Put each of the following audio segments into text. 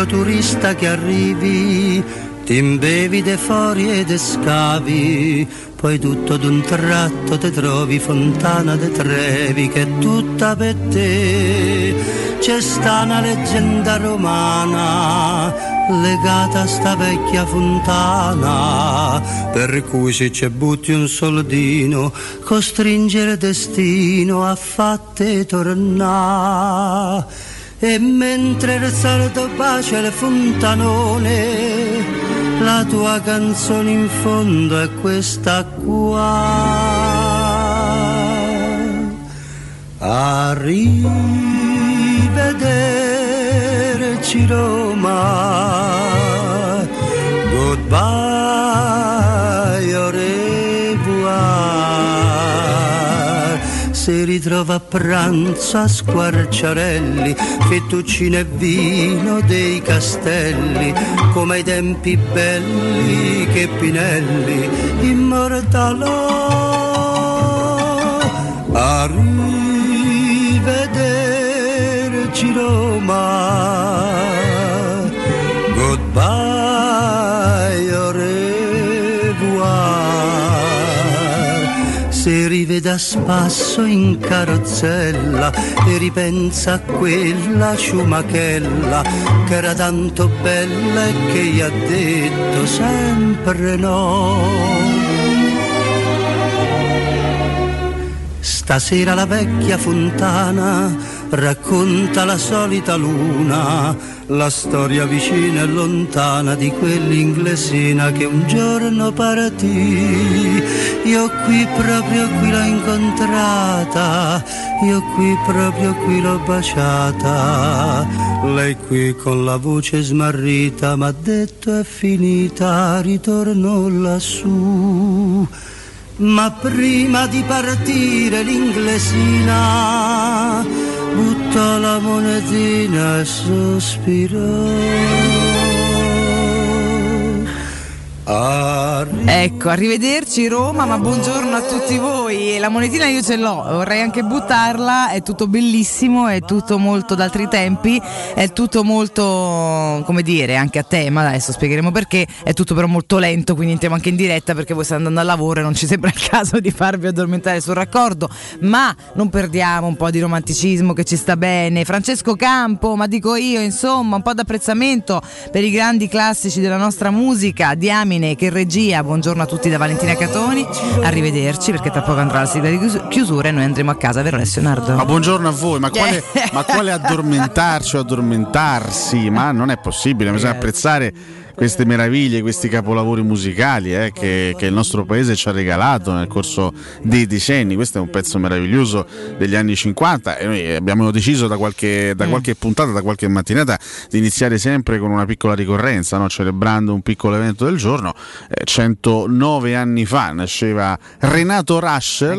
Invidio turista che arrivi, ti imbevi de fuori e de scavi, poi tutto d'un tratto te trovi fontana de Trevi che è tutta per te. C'è sta una leggenda romana legata a sta vecchia fontana, per cui se ci butti un soldino, costringere destino a fatte tornare. E mentre il solito bacia il fontanone, la tua canzone in fondo è questa qua. Arrivederci Roma, goodbye, Si ritrova a pranzo a squarciarelli, fettuccine e vino dei castelli, come ai tempi belli che Pinelli immortalò. Arrivederci Roma, goodbye, Se rivede a spasso in carrozzella e ripensa a quella ciumachella che era tanto bella e che gli ha detto sempre no. Stasera la vecchia fontana racconta la solita luna, la storia vicina e lontana di quell'inglesina che un giorno partì. Io qui proprio qui l'ho incontrata, io qui proprio qui l'ho baciata. Lei qui con la voce smarrita m'ha detto è finita, ritorno lassù. Ma prima di partire l'inglesina buttò la monetina sospirò. Ecco, arrivederci Roma, ma buongiorno a tutti voi. La monetina io ce l'ho, vorrei anche buttarla, è tutto bellissimo, è tutto molto d'altri tempi, è tutto molto, come dire, anche a tema, adesso spiegheremo perché, è tutto però molto lento, quindi entriamo anche in diretta perché voi state andando al lavoro e non ci sembra il caso di farvi addormentare sul raccordo, ma non perdiamo un po' di romanticismo che ci sta bene. Francesco Campo, ma dico io, insomma, un po' d'apprezzamento per i grandi classici della nostra musica, Diamine che regia, buongiorno a tutti da Valentina Catoni, arrivederci perché tra poco andrà la sigla di chiusura e noi andremo a casa, vero Alessio Nardo? Ma buongiorno a voi, ma quale, ma quale addormentarci o addormentarsi? Ma non è possibile, bisogna apprezzare queste meraviglie, questi capolavori musicali eh, che, che, il nostro paese ci ha regalato nel corso dei decenni. Questo è un pezzo meraviglioso degli anni 50 e noi abbiamo deciso da qualche, da qualche puntata, da qualche mattinata, di iniziare sempre con una piccola ricorrenza, no? celebrando un piccolo evento del giorno. Eh, 109 anni fa nasceva Renato Raschel,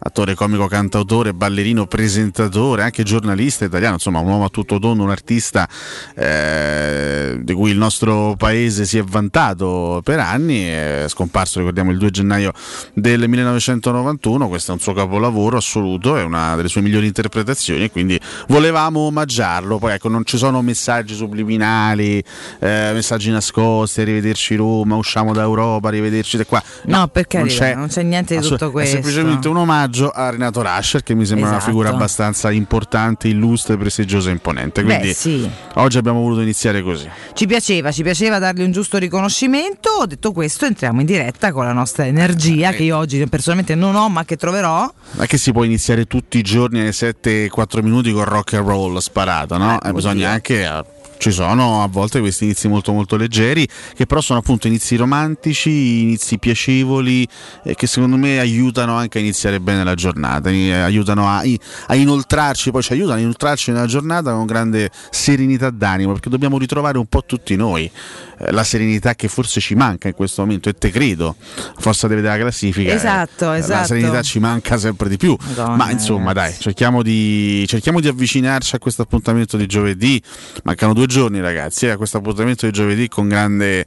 attore comico, cantautore, ballerino, presentatore, anche giornalista italiano, insomma un uomo a tutto tondo, un artista eh, di cui il nostro paese si è vantato per anni, è scomparso ricordiamo il 2 gennaio del 1991, questo è un suo capolavoro assoluto, è una delle sue migliori interpretazioni e quindi volevamo omaggiarlo, poi ecco non ci sono messaggi subliminali, eh, messaggi nascosti, arrivederci Roma, usciamo da Europa, arrivederci da qua. No, no perché non c'è, non c'è, niente di tutto questo. È semplicemente un omaggio a Renato Rascher che mi sembra Esatto. una figura abbastanza importante, illustre, prestigiosa e imponente. Quindi Beh, sì. oggi abbiamo voluto iniziare così. Ci piaceva, ci piaceva dargli un giusto riconoscimento. Detto questo, entriamo in diretta con la nostra energia che io oggi personalmente non ho, ma che troverò. È che si può iniziare tutti i giorni alle 7 4 minuti con rock and roll sparato, no? Eh, bisogna anche eh, ci sono a volte questi inizi molto molto leggeri che però sono appunto inizi romantici, inizi piacevoli eh, che secondo me aiutano anche a iniziare bene la giornata, eh, aiutano a, a inoltrarci, poi ci aiutano a inoltrarci nella giornata con grande serenità d'animo perché dobbiamo ritrovare un po' tutti noi eh, la serenità che forse ci manca in questo momento e te credo, forza di vedere la classifica. eh, Esatto, La esatto. serenità ci manca sempre di più, Madonna, ma insomma dai, cerchiamo di, cerchiamo di avvicinarci a questo appuntamento di giovedì, mancano due giorni ragazzi, eh, a questo appuntamento di giovedì con grande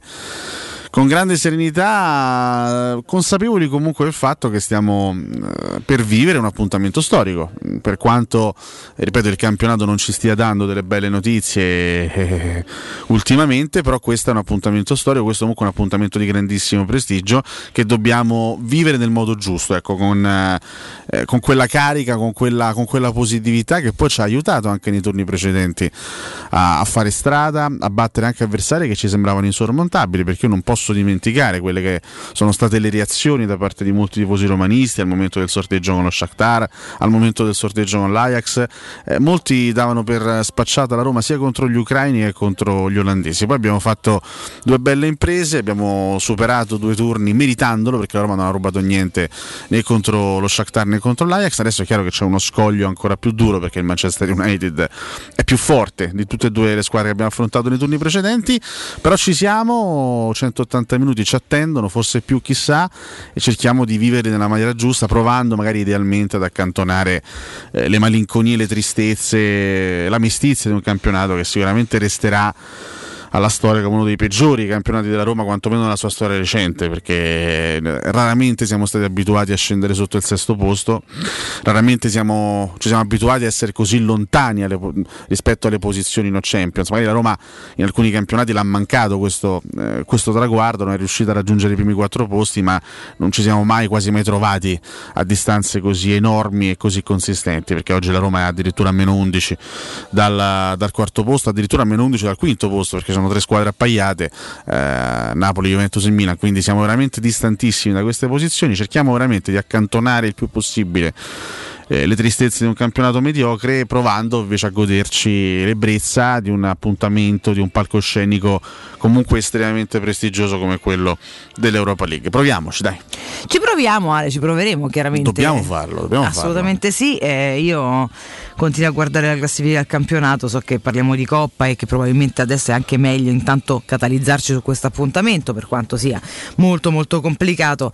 con grande serenità, consapevoli comunque del fatto che stiamo eh, per vivere un appuntamento storico. Per quanto, ripeto, il campionato non ci stia dando delle belle notizie eh, ultimamente, però questo è un appuntamento storico, questo è comunque un appuntamento di grandissimo prestigio che dobbiamo vivere nel modo giusto, ecco, con, eh, con quella carica, con quella, con quella, positività che poi ci ha aiutato anche nei turni precedenti a, a fare strada, a battere anche avversari che ci sembravano insormontabili, perché io non posso dimenticare quelle che sono state le reazioni da parte di molti tifosi romanisti al momento del sorteggio con lo Shakhtar, al momento del sorteggio con l'Ajax. Eh, molti davano per spacciata la Roma sia contro gli ucraini che contro gli olandesi. Poi abbiamo fatto due belle imprese, abbiamo superato due turni meritandolo perché la Roma non ha rubato niente né contro lo Shakhtar né contro l'Ajax. Adesso è chiaro che c'è uno scoglio ancora più duro perché il Manchester United è più forte di tutte e due le squadre che abbiamo affrontato nei turni precedenti, però ci siamo, 180 minuti ci attendono, forse più chissà, e cerchiamo di vivere nella maniera giusta, provando magari idealmente ad accantonare eh, le malinconie, le tristezze, la mestizia di un campionato che sicuramente resterà alla storia come uno dei peggiori campionati della Roma, quantomeno nella sua storia recente, perché eh, raramente siamo stati abituati a scendere sotto il sesto posto, raramente siamo, ci siamo abituati a essere così lontani alle, rispetto alle posizioni no Champions. Magari la Roma in alcuni campionati l'ha mancato questo, eh, questo traguardo, non è riuscita a raggiungere i primi quattro posti, ma non ci siamo mai quasi mai trovati a distanze così enormi e così consistenti, perché oggi la Roma è addirittura a meno 11 dal, dal quarto posto, addirittura a meno 11 dal quinto posto, perché sono tre squadre appaiate, eh, Napoli, Juventus e Milan, quindi siamo veramente distantissimi da queste posizioni, cerchiamo veramente di accantonare il più possibile eh, le tristezze di un campionato mediocre, provando invece a goderci l'ebbrezza di un appuntamento, di un palcoscenico comunque estremamente prestigioso come quello dell'Europa League. Proviamoci, dai. Ci proviamo, Ale, ci proveremo chiaramente. Dobbiamo farlo, dobbiamo Assolutamente farlo. sì. Eh, io continuo a guardare la classifica del campionato, so che parliamo di Coppa e che probabilmente adesso è anche meglio intanto catalizzarci su questo appuntamento, per quanto sia molto molto complicato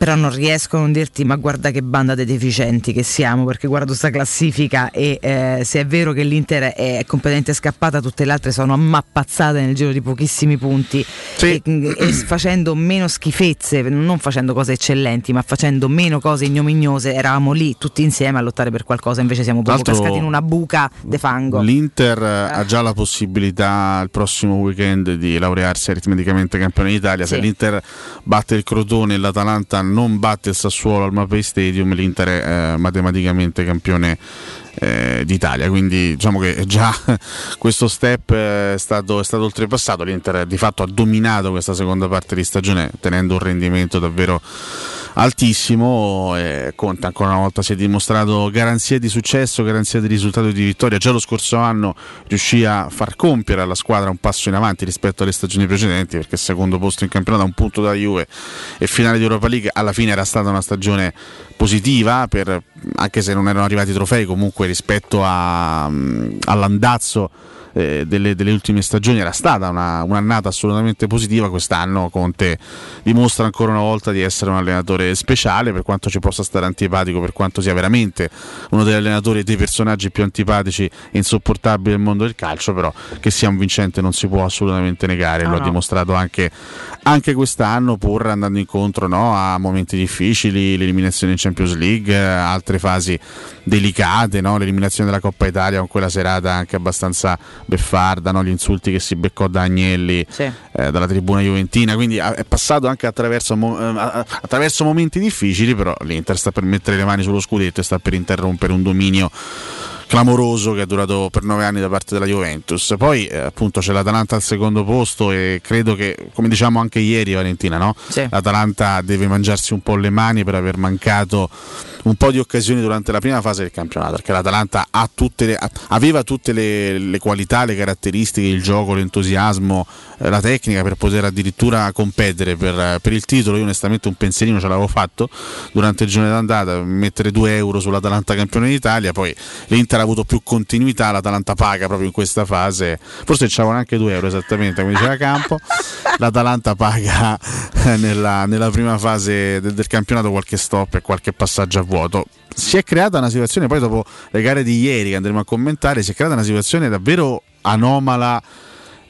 però non riesco a non dirti ma guarda che banda dei deficienti che siamo perché guardo questa classifica e eh, se è vero che l'Inter è completamente scappata tutte le altre sono ammappazzate nel giro di pochissimi punti sì. e, e, facendo meno schifezze non facendo cose eccellenti ma facendo meno cose ignominiose eravamo lì tutti insieme a lottare per qualcosa invece siamo proprio cascati in una buca de fango l'Inter eh. ha già la possibilità il prossimo weekend di laurearsi aritmeticamente campione d'Italia sì. se l'Inter batte il Crotone e l'Atalanta non batte il Sassuolo al Mapei Stadium, l'Inter è eh, matematicamente campione eh, d'Italia. Quindi diciamo che già questo step è stato, è stato, oltrepassato. L'Inter di fatto ha dominato questa seconda parte di stagione tenendo un rendimento davvero altissimo e Conte ancora una volta si è dimostrato garanzia di successo, garanzia di risultato e di vittoria. Già lo scorso anno riuscì a far compiere alla squadra un passo in avanti rispetto alle stagioni precedenti perché secondo posto in campionato un punto da Juve e finale di Europa League alla fine era stata una stagione positiva per, anche se non erano arrivati trofei comunque rispetto a, all'andazzo eh, delle, delle, ultime stagioni. Era stata una, un'annata assolutamente positiva, quest'anno Conte dimostra ancora una volta di essere un allenatore speciale per quanto ci possa stare antipatico, per quanto sia veramente uno degli allenatori e dei personaggi più antipatici e insopportabili del mondo del calcio, però che sia un vincente non si può assolutamente negare, no, lo ha dimostrato anche, anche, quest'anno pur andando incontro no, a momenti difficili, l'eliminazione in Champions League, altre fasi delicate, no? l'eliminazione della Coppa Italia con quella serata anche abbastanza beffarda, no? gli insulti che si beccò da Agnelli sì. eh, dalla tribuna juventina, quindi è passato anche attraverso, eh, attraverso momenti difficili, però l'Inter sta per mettere le mani sullo scudetto e sta per interrompere un dominio clamoroso che è durato per nove anni da parte della Juventus. Poi eh, appunto c'è l'Atalanta al secondo posto e credo che, come diciamo anche ieri Valentina, no? sì. l'Atalanta deve mangiarsi un po' le mani per aver mancato un po' di occasioni durante la prima fase del campionato, perché l'Atalanta tutte le, aveva tutte le, le, qualità, le caratteristiche, il gioco, l'entusiasmo, eh, la tecnica per poter addirittura competere per, per, il titolo. Io onestamente un pensierino ce l'avevo fatto durante il giorno d'andata, mettere 2 euro sull'Atalanta campione d'Italia, poi l'Inter ha avuto più continuità, l'Atalanta paga proprio in questa fase, forse c'avevano anche 2 euro esattamente come diceva Campo, l'Atalanta paga nella, nella prima fase del, del campionato qualche stop e qualche passaggio a vuoto. Si è creata una situazione, poi dopo le gare di ieri che andremo a commentare, si è creata una situazione davvero anomala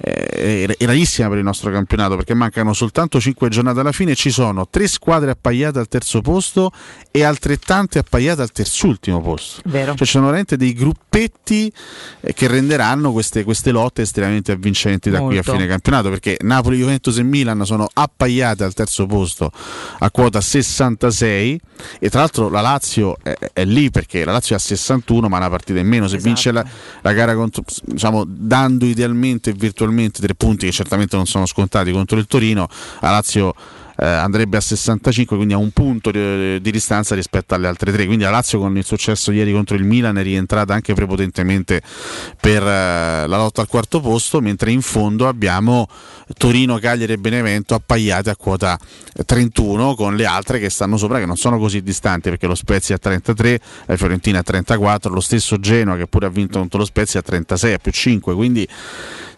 eh, è rarissima per il nostro campionato perché mancano soltanto 5 giornate alla fine ci sono 3 squadre appaiate al terzo posto e altrettante appaiate al terzultimo posto. Vero. Cioè ci sono veramente dei gruppetti eh, che renderanno queste, queste, lotte estremamente avvincenti da Molto. qui a fine campionato perché Napoli, Juventus e Milan sono appaiate al terzo posto a quota 66 e tra l'altro la Lazio è, è lì perché la Lazio è a 61 ma una partita in meno se esatto. vince la, la gara contro, diciamo, dando idealmente e virtualmente attualmente tre punti che certamente non sono scontati contro il Torino, la Lazio eh, andrebbe a 65, quindi a un punto di, di, distanza rispetto alle altre tre. Quindi la Lazio con il successo ieri contro il Milan è rientrata anche prepotentemente per eh, la lotta al quarto posto, mentre in fondo abbiamo Torino, Cagliari e Benevento appaiate a quota 31 con le altre che stanno sopra che non sono così distanti perché lo Spezia a 33, la Fiorentina a 34, lo stesso Genoa che pure ha vinto contro lo Spezia a 36 a più 5, quindi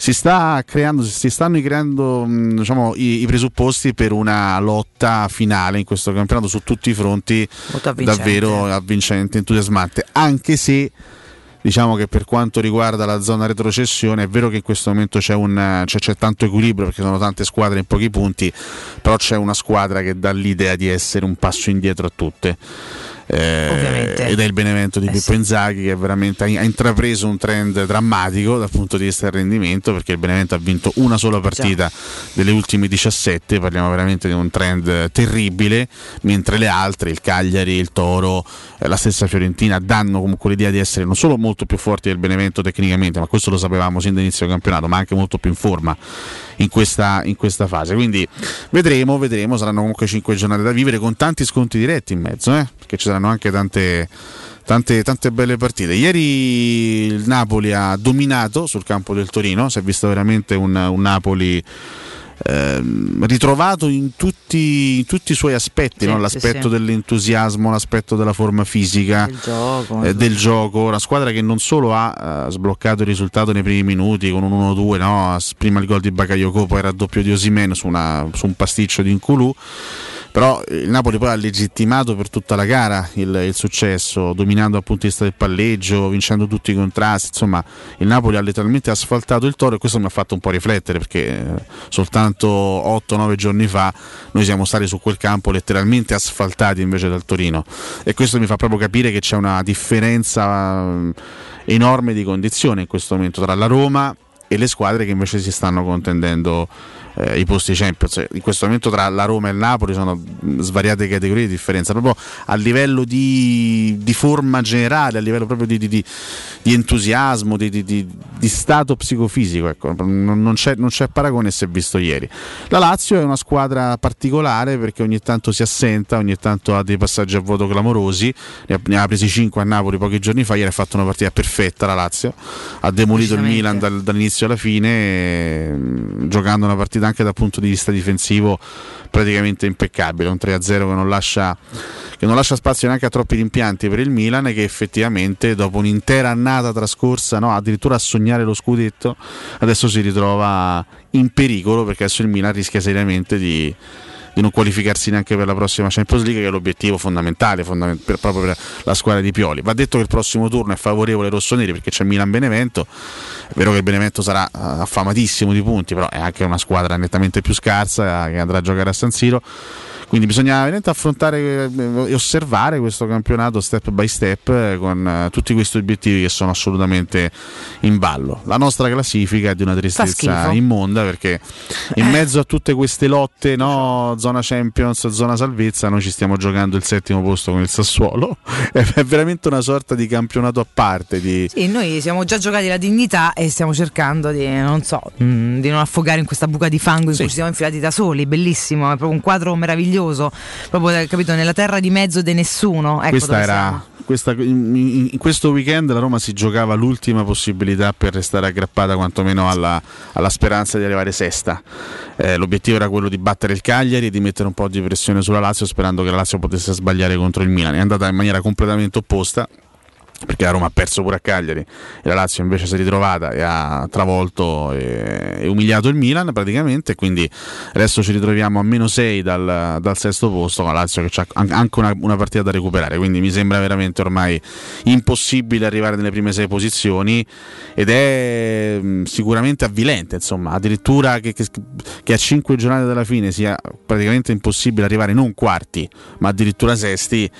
si, sta creando, si stanno creando diciamo, i, i, presupposti per una lotta finale in questo campionato su tutti i fronti davvero avvincente, entusiasmante, anche se diciamo che per quanto riguarda la zona retrocessione è vero che in questo momento c'è, un, c'è, c'è, tanto equilibrio perché sono tante squadre in pochi punti però c'è una squadra che dà l'idea di essere un passo indietro a tutte eh, ed è il Benevento di eh Pippo sì. Inzaghi che veramente ha intrapreso un trend drammatico dal punto di vista del rendimento perché il Benevento ha vinto una sola partita Già. delle ultime 17 parliamo veramente di un trend terribile mentre le altre, il Cagliari, il Toro eh, la stessa Fiorentina danno comunque l'idea di essere non solo molto più forti del Benevento tecnicamente ma questo lo sapevamo sin dall'inizio del campionato ma anche molto più in forma in questa, in questa fase quindi vedremo, vedremo saranno comunque 5 giornate da vivere con tanti sconti diretti in mezzo eh? perché ci saranno anche tante, tante, tante, belle partite. Ieri il Napoli ha dominato sul campo del Torino, si è visto veramente un, un Napoli. Eh, ritrovato in tutti, in tutti, i suoi aspetti, sì, no? l'aspetto sì, dell'entusiasmo, l'aspetto della forma fisica, del gioco, eh, del gioco. una squadra che non solo ha uh, sbloccato il risultato nei primi minuti con un 1-2, no? prima il gol di Bakayoko, poi il raddoppio di Osimen su, su un pasticcio di Inculu però il Napoli poi ha legittimato per tutta la gara il, il successo, dominando dal punto di vista del palleggio, vincendo tutti i contrasti, insomma il Napoli ha letteralmente asfaltato il toro e questo mi ha fatto un po' riflettere perché eh, soltanto 8-9 giorni fa noi siamo stati su quel campo letteralmente asfaltati invece dal Torino. E questo mi fa proprio capire che c'è una differenza eh, enorme di condizione in questo momento tra la Roma e le squadre che invece si stanno contendendo eh, i posti Champions. In questo momento tra la Roma e il Napoli sono svariate categorie di differenza, proprio a livello di, di forma generale, a livello proprio di, di, di entusiasmo, di, stato psicofisico. Ecco. Non, c'è, non, c'è, paragone se visto ieri. La Lazio è una squadra particolare perché ogni tanto si assenta, ogni tanto ha dei passaggi a vuoto clamorosi, ne ha, ne ha presi 5 a Napoli pochi giorni fa, ieri ha fatto una partita perfetta la Lazio, ha demolito il Milan dal, dall'inizio alla fine, giocando una partita anche dal punto di vista difensivo praticamente impeccabile, un 3-0 che non lascia, che non lascia spazio neanche a troppi rimpianti per il Milan che effettivamente dopo un'intera annata trascorsa, no, addirittura a sognare lo scudetto, adesso si ritrova in pericolo perché adesso il Milan rischia seriamente di di non qualificarsi neanche per la prossima Champions League, che è l'obiettivo fondamentale, fondament- per, proprio per la squadra di Pioli. Va detto che il prossimo turno è favorevole ai rossoneri perché c'è Milan-Benevento. È vero che il Benevento sarà uh, affamatissimo di punti, però è anche una squadra nettamente più scarsa che andrà a giocare a San Siro quindi bisogna veramente affrontare eh, e osservare questo campionato step by step eh, con eh, tutti questi obiettivi che sono assolutamente in ballo. La nostra classifica è di una tristezza immonda perché in mezzo a tutte queste lotte, no, zona Champions, zona salvezza, noi ci stiamo giocando il settimo posto con il Sassuolo. È veramente una sorta di campionato a parte. Di... Sì, noi siamo già giocati la dignità e stiamo cercando di, non so, mm, di non affogare in questa buca di fango in sì. cui ci siamo infilati da soli. Bellissimo, è proprio un quadro meraviglioso meraviglioso, proprio capito, nella terra di mezzo di nessuno. Ecco questa era, questa, in, in, questo weekend la Roma si giocava l'ultima possibilità per restare aggrappata quantomeno alla, alla speranza di arrivare sesta. Eh, l'obiettivo era quello di battere il Cagliari e di mettere un po' di pressione sulla Lazio sperando che la Lazio potesse sbagliare contro il Milan. È andata in maniera completamente opposta perché la Roma ha perso pure a Cagliari e la Lazio invece si è ritrovata e ha travolto e, e umiliato il Milan praticamente quindi adesso ci ritroviamo a meno 6 dal, dal sesto posto con la Lazio che ha anche una, una, partita da recuperare quindi mi sembra veramente ormai impossibile arrivare nelle prime 6 posizioni ed è mh, sicuramente avvilente insomma addirittura che, che, che a 5 giornate dalla fine sia praticamente impossibile arrivare non quarti ma addirittura sesti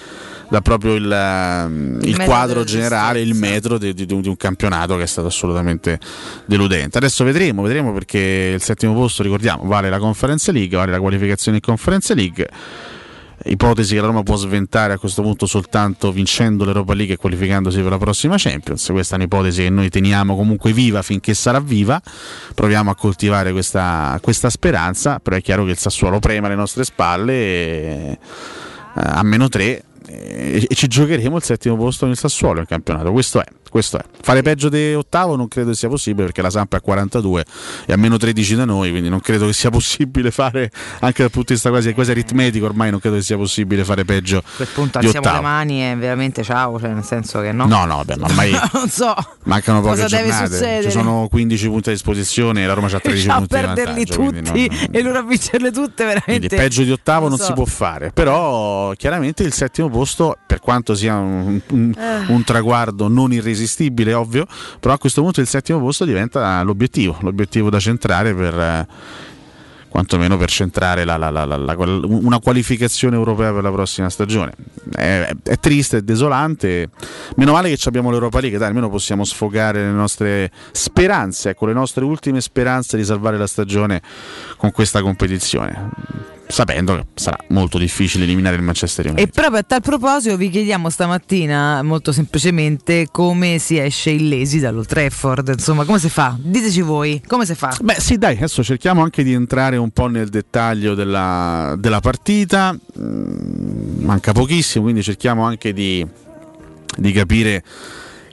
da proprio il, ehm, il, il quadro generale, il metro di, di, di, un campionato che è stato assolutamente deludente. Adesso vedremo, vedremo perché il settimo posto, ricordiamo, vale la Conference League, vale la qualificazione in Conference League. Ipotesi che la Roma può sventare a questo punto soltanto vincendo l'Europa League e qualificandosi per la prossima Champions. Questa è un'ipotesi che noi teniamo comunque viva finché sarà viva. Proviamo a coltivare questa, questa speranza, però è chiaro che il Sassuolo prema le nostre spalle e, a meno 3 e, ci giocheremo il settimo posto nel Sassuolo in campionato. Questo è, questo è. Fare peggio di ottavo non credo sia possibile perché la Samp è a 42 e a meno 13 da noi, quindi non credo che sia possibile fare, anche dal punto di vista quasi, quasi aritmetico, ormai non credo che sia possibile fare peggio. A quel punto alziamo le mani e veramente ciao, cioè nel senso che no. No, no, vabbè, ormai non so. Mancano poche giornate. Ci sono 15 punti a disposizione e la Roma ha 13 a punti. A perderli tutti no, e loro a vincerle tutte veramente. Quindi peggio di ottavo non, non so. si può fare, però chiaramente il settimo posto per quanto sia un, un, eh. un, traguardo non irresistibile, ovvio, però a questo punto il settimo posto diventa l'obiettivo, l'obiettivo da centrare per... Eh, quantomeno per centrare la, la, la, una qualificazione europea per la prossima stagione. È, è, triste, è desolante. Meno male che abbiamo l'Europa League, dai, almeno possiamo sfogare le nostre speranze, ecco, le nostre ultime speranze di salvare la stagione con questa competizione sapendo che sarà molto difficile eliminare il Manchester United. E proprio a tal proposito vi chiediamo stamattina molto semplicemente come si esce illesi dall'Old Trafford, insomma come si fa? Diteci voi, come si fa? Beh sì dai, adesso cerchiamo anche di entrare un po' nel dettaglio della, della partita, mm, manca pochissimo, quindi cerchiamo anche di, di capire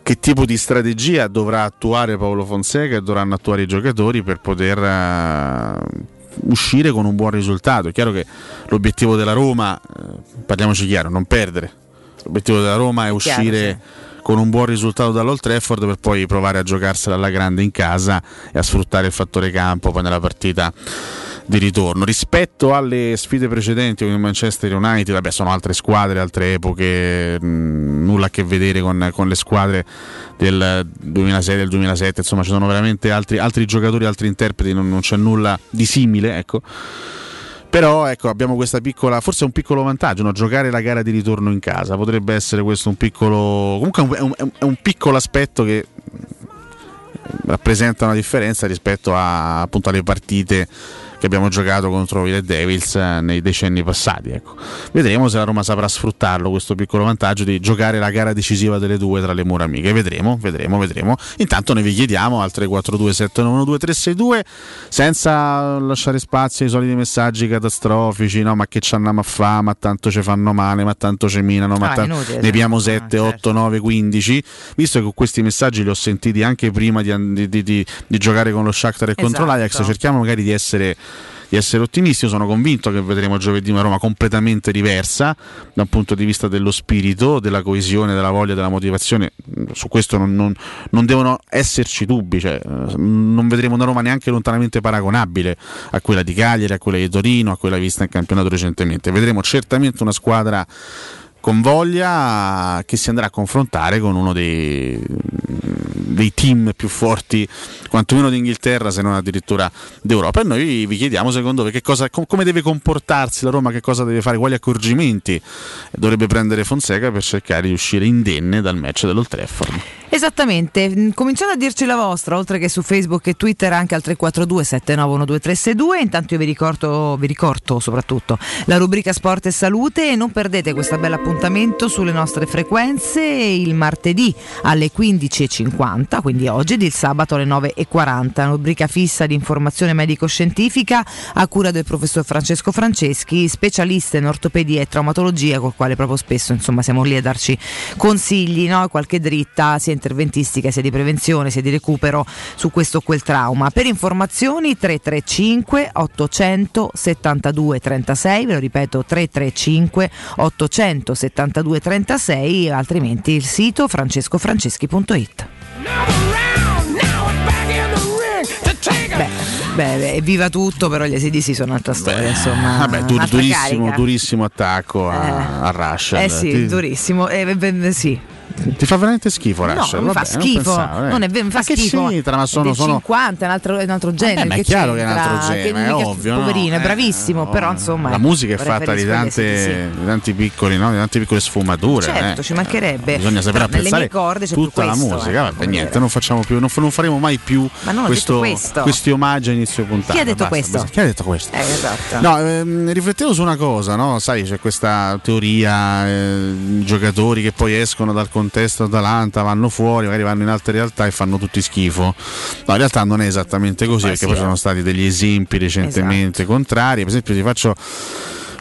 che tipo di strategia dovrà attuare Paolo Fonseca e dovranno attuare i giocatori per poter uh, uscire con un buon risultato. È chiaro che l'obiettivo della Roma, eh, parliamoci chiaro, non perdere. L'obiettivo della Roma è uscire chiaro, sì. Con un buon risultato dall'Old Trafford per poi provare a giocarsela alla grande in casa e a sfruttare il fattore campo poi nella partita di ritorno. Rispetto alle sfide precedenti con il Manchester United, vabbè, sono altre squadre, altre epoche, mh, nulla a che vedere con, con, le squadre del 2006, del 2007, insomma ci sono veramente altri, altri giocatori, altri interpreti, non, non c'è nulla di simile, ecco. Però ecco, abbiamo questa piccola, forse un piccolo vantaggio, no? giocare la gara di ritorno in casa. Potrebbe essere questo un piccolo. Comunque è un, è un, è un piccolo aspetto che rappresenta una differenza rispetto a, appunto, alle partite che abbiamo giocato contro i Red Devils eh, nei decenni passati. Ecco. Vedremo se la Roma saprà sfruttarlo, questo piccolo vantaggio di giocare la gara decisiva delle due tra le mura amiche. Vedremo, vedremo, vedremo. Intanto noi vi chiediamo al 342 792 362 senza lasciare spazio ai soliti messaggi catastrofici, no? ma che ci andiamo a fare, ma tanto ci fanno male, ma tanto ci minano, ma ah, tanto... inutile, ne abbiamo 7, ah, 8, 9, 15. Visto che questi messaggi li ho sentiti anche prima di, di, di, di giocare con lo Shakhtar e esatto. contro l'Ajax, cerchiamo magari di essere di essere ottimisti. Io sono convinto che vedremo giovedì una Roma completamente diversa dal punto di vista dello spirito, della coesione, della voglia, della motivazione. Su questo non, non, non devono esserci dubbi. Cioè, non vedremo una Roma neanche lontanamente paragonabile a quella di Cagliari, a quella di Torino, a quella vista in campionato recentemente. Vedremo certamente una squadra con voglia che si andrà a confrontare con uno dei, dei team più forti quantomeno d'Inghilterra se non addirittura d'Europa. E noi vi chiediamo secondo voi cosa, come deve comportarsi la Roma che cosa deve fare quali accorgimenti dovrebbe prendere Fonseca per cercare di uscire indenne dal match dell'Old Trafford? Esattamente, mm, cominciate a dirci la vostra, oltre che su Facebook e Twitter anche al 342 7912 Intanto io vi ricordo, vi ricordo soprattutto la rubrica Sport e Salute. E non perdete questo bel appuntamento sulle nostre frequenze il martedì alle 15.50 9.30, quindi oggi ed il sabato alle 9.40. Rubrica fissa di informazione medico-scientifica a cura del professor Francesco Franceschi, specialista in ortopedia e traumatologia, col quale proprio spesso insomma, siamo lì a darci consigli, no? qualche dritta sia interventistica sia di prevenzione sia di recupero su questo o quel trauma. Per informazioni 335 872 36, ve lo ripeto 335 872 36, altrimenti il sito francescofranceschi.it. Beh, beh, evviva tutto, però gli ACDC sono un'altra storia. Beh, insomma, vabbè, dur, durissimo, durissimo, attacco a, eh, a Russia. Eh sì, Ti... durissimo. Eh, beh, sì. Ti fa veramente schifo Rush? No, fa schifo. Non, eh. non, è vero, mi fa ma schifo. Che c'entra? Ma sono, sono... 50, è un altro, è un altro genere. ma è chiaro che è un altro genere, è ovvio. Poverino, no? è bravissimo, eh, però insomma. La musica è fatta di tante, di tanti piccoli, no? di tante piccole sfumature. Certo, eh. ci mancherebbe. Bisogna sapere però apprezzare corde tutta questo, la musica. Vabbè, niente, non facciamo più, non, non faremo mai più questo, questi omaggi a inizio puntata. Chi ha detto questo? Chi ha detto questo? Eh, esatto. No, ehm, riflettevo su una cosa, no? Sai, c'è questa teoria, eh, giocatori che poi escono dal contesto Atalanta, vanno fuori, magari vanno in altre realtà e fanno tutti schifo. No, in realtà non è esattamente così, Beh, perché sì, poi eh. sono stati degli esempi recentemente esatto. contrari. Per esempio, ti faccio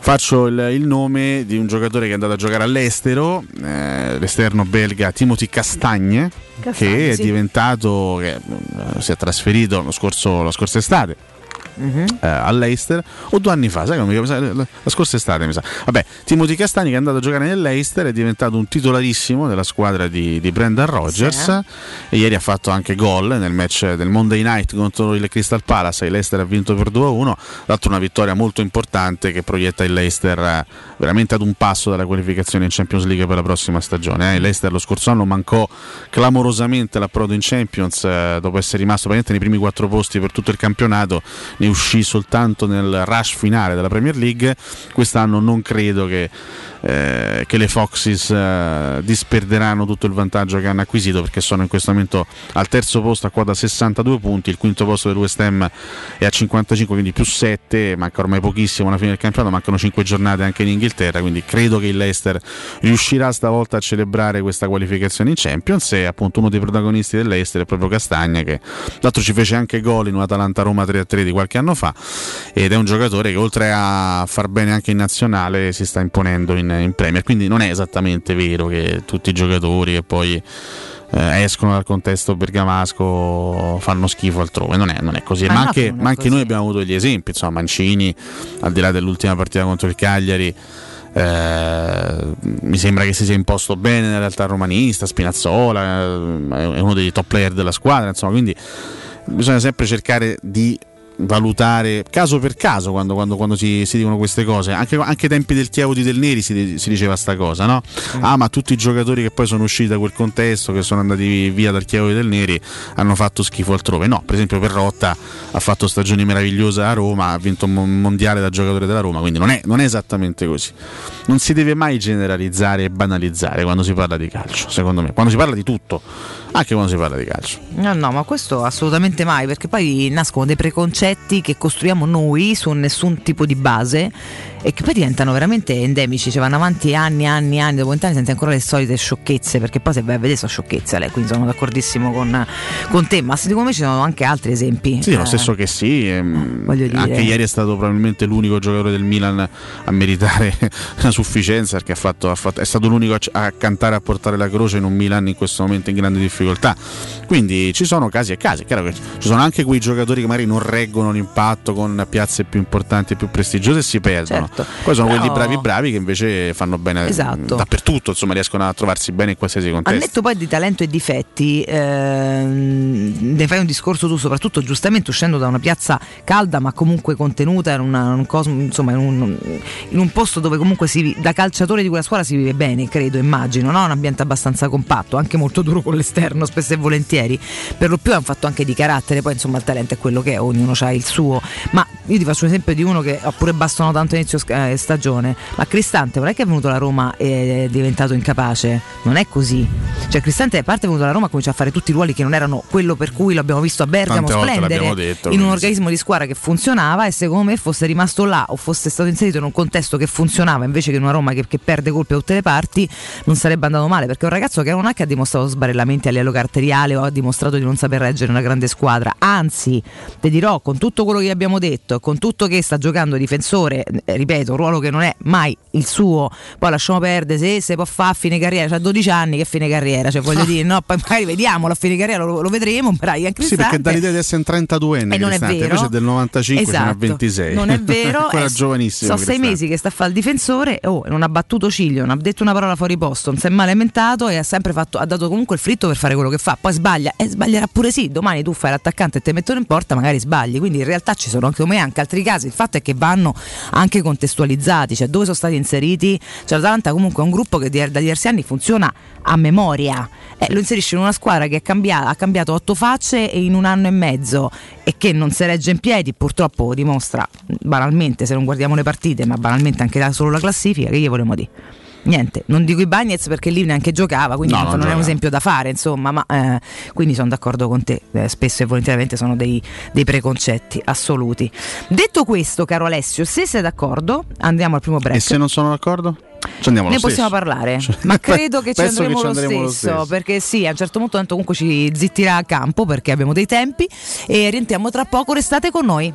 faccio il, il, nome di un giocatore che è andato a giocare all'estero, eh, l'esterno belga Timothy Castagne, Castagne che sì. è diventato, che, eh, si è trasferito lo scorso, la scorsa estate uh-huh. eh, all'Eister o due anni fa, sai come la, la scorsa estate mi sa. Vabbè, Timothy Castagni che è andato a giocare nell'Eister è diventato un titolarissimo della squadra di, di Brendan Rogers sì. e ieri ha fatto anche gol nel match del Monday Night contro il Crystal Palace e l'Eister ha vinto per 2-1, dato una vittoria molto importante che proietta il Leicester eh, veramente ad un passo dalla qualificazione in Champions League per la prossima stagione. Eh. L'Eister lo scorso anno mancò clamorosamente l'approdo in Champions eh, dopo essere rimasto praticamente nei primi quattro posti per tutto il campionato, ne uscì soltanto nel rush finale della Premier League. Quest'anno non credo che eh, che le Foxes eh, disperderanno tutto il vantaggio che hanno acquisito perché sono in questo momento al terzo posto a quota 62 punti, il quinto posto del West Ham è a 55, quindi più 7, manca ormai pochissimo alla fine del campionato, mancano 5 giornate anche in Inghilterra, quindi credo che il Leicester riuscirà stavolta a celebrare questa qualificazione in Champions e appunto uno dei protagonisti del Leicester è proprio Castagna che l'altro ci fece anche gol in un Atalanta-Roma 3-3 di qualche anno fa ed è un giocatore che oltre a far bene anche in nazionale si sta imponendo in in, Premier, quindi non è esattamente vero che tutti i giocatori che poi eh, escono dal contesto bergamasco fanno schifo altrove, non è, non è così, ma, ma anche, ma anche noi abbiamo avuto degli esempi, insomma Mancini, al di là dell'ultima partita contro il Cagliari, eh, mi sembra che si sia imposto bene nella realtà romanista, Spinazzola, eh, è uno dei top player della squadra, insomma, quindi bisogna sempre cercare di valutare caso per caso quando, quando, quando si, si, dicono queste cose. Anche, anche ai tempi del Chiavo di Del Neri si, si diceva sta cosa, no? Mm. Ah, ma tutti i giocatori che poi sono usciti da quel contesto, che sono andati via dal Chiavo di Del Neri, hanno fatto schifo altrove. No, per esempio Perrotta ha fatto stagioni meravigliose a Roma, ha vinto un mondiale da giocatore della Roma, quindi non è, non è esattamente così. Non si deve mai generalizzare e banalizzare quando si parla di calcio, secondo me. Quando si parla di tutto, anche quando si parla di calcio. No, no, ma questo assolutamente mai, perché poi nascono dei preconcetti concetti che costruiamo noi su nessun tipo di base e che poi diventano veramente endemici, cioè vanno avanti anni, anni, anni, dopo vent'anni senti ancora le solite sciocchezze, perché poi se vai a vedere sono sciocchezze, lei, quindi sono d'accordissimo con, con te, ma secondo me ci sono anche altri esempi. Sì, eh, lo stesso che sì, ehm, anche ieri è stato probabilmente l'unico giocatore del Milan a meritare la sufficienza, perché ha fatto, ha fatto, è stato l'unico a, a cantare a portare la croce in un Milan in questo momento in grande difficoltà. Quindi ci sono casi e casi, è chiaro che ci sono anche quei giocatori che magari non reggono l'impatto con piazze più importanti e più prestigiose e si perdono. Certo. Poi sono Però... quelli bravi bravi che invece fanno bene esatto. dappertutto, insomma riescono a trovarsi bene in qualsiasi contesto. Al netto poi di talento e difetti, ehm, ne fai un discorso tu soprattutto giustamente uscendo da una piazza calda ma comunque contenuta in, una, un, cosmo, insomma, in, un, in un, posto dove comunque si, da calciatore di quella squadra si vive bene, credo, immagino, no? un ambiente abbastanza compatto, anche molto duro con l'esterno spesso e volentieri, per lo più è un fatto anche di carattere, poi insomma il talento è quello che è, ognuno ha il suo, ma io ti faccio un esempio di uno che ha pure bastonato tanto inizio eh, stagione, ma Cristante non è che è venuto alla Roma e è diventato incapace, non è così. Cioè Cristante a parte è venuto alla Roma comincia a fare tutti i ruoli che non erano quello per cui l'abbiamo visto a Bergamo Tante splendere detto, in un organismo di squadra che funzionava e secondo me fosse rimasto là o fosse stato inserito in un contesto che funzionava invece che in una Roma che, che perde colpi da tutte le parti non sarebbe andato male perché è un ragazzo che non è che ha dimostrato sbarellamenti a livello caratteriale o ha dimostrato di non saper reggere una grande squadra. Anzi ti dirò con tutto quello che abbiamo detto e con tutto che sta giocando difensore eh, ripeto un ruolo che non è mai il suo poi lasciamo perdere se se può fare a fine carriera c'ha 12 anni che fine carriera cioè voglio dire no poi magari vediamolo a fine carriera lo, lo vedremo però Ian Sì, perché dà l'idea di essere un 32 enne e non è vero. invece è del 95 fino a Esatto. 26. Non è vero. Ancora eh, giovanissimo. Sono sei mesi che sta a fare il difensore. Oh, non ha battuto ciglio, non ha detto una parola fuori posto, non si è mai lamentato e ha sempre fatto, ha dato comunque il fritto per fare quello che fa. Poi sbaglia e sbaglierà pure sì. Domani tu fai l'attaccante e te mettono in porta, magari sbagli. Quindi in realtà ci sono anche me anche altri casi. Il fatto è che vanno anche contestualizzati, cioè dove sono stati inseriti. Cioè l'Atalanta comunque è un gruppo che da diversi anni funziona a memoria. Eh, lo inserisce in una squadra che è cambiata- ha cambiato otto facce in un anno e mezzo e che non si regge in piedi, purtroppo dimostra banalmente, se non guardiamo le partite, ma banalmente anche solo la classifica, che gli volevo dire. Niente, non dico i Bagnets perché lì neanche giocava, quindi No, non, non è un esempio da fare, insomma, ma eh, quindi sono d'accordo con te, eh, spesso e volentieriamente sono dei, dei preconcetti assoluti. Detto questo, caro Alessio, se sei d'accordo, andiamo al primo break. E se non sono d'accordo? Ci andiamo Ne lo possiamo stesso. parlare, Cioè, ma credo che ci andremo, ci lo, andremo lo stesso, stesso. perché sì, a un certo punto tanto comunque ci zittirà a campo perché abbiamo dei tempi e rientriamo tra poco, restate con noi.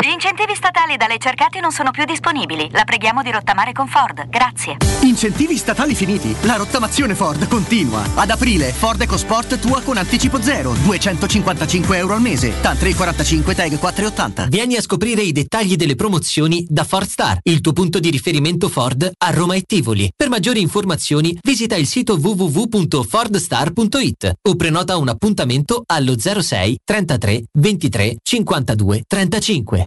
Gli incentivi statali da lei cercati non sono più disponibili. La preghiamo di rottamare con Ford. Grazie. Incentivi statali finiti. La rottamazione Ford continua. Ad aprile Ford EcoSport tua con anticipo zero, 255 euro al mese. TAN 345 TAG 480. Vieni a scoprire i dettagli delle promozioni da Ford Star, il tuo punto di riferimento Ford a Roma e Tivoli. Per maggiori informazioni visita il sito www.fordstar.it o prenota un appuntamento allo 06 33 23 52 35.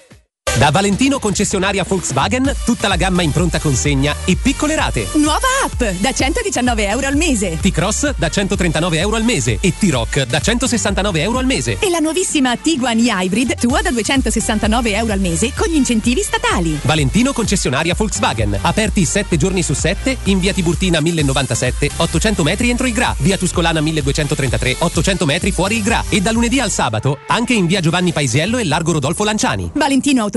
Da Valentino concessionaria Volkswagen, tutta la gamma in pronta consegna e piccole rate. Nuova app da 119 euro al mese. T-Cross da 139 euro al mese e T-Rock da 169 euro al mese. E la nuovissima Tiguan Hybrid tua da 269 euro al mese con gli incentivi statali. Valentino concessionaria Volkswagen. Aperti 7 giorni su 7 in via Tiburtina 1097, 800 metri entro il Gra. Via Tuscolana 1233, 800 metri fuori il Gra. E da lunedì al sabato anche in via Giovanni Paisiello e Largo Rodolfo Lanciani. Valentino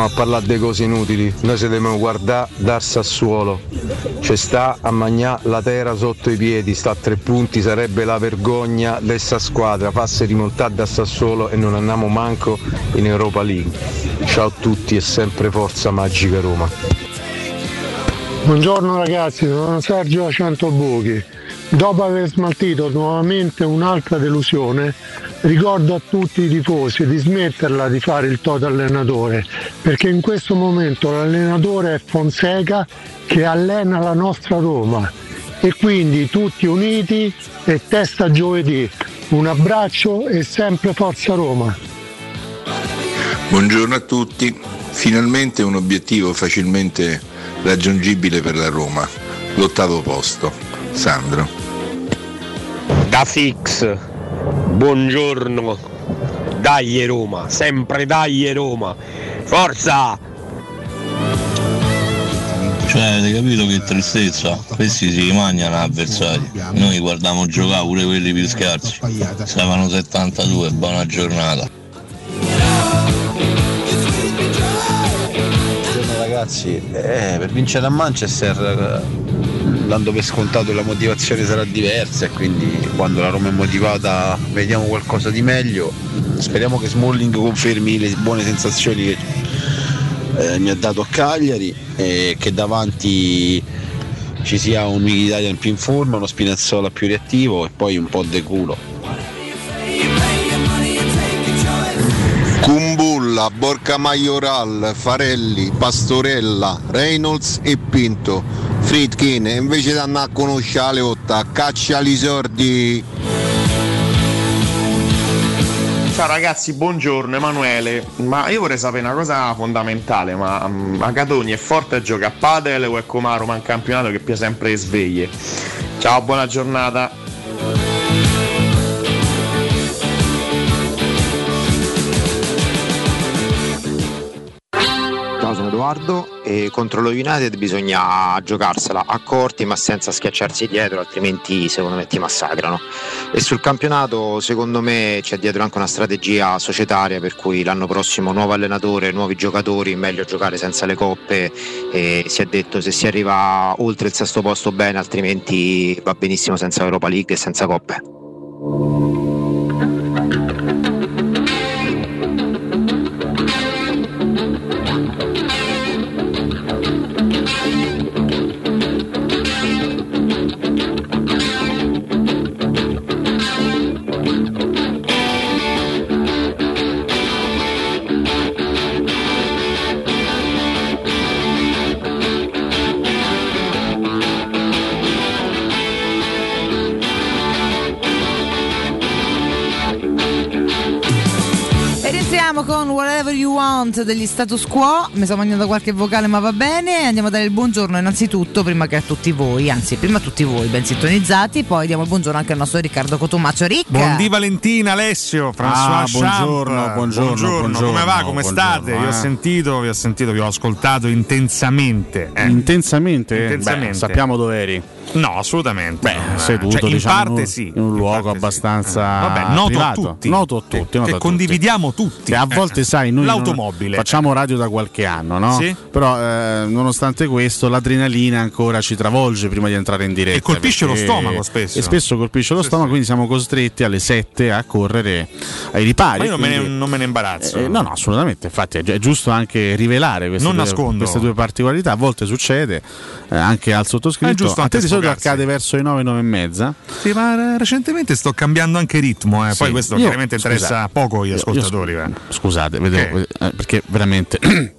Stiamo a parlare di cose inutili, noi se dobbiamo guardare dal Sassuolo. Ci sta a magnà la terra sotto i piedi, sta a tre punti, sarebbe la vergogna di questa squadra, fasse rimontare da Sassuolo e non andiamo manco in Europa League. Ciao a tutti e sempre forza magica Roma. Buongiorno ragazzi, sono Sergio Centobuchi. Dopo aver smaltito nuovamente un'altra delusione, ricordo a tutti i tifosi di smetterla di fare il toto allenatore, perché in questo momento l'allenatore è Fonseca che allena la nostra Roma e quindi tutti uniti e testa giovedì. Un abbraccio e sempre forza Roma. Buongiorno a tutti, finalmente un obiettivo facilmente raggiungibile per la Roma, l'ottavo posto. Sandro. Da fix, Buongiorno, dai Roma, sempre dai Roma, forza! Cioè, avete capito che tristezza? Questi si mangiano avversari. Noi guardiamo giocare pure quelli più scarsi. Stavano 72, buona giornata. Buongiorno ragazzi, Eh, per vincere a Manchester dando per scontato la motivazione sarà diversa e quindi quando la Roma è motivata vediamo qualcosa di meglio. Speriamo che Smalling confermi le buone sensazioni che eh, mi ha dato a Cagliari e che davanti ci sia un Mkhitaryan più in forma, uno Spinazzola più reattivo e poi un po' de culo. Kumbulla, Borca Majoral, Farelli, Pastorella, Reynolds e Pinto. Fritkin, invece di andare a conoscere le otta, caccia i sordi. Ciao ragazzi, buongiorno Emanuele. Ma io vorrei sapere una cosa fondamentale, ma um, Agatoni è forte a giocare a padel o è come a Roma in campionato che pia sempre sveglie? Ciao, buona giornata. Edoardo e contro lo United bisogna giocarsela a corti ma senza schiacciarsi dietro, altrimenti secondo me ti massacrano. E sul campionato secondo me c'è dietro anche una strategia societaria per cui l'anno prossimo nuovo allenatore, nuovi giocatori, meglio giocare senza le coppe e si è detto se si arriva oltre il sesto posto bene, altrimenti va benissimo senza Europa League e senza coppe. Degli status quo. Mi sono mangiato qualche vocale, ma va bene. Andiamo a dare il buongiorno innanzitutto, prima che a tutti voi, anzi, prima a tutti voi ben sintonizzati. Poi diamo il buongiorno anche al nostro Riccardo Cotumaccio Ricca. Buondì Valentina, Alessio, François Ah, Champ. buongiorno, buongiorno, buongiorno, come va? Come state? buongiorno, Vi ho eh. sentito, vi ho sentito, vi ho ascoltato intensamente. eh. Intensamente? Intensamente. Beh, sappiamo dove eri. No, assolutamente. Beh, no, eh. seduto Cioè, in diciamo, parte sì. in un luogo abbastanza Vabbè, noto a privato. tutti. Noto a tutti, Che- noto che a tutti. condividiamo tutti. E a Eh, volte, sai, noi l'automobile. Facciamo radio da qualche anno, no? Sì. Però, eh, nonostante questo, l'adrenalina ancora ci travolge prima di entrare in diretta. E colpisce lo perché- stomaco spesso. E spesso colpisce lo stomaco, quindi siamo costretti alle 7 a correre ai ripari. Ma io non me, ne, quindi- non me ne imbarazzo. eh, no, no, assolutamente. Infatti, è, gi- è giusto anche rivelare queste, due, queste due particolarità. A volte succede eh, anche al sottoscritto. È giusto a te di solito accade verso i 9, 9 e mezza. Sì, ma recentemente sto cambiando anche ritmo. eh. Poi Sì. questo Io- chiaramente interessa scusate, poco gli io- io ascoltatori. scu- eh. Scusate, vedevo, eh, veramente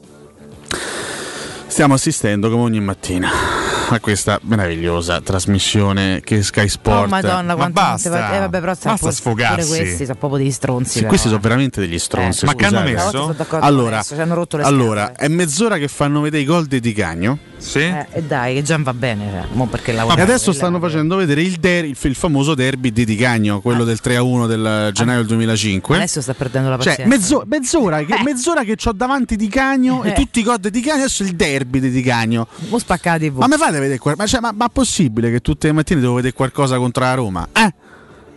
stiamo assistendo come ogni mattina a questa meravigliosa trasmissione che Sky Sport. Oh madonna, quante basta, eh, vabbè, però basta pure- sfogarsi. Pure questi sono proprio degli stronzi. Sì, questi eh. sono veramente degli stronzi. Eh, ma che hanno messo? Allora, adesso, hanno rotto le allora è mezz'ora che fanno vedere i gol di Di Cagno. Eh, e dai, che già va bene. cioè, mo perché E adesso stanno facendo vedere il, der- il, il famoso derby di Di Cagno, quello del 3-1 del gennaio del 2005. Adesso sta perdendo la Cioè, pazienza. mezzo- mezz'ora, che, mezz'ora che ho davanti Di Cagno e Eh. tutti i gol di Di Cagno, adesso il derby di Di Cagno. Mo spacca la TV. Ma mi fate vedere qual- ma, cioè, ma, ma possibile che tutte le mattine devo vedere qualcosa contro la Roma? Eh?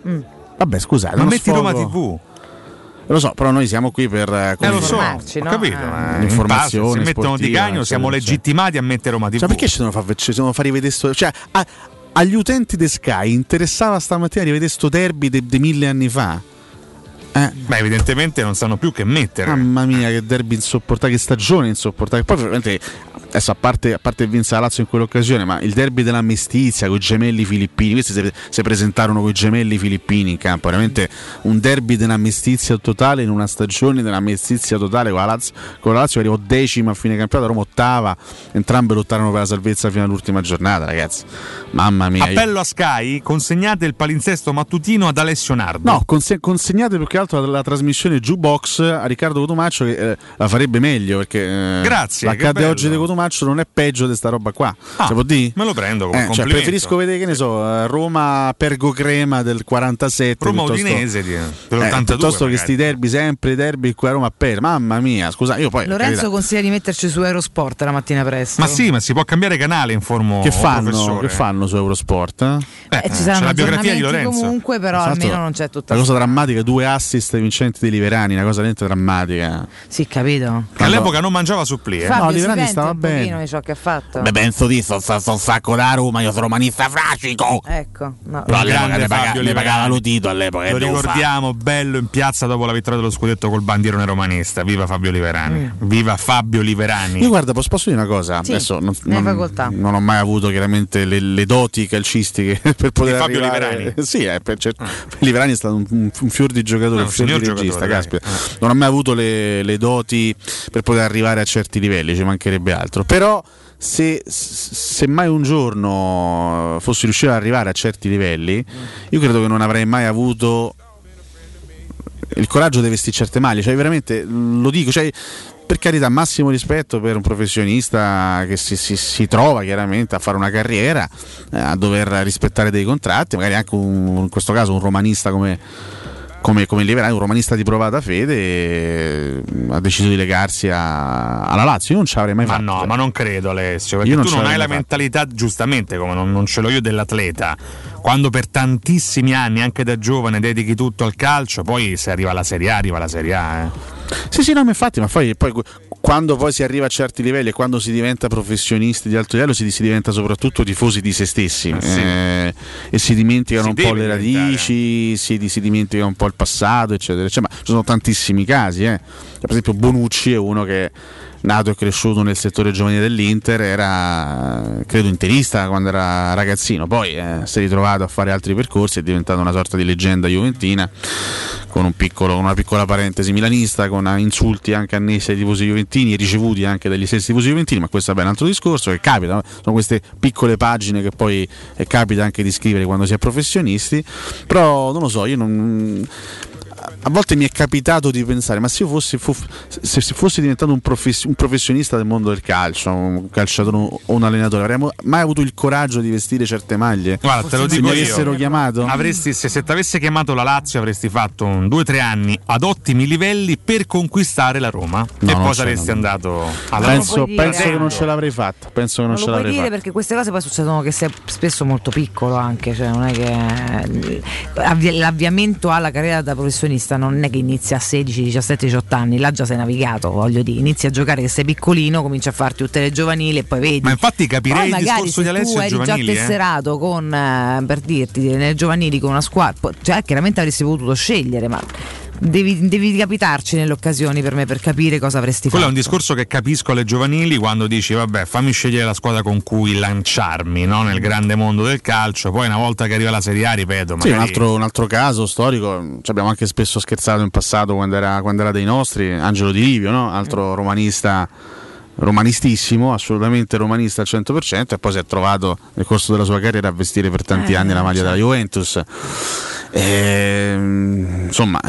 Mm. Vabbè, scusate. Ma metti Roma sfogo- TV. Lo so, però noi siamo qui per eh, Eh, lo so, Informarci, ho no? capito. Eh. ma L'informazione in base, Se mettono di cagno siamo legittimati a mettere Roma TV. Cioè, perché ci devono far, ci devono far rivedere sto. Cioè, a- agli utenti di Sky interessava stamattina rivedere sto derby di mille anni fa? Eh. Beh, evidentemente non sanno più che mettere. Mamma mia, che derby insopportabile, che stagione insopportabile. Poi, veramente, adesso a parte, a parte vinse la Lazio in quell'occasione, ma il derby della mestizia con i gemelli filippini, questi si, si presentarono con i gemelli filippini in campo. Veramente un derby della mestizia totale in una stagione della mestizia totale con la Lazio, con la Lazio arrivò decima a fine campionato, Roma ottava, entrambe lottarono per la salvezza fino all'ultima giornata, ragazzi. Mamma mia. io- Appello a Sky, consegnate il palinsesto mattutino ad Alessio Nardo. No, conse- consegnate più che altro la trasmissione Jukebox a Riccardo Cotumaccio che eh, la farebbe meglio perché eh, Grazie, l'accade oggi di Cotumaccio Cotumaccio non è peggio di sta roba qua. Si può dire? Me lo prendo come Eh, cioè, preferisco vedere che ne so, eh, Roma Pergo Crema del 47 Roma piuttosto- Udinese di- eh, dell'82 piuttosto che sti derby sempre i derby qui a Roma per mamma mia scusa io poi Lorenzo consiglia di metterci su Eurosport la mattina presto. Ma sì, ma si può cambiare canale, informo che fanno, che fanno su Eurosport eh? Eh, ci saranno c'è la biografia di Lorenzo. comunque, però Esatto. almeno non c'è tutta la cosa drammatica due assist vincenti di Liverani una cosa veramente drammatica Sì, capito. Che all'epoca non mangiava supplì. Eh. Fabio, no, Liverani stava un bene. di ciò che ha fatto. Beh, penso di sono sto, sto sacco da Roma io sono romanista frascico Ecco, no. però all'epoca ne, paga- ne pagava Liverani. lo titolo all'epoca Lo ricordiamo bello in piazza dopo la vittoria dello scudetto col bandierone romanista. Viva Fabio Liverani. Mm. Viva Fabio Liverani. Io guarda, posso posso dire una cosa? Sì, Adesso non, non- non ho mai avuto chiaramente le, le doti calcistiche per poter Fabio arrivare. Liverani? Sì, eh, per cer- Liverani è stato un, un- un fior di giocatore, Ah, un un fior di regista, caspita. Non ho mai avuto le, le doti per poter arrivare a certi livelli, ci mancherebbe altro. Però se, se mai un giorno fossi riuscito ad arrivare a certi livelli, io credo che non avrei mai avuto il coraggio di vestirci certe maglie, cioè veramente lo dico, cioè, per carità, massimo rispetto per un professionista che si, si- si trova chiaramente a fare una carriera, eh, a dover rispettare dei contratti, magari anche un- in questo caso un romanista come, come, come Liverani, un romanista di provata fede, eh, ha deciso di legarsi a- alla Lazio. Io non ci avrei mai Ma fatto. no, cioè. ma non credo Alessio, perché Io non tu ce non hai la fatto. mentalità, giustamente, come non, non ce l'ho io dell'atleta. Quando per tantissimi anni, anche da giovane, dedichi tutto al calcio, poi se arriva alla Serie A, arriva alla Serie A. eh. Sì, sì, no, ma infatti, ma poi, poi quando poi si arriva a certi livelli e quando si diventa professionisti di alto livello si, si diventa soprattutto tifosi di se stessi Eh, sì. eh, e si dimenticano Si un po' le radici, si, si dimentica un po' il passato, eccetera, eccetera. Ma ci sono tantissimi casi, eh. per esempio Bonucci è uno che nato e cresciuto nel settore giovanile dell'Inter, era credo interista quando era ragazzino, poi eh, si è ritrovato a fare altri percorsi, è diventato una sorta di leggenda juventina con un piccolo- una piccola parentesi milanista, con insulti anche annessi ai tifosi juventini, ricevuti anche dagli stessi tifosi juventini, ma questo è ben altro discorso che capita, no? sono queste piccole pagine che poi eh, capita anche di scrivere quando si è professionisti, però non lo so, io non a volte mi è capitato di pensare, ma se io fossi, fu- se, se fossi diventato un, profes- un professionista del mondo del calcio, un calciatore o un allenatore, avremmo mai avuto il coraggio di vestire certe maglie? Guarda, te lo se dico mi io. avessero chiamato? Avresti, se, se ti avesse chiamato la Lazio, avresti fatto un 2-3 anni ad ottimi livelli per conquistare la Roma. No, e non poi c'è, saresti no. andato alla Penso, dire, penso che non ce l'avrei fatta. Penso che non, Non ce lo puoi l'avrei dire fatta. perché queste cose poi succedono che sei spesso molto piccolo anche, cioè non è che avvi- l'avviamento alla carriera da professionista non è che inizia a 16, 17, 18 anni, là già sei navigato, voglio dire, inizi a giocare che sei piccolino, cominci a farti tutte le giovanili e poi vedi. Ma infatti capirei Poi il discorso di Alessio tu eri giovanili, già eh. tesserato con, eh, per dirti, nelle giovanili con una squadra, cioè chiaramente avresti potuto scegliere, ma devi, devi capitarci nelle occasioni per me per capire cosa avresti Quello è fatto. un discorso che capisco alle giovanili quando dici vabbè fammi scegliere la squadra con cui lanciarmi no? nel grande mondo del calcio, poi una volta che arriva la Serie A ripeto, Sì, un magari- altro, un altro caso storico, ci abbiamo anche spesso scherzato in passato quando era, quando era dei nostri, Angelo Di Livio, no? altro romanista romanistissimo, assolutamente romanista al 100% e poi si è trovato nel corso della sua carriera a vestire per tanti Eh, anni la maglia certo. della Juventus. Ehm, insomma,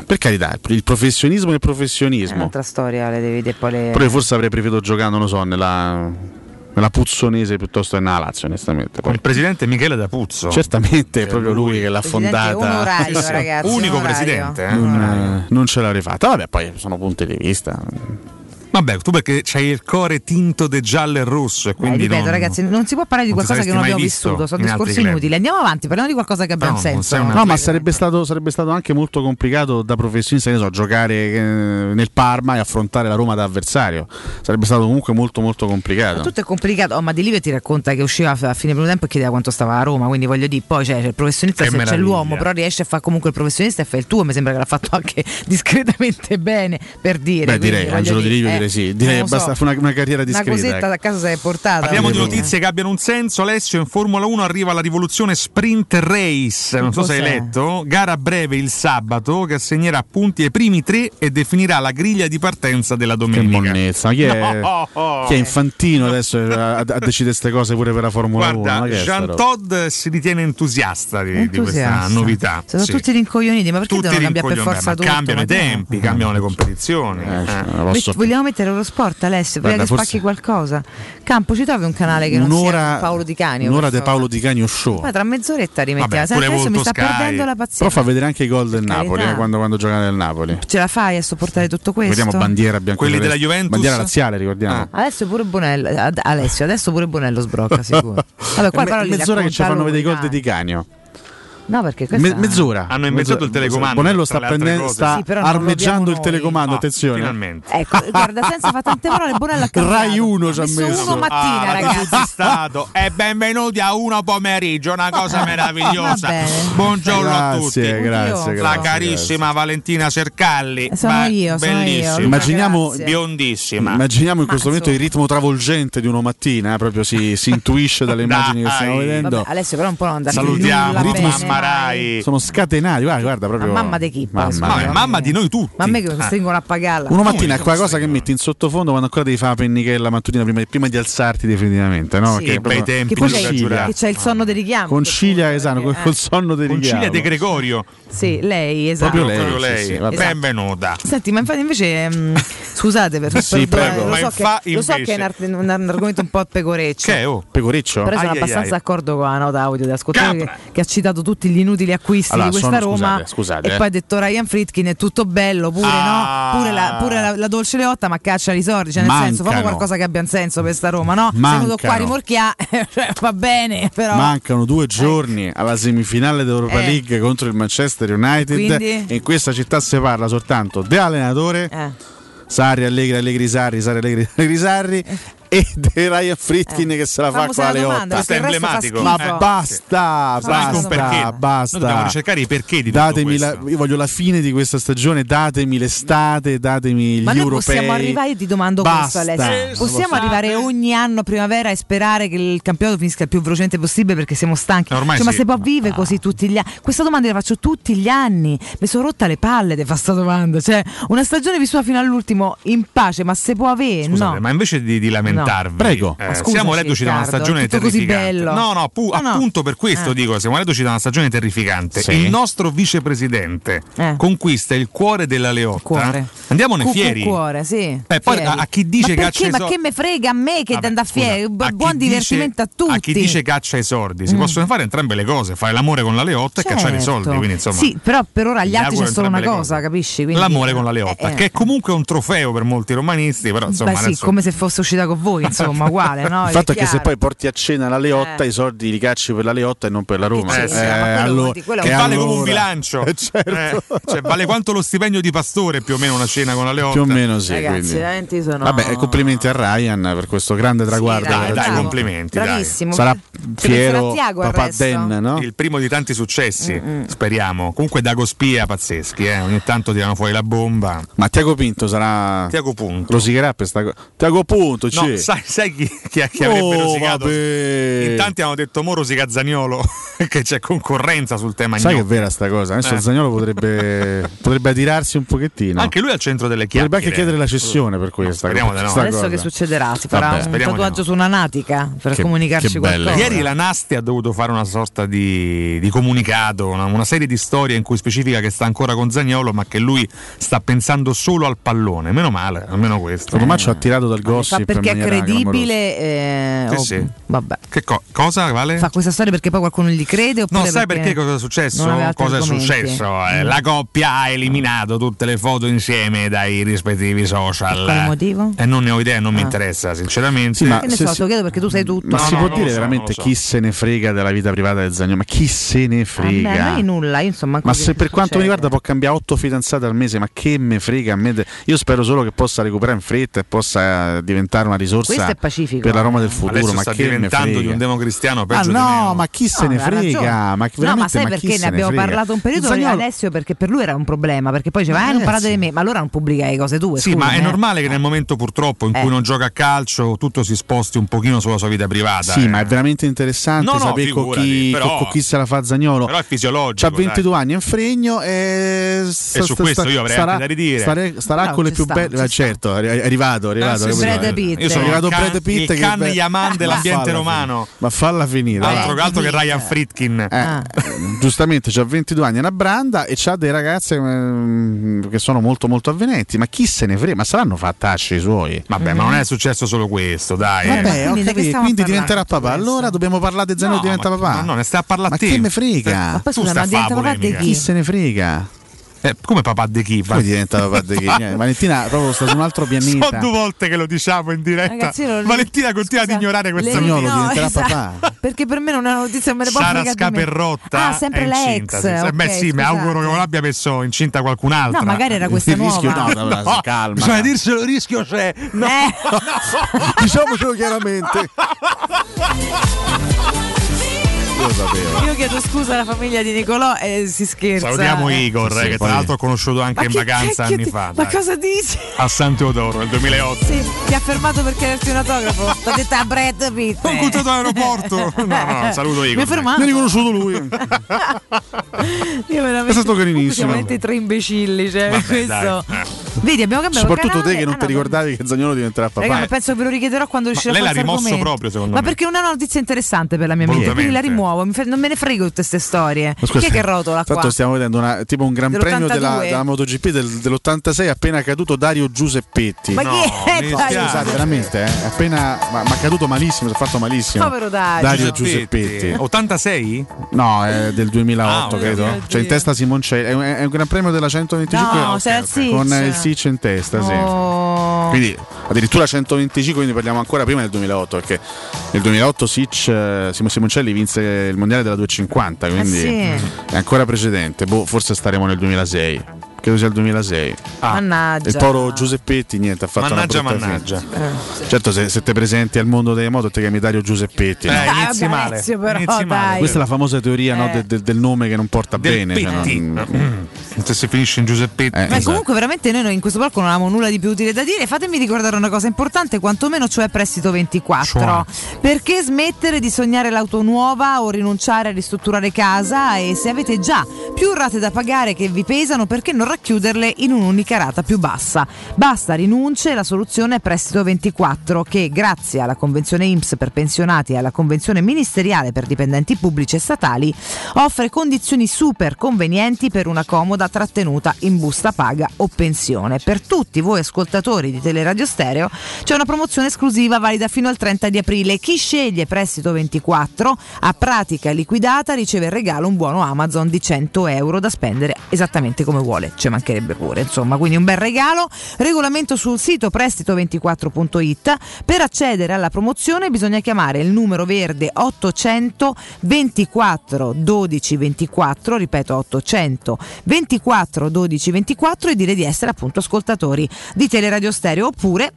eh, per carità, il professionismo è il È professionismo. un'altra storia, le devi dire poi le... Però io forse avrei preferito giocare, non lo so, nella, nella Puzzonese piuttosto che nella Lazio, onestamente. con il presidente Michele D'Apuzzo. Certamente è proprio lui che l'ha fondata. onorario, ragazzi, Unico onorario. presidente, eh. Non, non ce l'avrei fatta. Vabbè, poi sono punti di vista. Vabbè, tu perché c'hai il core tinto de giallo e rosso e Eh, quindi ripeto, non- ragazzi, non si può parlare di qualcosa che non abbiamo vissuto, sono discorsi inutili. Andiamo avanti, parliamo di qualcosa che abbia No, un senso. No, ma sarebbe stato, sarebbe stato anche molto complicato da professionista, che ne so, giocare eh, nel Parma e affrontare la Roma da avversario. Sarebbe stato comunque molto molto complicato. Tutto è complicato, oh, ma Di Livio ti racconta che usciva a fine primo tempo e chiedeva quanto stava a Roma, quindi voglio dire, poi c'è, c'è il professionista, Che se c'è l'uomo, però riesce a fare comunque il professionista e fa il tuo, mi sembra che l'ha fatto anche discretamente bene per dire. Beh, quindi, direi, Angelo Di Livio eh, direi sì. Direi so. basta, fu una, una carriera Una discreta. cosetta ecco. da casa se è portata. Parliamo di dire. notizie che abbiano un senso. Alessio, in Formula 1 arriva la rivoluzione sprint race. Non so se hai Cos'è? letto. Gara breve il sabato che assegnerà punti ai primi tre e definirà la griglia di partenza della Che domenica. monnezza, ma chi è, No! chi è infantino adesso a, a decidere queste cose pure per la Formula 1? Guarda, Ma che è sta Jean roba? Todd si ritiene entusiasta di, di questa Entusiasta. novità. Sono Sì. tutti rincoglioniti, ma perché Tutti devono cambiare per forza tutto? cambiano i che- tempi, cambiano le competizioni. Eh, eh. vogliamo mettere Eurosport Alessio, prima che spacchi qualcosa. Campo, ci trovi un canale che non Un'ora, sia Paolo Di Canio. un'ora di? Paolo Di Canio Show. Poi tra mezz'oretta rimettiamo. Vabbè, pure adesso mi sta Sky. perdendo la Però pazienza. fa vedere anche i gol del Napoli eh, quando, quando gioca nel Napoli. Ce la fai a sopportare tutto questo? Vediamo bandiera bianca. Quelli della Juventus? Bandiera razziale, ricordiamo. Adesso pure Bonello, ad- Alessio, adesso pure Bonello sbrocca sicuro. Vabbè, qua Me- però mezz'ora che ci fanno vedere i gol di Di Canio. No, perché questa Me- mezz'ora. Hanno inventato Mezz'ora. il telecomando, Bonello sta, prendendo, sta Sì, non armeggiando il telecomando. Ah, attenzione. finalmente. Ecco, guarda, senza fare tante parole, Bonello ha. Rai 1 ci ha messo messo. uno mattina, Ah, ragazzi. Stato e benvenuti a uno pomeriggio, una cosa meravigliosa. Buongiorno a tutti. Grazie, grazie, La grazie, carissima Valentina Sercalli. Sono Beh, io, sono io. bellissima. Immaginiamo- Grazie. biondissima. Immaginiamo in questo momento il ritmo travolgente di una mattina, eh, proprio si, si intuisce dalle immagini che stiamo vedendo. Vabbè, Alessio, però non può andare Salutiamo ritmo mamma. Rai. Sono scatenati, guarda, guarda proprio. Ma mamma di chi? Mamma è mamma di noi tutti. Ma a me che mi Ah. costringono a pagarla. Una mattina è quella cosa che metti in sottofondo quando ancora devi fare la pennichella mattutina prima, prima di alzarti definitivamente, no? Sì. Che bei tempi Che poi c'è, c'è il sonno dei richiami. Concilia esatto, col, Eh. col sonno del Concilia richiamo. De Gregorio. Sì, lei, esatto. Proprio lei, Proprio sì, lei. sì, vabbè. Benvenuta. Senti, ma infatti invece mm, scusate per Sì, prego. lo, Ma so infa- che, lo so che è un, ar- un argomento un po' pecoreccio. Che è, oh? Pecoreccio? Però sono Ai, abbastanza ai. d'accordo con la nota audio dell'ascoltatore che, che ha citato tutti gli inutili acquisti Allora, di questa sono- Roma scusate, scusate, e eh. poi ha detto Ryan Fritkin è tutto bello pure, Ah. no? pure, la, pure la, la dolce leotta ma caccia i sordi cioè nel Mancano. senso fammi qualcosa che abbia un senso per sta Roma no? Venuto qua a Mancano. rimorchiare cioè, va bene però Mancano due giorni alla semifinale d'Europa Eh. League contro il Manchester United Quindi? e in questa città si parla soltanto di allenatore, Eh. Sarri, Allegri, Allegri, Sarri, Sarri, Allegri, Allegri, Sarri e di Ryan Fritkin che se la fa Famosa con la la domanda, Leotta. perché il resto fa emblematico. Ma basta, un basta, perché. Noi basta. dobbiamo ricercare i perché di tutto datemi la, questo. io voglio la fine di questa stagione, datemi l'estate, datemi gli ma noi europei. possiamo arrivare, io ti domando Basta. questo Alessio, Eh, possiamo arrivare ogni anno a primavera e sperare che il campionato finisca il più velocemente possibile perché siamo stanchi? Ormai Cioè, ma sì. si può vivere così tutti gli anni? Questa domanda la faccio tutti gli anni, mi sono rotta le palle di fare questa domanda, cioè una stagione vissuta fino all'ultimo in pace, ma se può avere? Scusate, no. ma invece di, di lamentarvi, Prego. eh, scusaci, siamo reduci da una stagione terrificante. No, no, pu- No, no. appunto per questo Eh. dico, siamo reduci da una stagione terrificante. Sì. Il nostro vicepresidente Eh. conquista il cuore della Leotta. Cuore. Andiamone fieri. cuore, sì. Eh, poi Fieri. a- a chi dice ma caccia perché? i Ma che me frega a me che Vabbè, scusa, fieri? a chi Buon dice- divertimento a tutti. A chi dice caccia i sordi, si Mm. possono fare entrambe le cose, fare l'amore con la Leotta e cacciare i Certo. soldi. Quindi, insomma, sì, però per ora agli mi altri c'è solo una cosa, capisci? Quindi- L'amore con la Leotta, Eh, eh. che è comunque un trofeo per molti romanisti, però insomma sì, come se fosse uscita con voi, insomma, uguale, no? Il fatto è che se poi porti a cena la Leotta, Eh. i soldi li cacci per la Leotta e non per la Roma. Quello vuol dire- quello che vale come un allora- bilancio, Eh, certo. Eh, cioè, vale quanto lo stipendio di pastore più o meno una cena con la Leotta. Più o meno sì. Ragazzi, quindi. sono... Vabbè, complimenti a Ryan per questo grande traguardo. dai, che ha dai, raggiunto. complimenti, dai. Bravissimo. Sarà Ci fiero papà? Dan, no? Il primo di tanti successi, speriamo. Comunque Dago Spia pazzeschi, eh. ogni tanto tirano fuori la bomba. Ma Tiago Pinto sarà. Tiago Punto. Rosicherà per sta cosa. Tiago Punto, No, sai, sai chi, chi, chi avrebbe Oh, rosicato? vabbè. In tanti hanno detto Mo rosica Zagnolo che c'è concorrenza sul tema Sai che è vera sta cosa? Adesso Eh. Zagnolo potrebbe, potrebbe adirarsi un pochettino. Anche lui è al centro delle chiacchiere. Potrebbe anche chiedere la cessione per questa, speriamo di no. questa Adesso cosa. che succederà? Si farà Vabbè, un tatuaggio no. su una natica per Che- comunicarci che qualcosa. Ieri la Nasti ha dovuto fare una sorta di, di comunicato, una, una serie di storie in cui specifica che sta ancora con Zagnolo, ma che lui sta pensando solo al pallone. Meno male, almeno questo. Tomaccio ha tirato dal gossip perché in è maniera credibile. eh, Sì, oh, sì. Vabbè. Che co- cosa, Vale? Fa questa storia perché poi qualcuno gli crede? Oppure No, sai perché, cosa è successo? Cosa è successo? Eh, la coppia ha eliminato tutte le foto insieme dai rispettivi social. Per motivo? E non ne ho idea, non mi Ah. interessa, sinceramente. Sì, ma Che ne se so, lo chiedo perché tu sai tutto. Ma No, si no, può dire so, veramente so. chi se ne frega della vita privata del Zagnolo? Ma chi se ne frega? me nulla, io insomma. Ma se per quanto mi riguarda può cambiare otto fidanzate al mese, ma che me frega a me? Io spero solo che possa recuperare in fretta e possa eh, diventare una risorsa Questo è pacifico. per la Roma del futuro. Adesso ma sta che diventando di un democristiano Ah, peggio di no, ma chi se No, ne ha frega? Ma no, ma sai chi perché se ne abbiamo frega? parlato un periodo Zagnolo- Alessio? Perché per lui era un problema, perché poi diceva, ah, non Ragazzi. parlate di me, ma allora non pubblica le cose tue. Sì, ma è scusami, eh. normale che nel momento purtroppo in Eh. cui non gioca a calcio tutto si sposti un pochino sulla sua vita privata. Sì, eh. ma è veramente interessante No, no, sapere con chi, però- con chi se la fa Zagnolo. Però è fisiologico. C'ha 22 anni, è un fregno e, sta- su sta- questo sta- io avrei anche da ridire. starà No, con le più belle. eh, certo, è arrivato, è arrivato. Eh, Io sono arrivato il can- Brad Pitt il che can Yaman ma dell'ambiente romano. Ma falla finire. Altro, altro che Ryan Fritkin. Eh, giustamente c'ha 22 anni, è una branda e c'ha dei ragazzi ehm, che sono molto molto avvenenti. Ma chi se ne frega? Ma saranno fattacci i suoi. Vabbè, ma non è successo solo questo, dai. Vabbè, eh. quindi quindi diventerà papà. Allora dobbiamo parlare di Zeno No, diventa ma- papà. ma no, ne stai a parlare Ma a te. che me frega? Ma poi scusa, ma diventa papà di chi? Chi se ne frega? Eh, come papà di chi? Come diventa papà di chi? Eh, Valentina proprio sta su un altro pianeta. Sono due volte che lo diciamo in diretta. Ragazzi, lo- Valentina continua ad ignorare questa Le- Spagnolo no, diventerà esatto. papà. Perché per me non è una notizia, me ne può Sara. Scaperrotta Ah, sempre è l'ex. incinta, sì. Eh, Beh ok, sì, mi auguro che non l'abbia messo incinta qualcun'altra. No, magari era questa Il rischio nuova. no, no, no, calma. Bisogna dirselo, il rischio c'è. No. Eh, Diciamocelo chiaramente. Io lo sapevo. io chiedo scusa alla famiglia di Nicolò e si scherza. Salutiamo eh. Igor, Sì, eh, sì, che poi- tra l'altro ho conosciuto anche Ma in che vacanza anni ti- fa. Ma dai. cosa dici? A San Teodoro nel 2008. Sì, ti ha fermato per chiederti un autografo. Ti ha detto a Brad Pitt. Ho incontrato all'aeroporto. No, no, saluto Mi Igor. ha fermato. Mi ha riconosciuto lui. Io veramente. È stato carinissimo. Siamo veramente tre imbecilli. Cioè, Vabbè, questo. dai. Vedi, abbiamo cambiato Soprattutto canale. te che non Ah, ti no, ricordavi che Zagnolo diventerà papà. Raga, ma penso che ve lo richiederò quando uscirà lei l'ha rimosso argomento. proprio, secondo Ma me. perché non è una notizia interessante per la mia amica, quindi la rimuovo. Mi fa- Non me ne frego tutte queste storie. Scusa, Chi è che rotola qua? stiamo vedendo una- tipo un gran premio della, Dell'82? della MotoGP del- dell'86 appena caduto Dario Giuseppetti. Ma chi è? Dai, dispiace. Scusate, veramente, eh? È appena ma, ma caduto malissimo, si è fatto malissimo. Povero Dario. Dario Giuseppetti. 86? No, è del 2008, Ah, credo. Mio C'è in testa Simoncelli. È un, è un gran premio della 125 No, c'è il Sitch. con il Sitch in testa, sì. Oh. Quindi addirittura 125, quindi parliamo ancora prima del 2008, perché nel 2008 Sitch, eh, Simo Simoncelli vinse il mondiale della 250, quindi Eh sì. è ancora precedente. Boh, forse staremo nel 2006. Credo sia il 2006. Mannaggia. Il poro Giuseppetti, niente, ha fatto Mannaggia, una brutta mannaggia. fine. Certo, se, se te presenti al mondo delle moto, ti chiami Dario Giuseppetti. no? Eh, Dai, inizi male. Però, Inizi male. dai. Questa è la famosa teoria no, Eh. del, del- del nome che non porta Del bene. cioè, non- Se finisce in Giuseppetti. Eh, Ma esatto. comunque veramente noi in questo blocco non avevamo nulla di più utile da dire. Fatemi ricordare una cosa importante, quantomeno cioè prestito 24. Cioè? Perché smettere di sognare l'auto nuova o rinunciare a ristrutturare casa e se avete già più rate da pagare che vi pesano, perché non racchiuderle in un'unica rata più bassa? Basta rinunce, la soluzione è prestito 24 che grazie alla convenzione IMSS per pensionati e alla convenzione ministeriale per dipendenti pubblici e statali offre condizioni super convenienti per una comoda trattenuta in busta paga o pensione. Per tutti voi ascoltatori di Teleradio Stereo c'è una promozione esclusiva valida fino al 30 di aprile. Chi sceglie prestito 24 a pratica liquidata riceve in regalo un buono Amazon di 100 euro da spendere esattamente come vuole, ci mancherebbe pure, insomma, quindi un bel regalo. Regolamento sul sito prestito24.it. Per accedere alla promozione bisogna chiamare il numero verde 800 24 12 24, ripeto 800 24 12 24 e dire di essere appunto ascoltatori di Teleradio Stereo oppure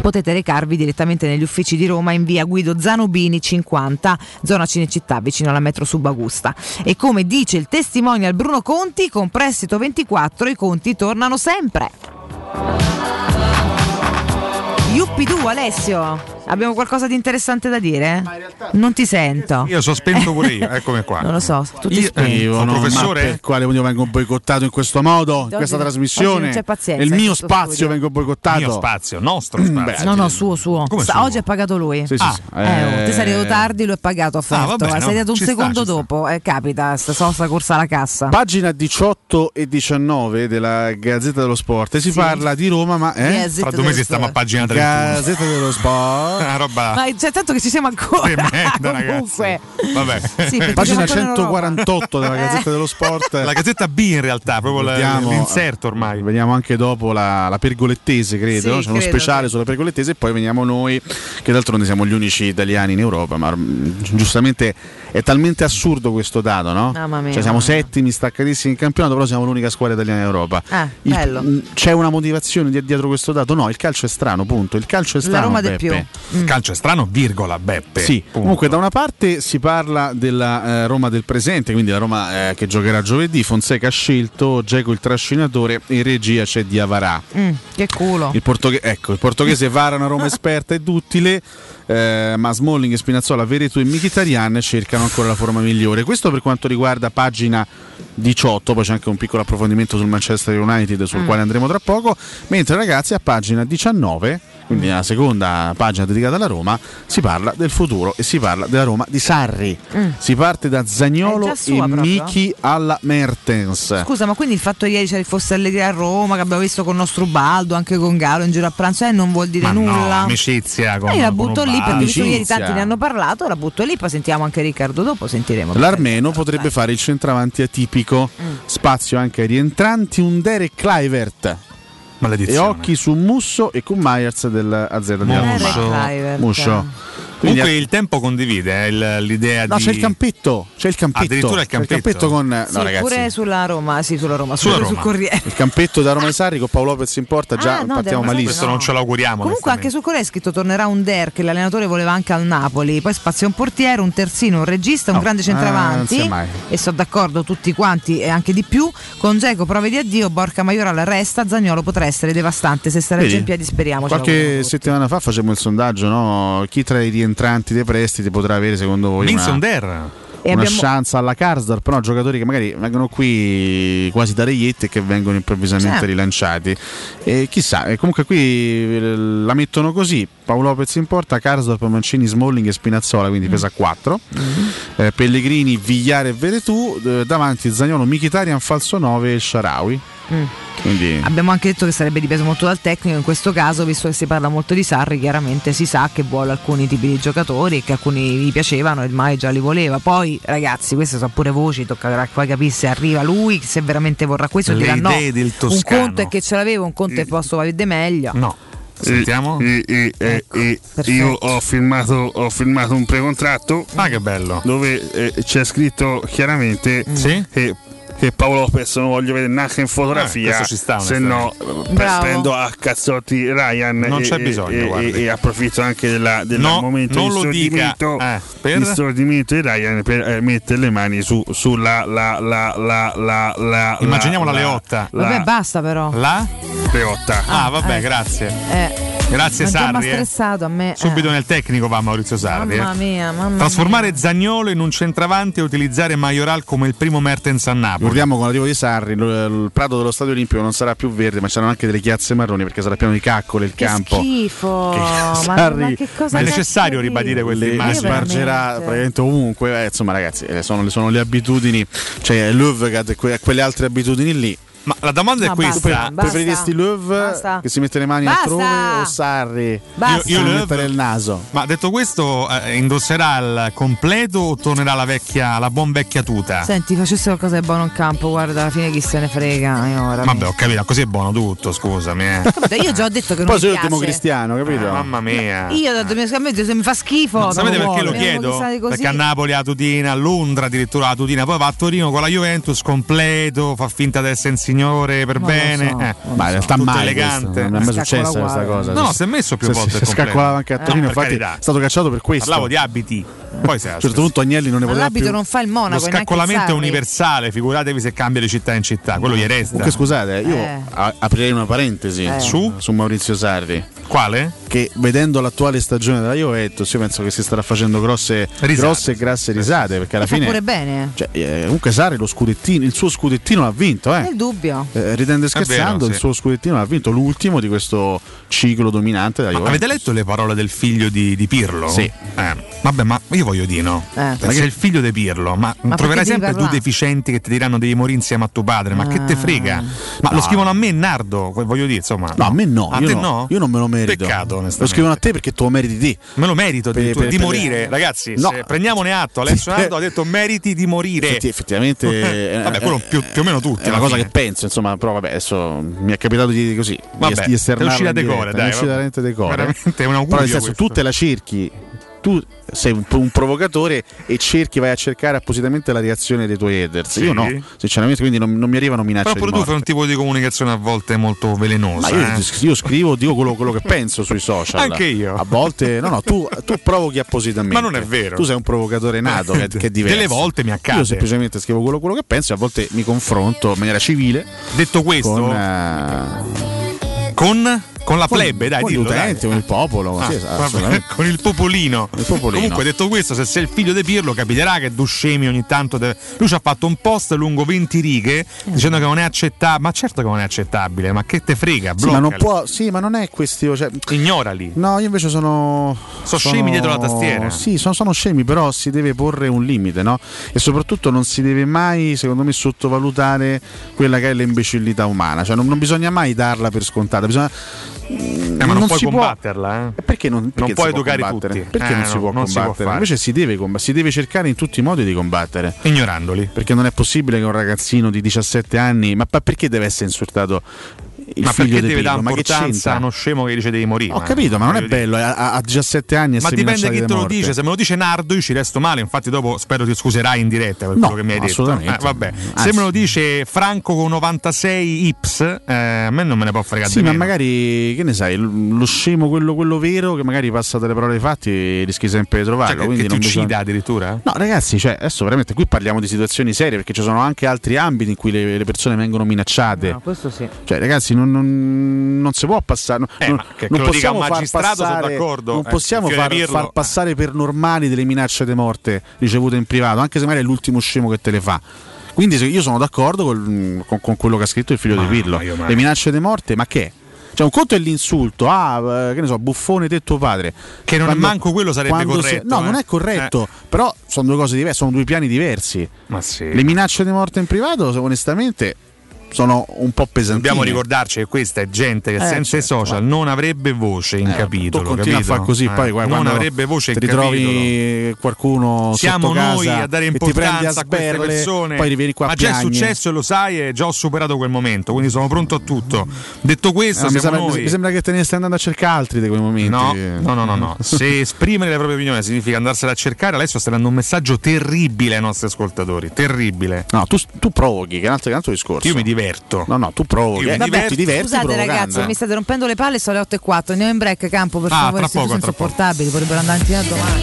Potete recarvi direttamente negli uffici di Roma in via Guido Zanobini 50, zona Cinecittà, vicino alla metro Subagusta. E come dice il testimonial Bruno Conti, con prestito 24 i conti tornano sempre. Yuppidu Alessio, abbiamo qualcosa di interessante da dire? Non ti sento. Io sono spento pure io, eccomi qua. Non lo so, tutti Io- spenti. Io Sono non- professore? per quale motivo vengo boicottato in questo modo, in questa oggi trasmissione? non c'è pazienza Il mio spazio studio. vengo boicottato. Mio spazio, nostro spazio. No, no, suo, suo. Come Sa- suo? Oggi ha pagato lui. Sì, sì, Ah, sì. eh, oh, te sei arrivato Eh, tardi, lo è pagato offerto. Ah, vabbè, sei no, arrivato un sta, secondo sta. dopo. Eh, capita, sta corsa alla cassa. Pagina 18 e 19 della Gazzetta dello Sport. Si parla di Roma, ma eh? Fra due mesi stiamo a pagina 31. Gazzetta dello Sport. Una roba Ma c'è tanto che ci siamo ancora. tremenda, Comunque. Vabbè. Sì, Pagina siamo ancora in Europa. 148 della. Gazzetta dello Sport. La gazzetta B in realtà, proprio Vediamo- l'inserto ormai. Veniamo anche dopo la, la pergolettese, credo. Sì, C'è uno credo, speciale sì. sulla pergolettese e poi veniamo noi, che d'altronde siamo gli unici italiani in Europa. Ma mm, giustamente è talmente assurdo questo dato, no? Mamma mia. Cioè siamo settimi, staccatissimi in campionato, però siamo l'unica squadra italiana in Europa. Ah, Il- bello. mm, c'è una motivazione di- dietro questo dato? No, il calcio è strano, punto. Il calcio è strano. La Roma del Beppe. più. Il calcio è strano, virgola, Beppe. Sì, Punto. comunque da una parte si parla della eh, Roma del presente, quindi la Roma eh, che giocherà giovedì, Fonseca ha scelto Geco il trascinatore e in regia c'è Diavarà. Mm, che culo. Il, portoghe- ecco, il portoghese vara una Roma esperta e duttile, eh, ma Smalling e Spinazzola, Veretu e Mkhitaryan cercano ancora la forma migliore. Questo per quanto riguarda pagina 18, poi c'è anche un piccolo approfondimento sul Manchester United sul Mm. quale andremo tra poco, mentre ragazzi a pagina 19 quindi nella seconda pagina dedicata alla Roma, si parla del futuro e si parla della Roma di Sarri. Mm. Si parte da Zagnolo e proprio? Miki alla Mertens. Scusa, ma quindi il fatto che ieri ci fosse Allegri a Roma, che abbiamo visto con nostro Baldo, anche con Galo in giro a pranzo, eh, non vuol dire Ma no, nulla. amicizia con io la con butto lì perché visto ieri tanti ne hanno parlato, la butto lì, poi sentiamo anche Riccardo dopo, sentiremo. L'Armeno potrebbe fare il centravanti atipico, Mm. spazio anche ai rientranti, un Derek Clivert. E Maledizione. occhi su Musso e con Myers del AZ di Muscio. Roma. Muscio. Comunque Quindi- il tempo condivide eh, l'idea No, di... c'è il campetto, c'è il campetto. Addirittura il C'è il campetto? campetto con no, Sì, ragazzi. pure sulla Roma, sì, sulla Roma, Sulla sulla sul Roma. Corriere. Il campetto da Roma di Sarri con Paolo Lopez in porta già Ah, no, partiamo malissimo. Questo non ce l'auguriamo. Comunque anche sul Corriere è scritto tornerà un Der che l'allenatore voleva anche al Napoli, poi spazio un portiere, un terzino, un regista, un grande eh, centravanti mai. e sono d'accordo tutti quanti e anche di più, con Geco prove di addio, Borca Maioral resta, Zagnolo potrà essere devastante se Vedi? in piedi speriamo. Qualche settimana fa facemmo il sondaggio, no? Chi tra i rientranti dei prestiti potrà avere secondo voi Vincent una. E una abbiamo- chance alla Karsdorp, no? giocatori che magari vengono qui quasi da reietti e che vengono improvvisamente Sì. rilanciati. E chissà, e comunque qui eh, la mettono così: Paolo Lopez in porta, Karsdorp, Mancini, Smalling e Spinazzola, quindi pesa 4. Eh, Pellegrini, Vigliare e Veretù, eh, davanti Zagnolo, Michitarian, falso 9 e Sharawi. Mm. Quindi Abbiamo anche detto che sarebbe dipeso molto dal tecnico, in questo caso, visto che si parla molto di Sarri, chiaramente si sa che vuole alcuni tipi di giocatori e che alcuni gli piacevano e mai già li voleva. Poi, ragazzi, queste sono pure voci, toccherà poi capire se arriva lui, se veramente vorrà questo, Le dirà no. Un conto è che ce l'avevo, un conto è posso vedere meglio. No. Sentiamo. Ecco, io ho firmato, ho firmato un precontratto. Ah, che bello. Dove eh, c'è scritto chiaramente Sì? che, che Paolo Lopez non voglio vedere neanche in Eh, fotografia. questo ci sta, se no, eh, prendo a cazzotti Ryan. Non e- c'è bisogno, E, e- e approfitto anche della- del No, momento non di lo dica. Eh, per? di stordimento di Ryan per eh, mettere le mani su, sulla la, la, la, la, la, Immaginiamo la la Leotta. La Vabbè, basta però. La? Leotta. Ah, vabbè, eh. grazie. Eh, Grazie ma Sarri. eh. stressato a me. eh. Subito nel tecnico va Maurizio Sarri. Mamma eh. mia, mamma Trasformare Zagnolo in un centravanti e utilizzare Majoral come il primo Mertens a Napoli. Ricordiamo con l'arrivo di Sarri, il prato dello stadio olimpico non sarà più verde, ma ci saranno anche delle chiazze marroni perché sarà pieno di caccole il Che campo. schifo. Che ma, Sarri- ma Ma è necessario di- ribadire queste le, le immagini? spargerà praticamente ovunque. Eh, insomma, ragazzi, eh, sono, sono le abitudini. Cioè, Löwgard e que- quelle altre abitudini lì. Ma la domanda è No, questa. basta, basta. Preferiresti Löw Basta. che si mette le mani Basta. altrove o Sarri Basta. Io- io Löw- mettere il naso? Ma detto questo, eh, indosserà il completo o tornerà la vecchia, la buon vecchia tuta? Senti, facesse qualcosa di buono in campo, guarda, alla fine chi se ne frega. Io, ora Vabbè, ho capito, così è buono tutto, scusami. Eh. Capito? Io già ho detto che non Poi mi sei piace. l'ultimo cristiano, capito? Eh, mamma mia. Io ho detto, mi- a me se mi fa schifo. No, sapete perché vuole. lo chiedo? Perché a Napoli ha la tutina, a Londra addirittura la tutina, poi va a Torino con la Juventus completo, fa finta di essere un signore per lo bene. so, eh. Ma in realtà Tutto mai elegante. questo, non è mai successa questa cosa. No, no, si è messo più Si- volte si completo. scaccolava anche a Eh, Torino, infatti carità. è stato cacciato per questo. Parlavo di abiti. Poi se a un certo punto Agnelli non ne Ma poteva l'abito più. non fa il monaco. lo e scaccolamento è universale, figuratevi se cambia di città in città, quello gli resta. Comunque scusate, io Eh. a- aprirei una parentesi Eh. su, su Maurizio Sarri. Quale? Che vedendo l'attuale stagione della Juventus, io penso che si starà facendo grosse, Risate. grosse e grasse risate. Perché alla Fa fine. pure bene. Cioè, eh, comunque Sarri lo scudettino, il suo scudettino l'ha vinto, eh. Nel dubbio. Eh, ridendo e scherzando, vero, il sì. suo scudettino l'ha vinto, l'ultimo di questo ciclo dominante della Ma Juventus. avete letto le parole del figlio di, di Pirlo? Sì. Eh, vabbè, ma io voglio dire no. Eh. Ma sei il figlio di Pirlo, ma, Ma troverai perché sempre due deficienti che ti diranno devi morire insieme a tuo padre. Ma che te Ah. frega? Ma lo scrivono a me, Nardo, voglio dire, insomma. No, a me no, A io te no, no? io non me lo merito. Peccato, onestamente. Lo scrivono a te perché tu lo meriti te. Me lo merito Per- addirittura, per- di per- morire, ragazzi. No. se prendiamone atto. Alessio. Nardo ha detto meriti di morire. Effetti- effettivamente eh, Vabbè, quello più, più o meno tutti. è una cosa fine. che penso, insomma, però vabbè, adesso mi è capitato di così, Vabbè, di, di esternarlo è uscita decore, dai, è uscita veramente decore. Veramente è un augurio Però nel senso, tu te la cerchi, tu sei un, un provocatore e cerchi, vai a cercare appositamente la reazione dei tuoi haters. Sì. Io no, sinceramente, quindi non, non mi arrivano minacce Però pure tu fai un tipo di comunicazione a volte molto velenosa. Io, eh. io scrivo, dico quello, quello che penso sui social. Anche io. A volte, no, no, tu, tu provochi appositamente. Ma non è vero. Tu sei un provocatore nato, che, che è diverso. Delle volte mi accade. Io semplicemente scrivo quello, quello che penso e a volte mi confronto in maniera civile. Detto questo, con, eh, con Con la Con- plebe, dai, con dillo, l'utente, dai. con il popolo, Ah, sì, assolutamente. con il popolino. popolino. Comunque, detto questo, se sei il figlio di Pirlo, capiterà che due scemi ogni tanto. deve- Lui ci ha fatto un post lungo 20 righe dicendo che non è accettabile. Ma certo che non è accettabile, ma che te frega? Sì, ma non può, sì, ma non è questione. Cioè, Ignorali. No, io invece sono. Sono scemi dietro la tastiera. Sì, sono, sono scemi, però si deve porre un limite, no? E soprattutto non si deve mai, secondo me, sottovalutare quella che è l'imbecillità umana. Cioè, non, non bisogna mai darla per scontata. Bisogna. Eh, ma non, puoi si può- combatterla, eh? Perché non, perché Non puoi può educare combattere? tutti. Perché Eh, non si può non si può combattere? Invece si deve, comb- si deve cercare in tutti i modi di combattere. Ignorandoli. Perché non è possibile che un ragazzino di 17 anni. Ma perché deve essere insultato il ma figlio perché di deve Pirlo? dare Ma che importanza c'entra? a uno scemo che dice devi morire? Ho capito, ma non è bello. A, a 17 anni Ma dipende chi te lo morte. dice. Se me lo dice Nardo, io ci resto male. Infatti, dopo spero ti scuserai in diretta per No, quello che mi hai detto. assolutamente. Eh, vabbè. Se me lo dice Franco con 96 Ips, eh, a me non me ne può fregare Sì, di ma meno. magari, che ne sai, lo scemo, quello, quello vero, che magari passa dalle parole ai fatti, rischi sempre di trovarlo. Cioè, quindi che ti non bisogna- uccida addirittura? No, ragazzi, cioè, adesso veramente qui parliamo di situazioni serie perché ci sono anche altri ambiti in cui le, le persone vengono minacciate. questo sì. Cioè, ragazzi, non, non- non si può passare. non- Eh, non, ma che non dica possiamo far passare-. Non Eh, possiamo Fiore far, far eh. passare per normali delle minacce di morte ricevute in privato, anche se magari è l'ultimo scemo che te le fa. Quindi io sono d'accordo col- con, con quello che ha scritto il figlio di Pirlo. ma- Le minacce di morte, ma che? Cioè, un conto è l'insulto, ah, eh, che ne so, buffone te tuo padre. Che non è manco quello sarebbe quando corretto, no, eh. non è corretto, però sono due cose diverse, sono due piani diversi. Ma sì. Le minacce di morte in privato, onestamente, sono un po' pesantine. Dobbiamo ricordarci che questa è gente che Eh, senza i certo, social non avrebbe voce in Eh, capitolo. tu continui capito? a far così, Eh, poi guarda, non avrebbe voce in ti capitolo. ritrovi qualcuno Siamo sotto noi casa a dare e ti prendi importanza a queste sberle, persone. poi rivieni qua Ma a già è successo e lo sai, e già ho superato quel momento, quindi sono pronto a tutto. Detto questo, Eh, mi, sembra, noi. mi sembra che te ne stai andando a cercare altri di quei momenti. No, no, no, no, no. Se esprimere le proprie opinioni significa andarsela a cercare, adesso stai dando un messaggio terribile ai nostri ascoltatori. Terribile. No, tu, tu provochi, che è un altro, che è un altro discorso. Io mi diverto. No, no, tu provochi. Io mi Eh, vabbè, diverto. ti diverti Scusate provocando. ragazzi, mi state rompendo le palle, sono le 8 e 4. Andiamo in break, campo, per Ah, favore. tra siete poco, tra insopportabili, vorrebbero andare in tirata domani.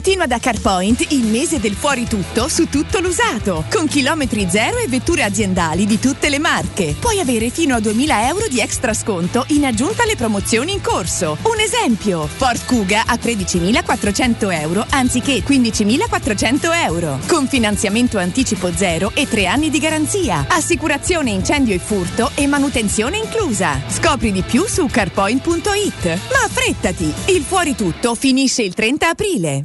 Continua da CarPoint il mese del fuori tutto su tutto l'usato, con chilometri zero e vetture aziendali di tutte le marche. Puoi avere fino a 2000 euro di extra sconto in aggiunta alle promozioni in corso. Un esempio, Ford Kuga a 13.400 euro anziché 15.400 euro, con finanziamento anticipo zero e tre anni di garanzia, assicurazione incendio e furto e manutenzione inclusa. Scopri di più su carpoint.it. Ma affrettati, il fuori tutto finisce il 30 aprile.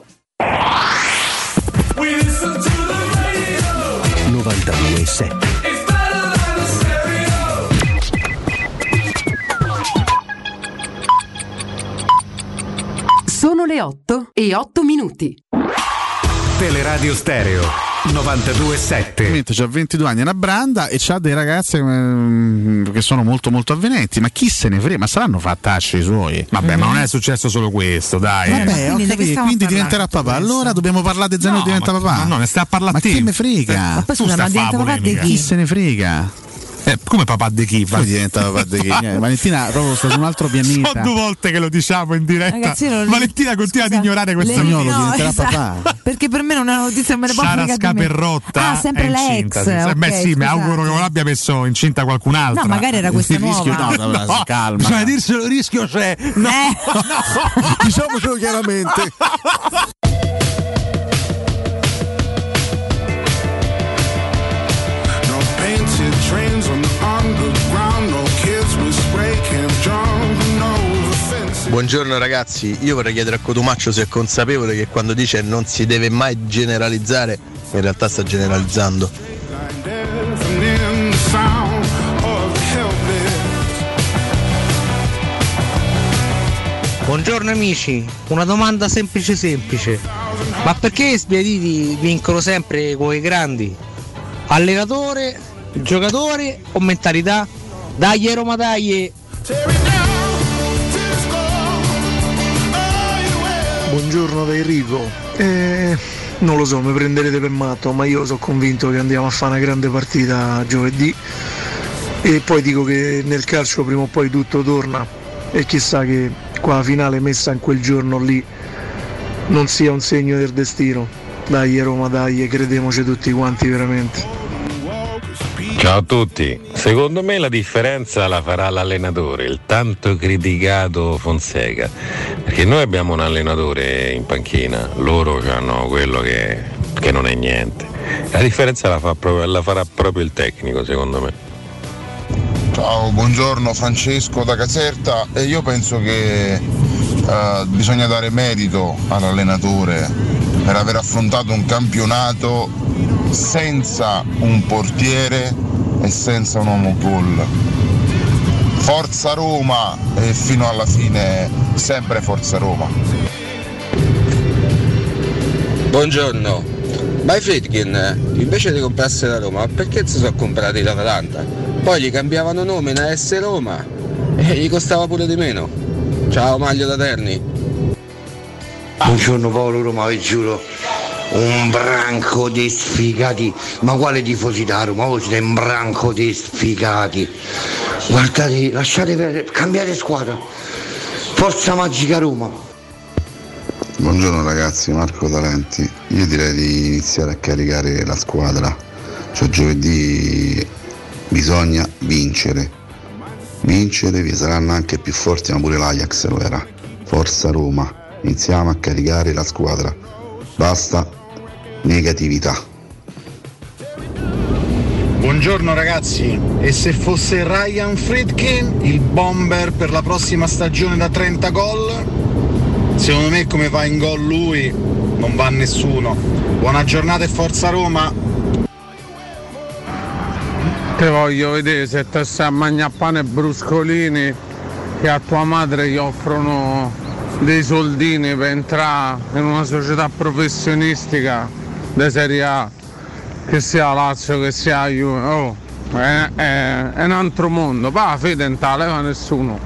92.7 Sono le 8 e 8 minuti. Teleradio Stereo 92.7 Ovviamente c'ha 22 anni, è una branda e c'ha dei ragazzi mm, che sono molto molto avvenenti, ma chi se ne frega? Ma saranno fattacci i suoi. Vabbè, ma non è successo solo questo, dai. Vabbè, eh. quindi quindi parlando diventerà tutto papà. questo? Allora dobbiamo parlare di Zeno No, diventa ma- papà. ma no, ne stai a parlare Ma a te. chi me frega? Ma poi scusa, ma diventa papà di. Chi chi? se ne frega? Eh, come papà di chi? Poi diventa papà di chi? Eh, Valentina proprio sta su un altro pianeta. Sono due volte che lo diciamo in diretta. Ragazzi, non- Valentina continua ad ignorare questa Le- Spagnolo no, diventerà esatto. papà. Perché per me non è una notizia, me ne può Sara. Scaperrotta Ah, sempre è la incinta, ex. sì. Eh, Beh, ok, sì, mi auguro che non l'abbia messo incinta qualcun'altra. No, magari era questa Il rischio nuova. no, no, si calma. Bisogna dirselo, il rischio c'è. No, Eh. Diciamocelo chiaramente. Buongiorno ragazzi, io vorrei chiedere a Cotumaccio se è consapevole che quando dice non si deve mai generalizzare, in realtà sta generalizzando. Buongiorno amici, una domanda semplice semplice. Ma perché i sbiaditi vincono sempre con i grandi? Allenatore, giocatore o mentalità? Dai Roma dai! Buongiorno da Enrico. Eh, non lo so, mi prenderete per matto, ma io sono convinto che andiamo a fare una grande partita giovedì. E poi dico che nel calcio prima o poi tutto torna. E chissà che qua la finale messa in quel giorno lì non sia un segno del destino. Dai Roma, dai, crediamoci tutti quanti veramente. Ciao a tutti, secondo me la differenza la farà l'allenatore, il tanto criticato Fonseca, perché noi abbiamo un allenatore in panchina, loro hanno quello che, che non è niente. La differenza la, fa proprio- la farà proprio il tecnico secondo me. Ciao, buongiorno Francesco da Caserta. Eh, io penso che eh, bisogna dare merito all'allenatore per aver affrontato un campionato senza un portiere e senza un uomo gol. Forza Roma e fino alla fine sempre Forza Roma. Buongiorno, ma i Friedkin invece di comprarsi la Roma, perché si sono comprati l'Atalanta? Poi gli cambiavano nome in AS Roma e gli costava pure di meno. Ciao Maglio da Terni. Buongiorno Paolo Roma, vi giuro, un branco di sfigati, ma quale tifosi da Roma? Voi siete un branco di sfigati. Guardate, lasciate per, cambiare squadra. Forza magica Roma. Buongiorno ragazzi, Marco Talenti. Io direi di iniziare a caricare la squadra. Cioè giovedì bisogna vincere. Vincere, vi saranno anche più forti, ma pure l'Ajax lo era. Forza Roma. Iniziamo a caricare la squadra. Basta negatività. Buongiorno ragazzi, e se fosse Ryan Friedkin il bomber per la prossima stagione da 30 gol? Secondo me come va in gol lui non va nessuno. Buona giornata e forza Roma! Te voglio vedere se te stai a mangiare pane e bruscolini che a tua madre gli offrono dei soldini per entrare in una società professionistica di Serie A, che sia Lazio, che sia Juve. Oh, è, è- è un altro mondo. Va, fede, non leva nessuno.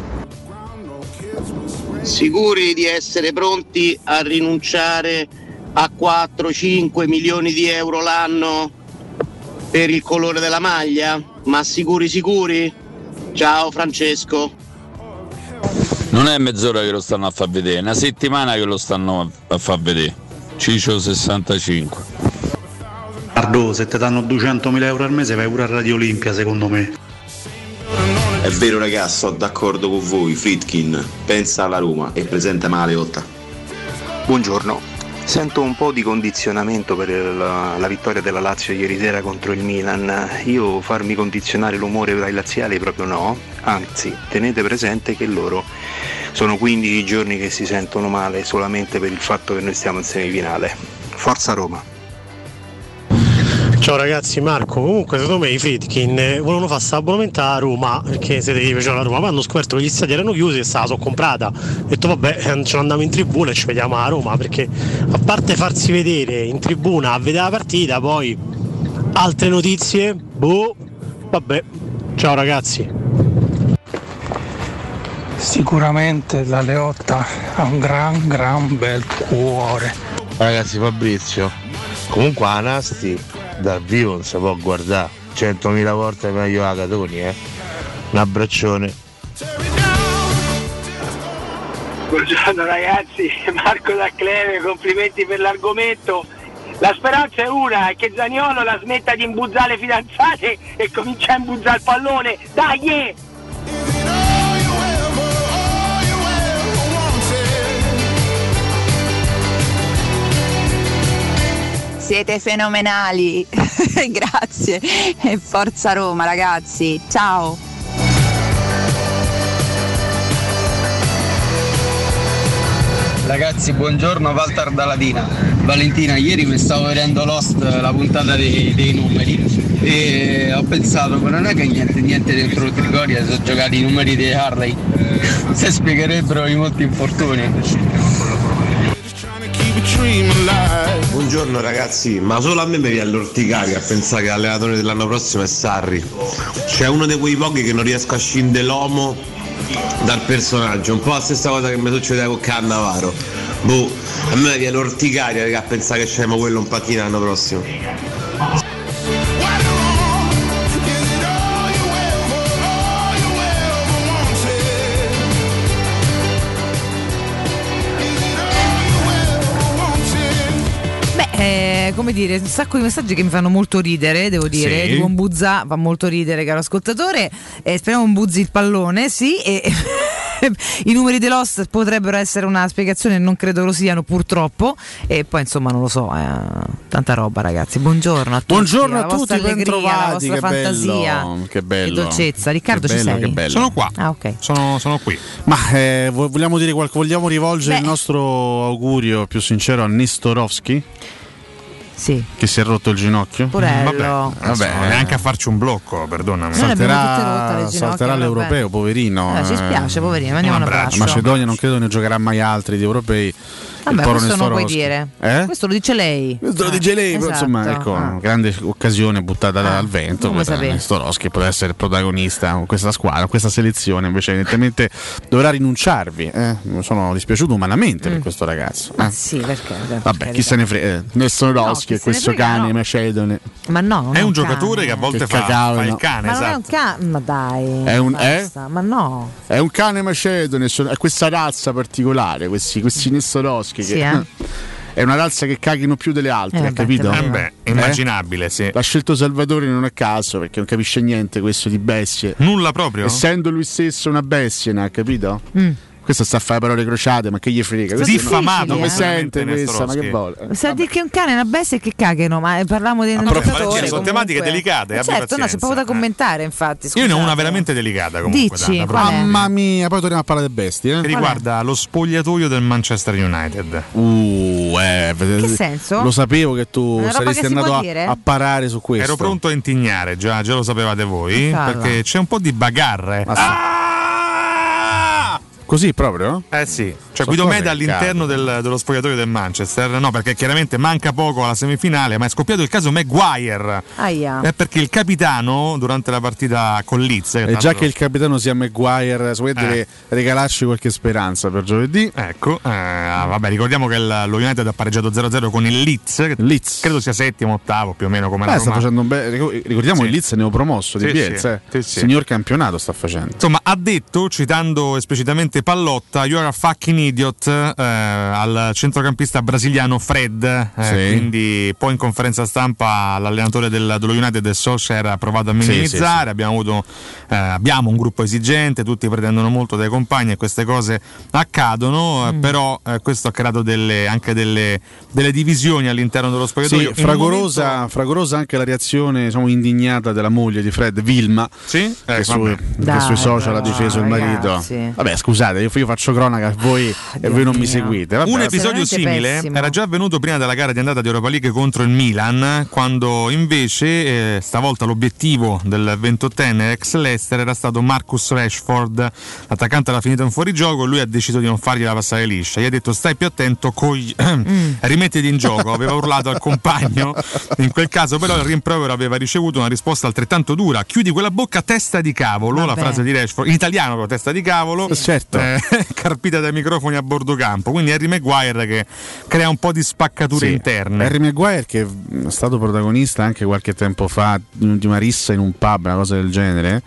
Sicuri di essere pronti a rinunciare a 4-5 milioni di euro l'anno per il colore della maglia? Ma sicuri sicuri? Ciao Francesco. Non è mezz'ora che lo stanno a far vedere, è una settimana che lo stanno a far vedere. Ciccio 65. Ardo, se ti danno 200.000 euro al mese vai pure a Radio Olimpia secondo me. È vero ragazzi, sono d'accordo con voi, Fritkin, pensa alla Roma e presenta Maleotta. Buongiorno. Sento un po' di condizionamento per la, la vittoria della Lazio ieri sera contro il Milan. Io farmi condizionare l'umore dai laziali proprio no, anzi tenete presente che loro sono 15 giorni che si sentono male solamente per il fatto che noi stiamo in semifinale. Forza Roma! Ciao ragazzi, Marco. Comunque, secondo me i Fritkin eh, volevano fare sta abbonamento a Roma perché se gli piaceva la Roma. Hanno scoperto che gli stadi erano chiusi e se la sono comprata. Ho detto, vabbè, eh, ce ne andiamo in tribuna e ci vediamo a Roma perché a parte farsi vedere in tribuna a vedere la partita, poi altre notizie, boh, vabbè. Ciao ragazzi. Sicuramente la Leotta ha un gran gran bel cuore. Ragazzi Fabrizio, comunque a Nasti dal vivo non si può guardare 100.000 volte meglio la Catoni, eh. Un abbraccione. Buongiorno ragazzi, Marco da Cleve, complimenti per l'argomento. La speranza è una, è che Zaniolo la smetta di imbuzzare le fidanzate e comincia a imbuzzare il pallone. Dai! eh! Siete fenomenali, grazie e forza Roma ragazzi, ciao! Ragazzi, buongiorno, Walter Daladina. Valentina, ieri mi stavo vedendo Lost, la puntata dei, dei numeri, e ho pensato, ma non è che niente, niente dentro Trigoria sono giocati i numeri dei Harley, se spiegherebbero i molti infortuni. Buongiorno ragazzi, ma solo a me mi viene l'orticaria a pensare che l'allenatore dell'anno prossimo è Sarri. C'è uno di quei pochi che non riesco a scindere l'uomo dal personaggio, un po' la stessa cosa che mi succedeva con Cannavaro. Boh, a me viene l'orticaria a pensare che c'è quello un pattino l'anno prossimo. Eh, come dire, un sacco di messaggi che mi fanno molto ridere, devo dire. Sì. Tipo un buzza fa molto ridere, caro ascoltatore. Eh, speriamo un buzzi il pallone, sì. E i numeri di Lost potrebbero essere una spiegazione, non credo lo siano purtroppo. E poi insomma non lo so, eh, tanta roba ragazzi. Buongiorno a tutti. Buongiorno la a tutti, vostra allegria, la bentrovati. vostra Che fantasia. bello, che bello. Che dolcezza. Riccardo, Che ci bello, sei? che bello. Sono qua. Ah, ok. Sono, sono qui. Ma eh, vo- vogliamo dire qualche, vogliamo rivolgere Beh. il nostro augurio più sincero a Nestorovski? Sì. Che si è rotto il ginocchio? Porello. Vabbè, Vabbè, neanche a farci un blocco, perdonami. Le Salterà, salterà vabbè. l'europeo, poverino. Eh, ci eh. spiace, poverino, mandiamo un abbraccio. Macedonia non credo ne giocherà mai altri di europei. Vabbè, questo non puoi dire. Eh? Questo lo dice lei. Questo lo Ah, dice lei, esatto. insomma, ecco, Ah. una grande occasione buttata dal vento come per sapevi. Nestorowski poteva essere il protagonista con questa squadra, con questa selezione, invece evidentemente dovrà rinunciarvi. Eh? Mi sono dispiaciuto umanamente per questo ragazzo. Ma eh. sì, perché? per Vabbè, carità. chi se ne frega? Eh, Nestorowski No, e ne questo frega, cane no. macedone. Ma no, non È un cane. giocatore che a volte Che fa, cacao, fa il cane, Ma non è un esatto. cane. Ma dai. È un-. Ma no. È un cane macedone, è questa razza particolare, questi, questi Nestorowski. Sì, che, eh. È una razza che caghino più delle altre, Eh, vabbè, capito? Eh beh, immaginabile, sì. L'ha scelto Salvatore non a caso perché non capisce niente questo di bestie. Nulla proprio? Essendo lui stesso una bestia, ne ha capito? Mm. Questo sta a fare parole crociate, ma che gli frega? Questo Diffamato non mi sente questa, ma che vuole? Sa dire che un cane è una bestia e che cagano, ma eh, parliamo di un. Valentina, sono comunque. tematiche delicate, Eh Certo, no, c'è poco da eh. commentare, infatti. Io ne ho una scusate. veramente delicata comunque. Dici, Dana, proprio. Mamma mia, poi torniamo a parlare di bestie, Che eh? riguarda lo spogliatoio del Manchester United. Uh, eh, Che senso? Lo sapevo che tu saresti che andato a, a parare su questo. Ero pronto a intignare, già, già lo sapevate voi, perché c'è un po' di bagarre. Ma Così proprio? Eh sì, cioè Sono Guido Meda all'interno del- dello spogliatoio del Manchester, no perché chiaramente manca poco alla semifinale, ma è scoppiato il caso Maguire, Aia. è perché il capitano durante la partita con Leeds, E già che il capitano sia Maguire, se vuoi Eh. regalarci qualche speranza per giovedì. Ecco, eh, vabbè, ricordiamo che il- lo United ha pareggiato 0-0 con il Leeds, che credo sia settimo, ottavo più o meno come la Beh, sta Roma. facendo un bel. Ricordiamo Sì. il Leeds neopromosso di Sì, Bielsa. sì, eh. sì, sì. Signor campionato sta facendo. Insomma, ha detto, citando esplicitamente Pallotta, you are a fucking idiot eh, al centrocampista brasiliano Fred. eh, Sì. Quindi poi in conferenza stampa l'allenatore del, dello United Solskjaer ha provato a minimizzare. sì, sì. Abbiamo, avuto, eh, abbiamo un gruppo esigente, tutti pretendono molto dai compagni e queste cose accadono. eh, Mm. però eh, questo ha creato delle- anche delle, delle divisioni all'interno dello Sì, spogliatoio. In un fragorosa, fragorosa anche la reazione diciamo, indignata della moglie di Fred, Vilma, Sì? che, Eh, su- che Dai, sui social ha però, difeso il marito. ragazzi. Vabbè, scusate, io, io faccio cronaca voi e voi non mi seguite. Vabbè, un episodio simile pessimo. era già avvenuto prima della gara di andata di Europa League contro il Milan, quando invece eh, stavolta l'obiettivo del 28enne ex Leicester era stato Marcus Rashford, l'attaccante era finito in fuorigioco e lui ha deciso di non fargliela passare liscia. Gli ha detto stai più attento, cogli- rimettiti in gioco, aveva urlato al compagno. In quel caso però il rimprovero aveva ricevuto una risposta altrettanto dura, chiudi quella bocca testa di cavolo, la Vabbè. frase di Rashford, in italiano però testa di cavolo, Certo. Eh, carpita dai microfoni a bordo campo. Quindi Harry Maguire che crea un po' di spaccature Sì. interne. Harry Maguire che è stato protagonista anche qualche tempo fa di una rissa in un pub, una cosa del genere.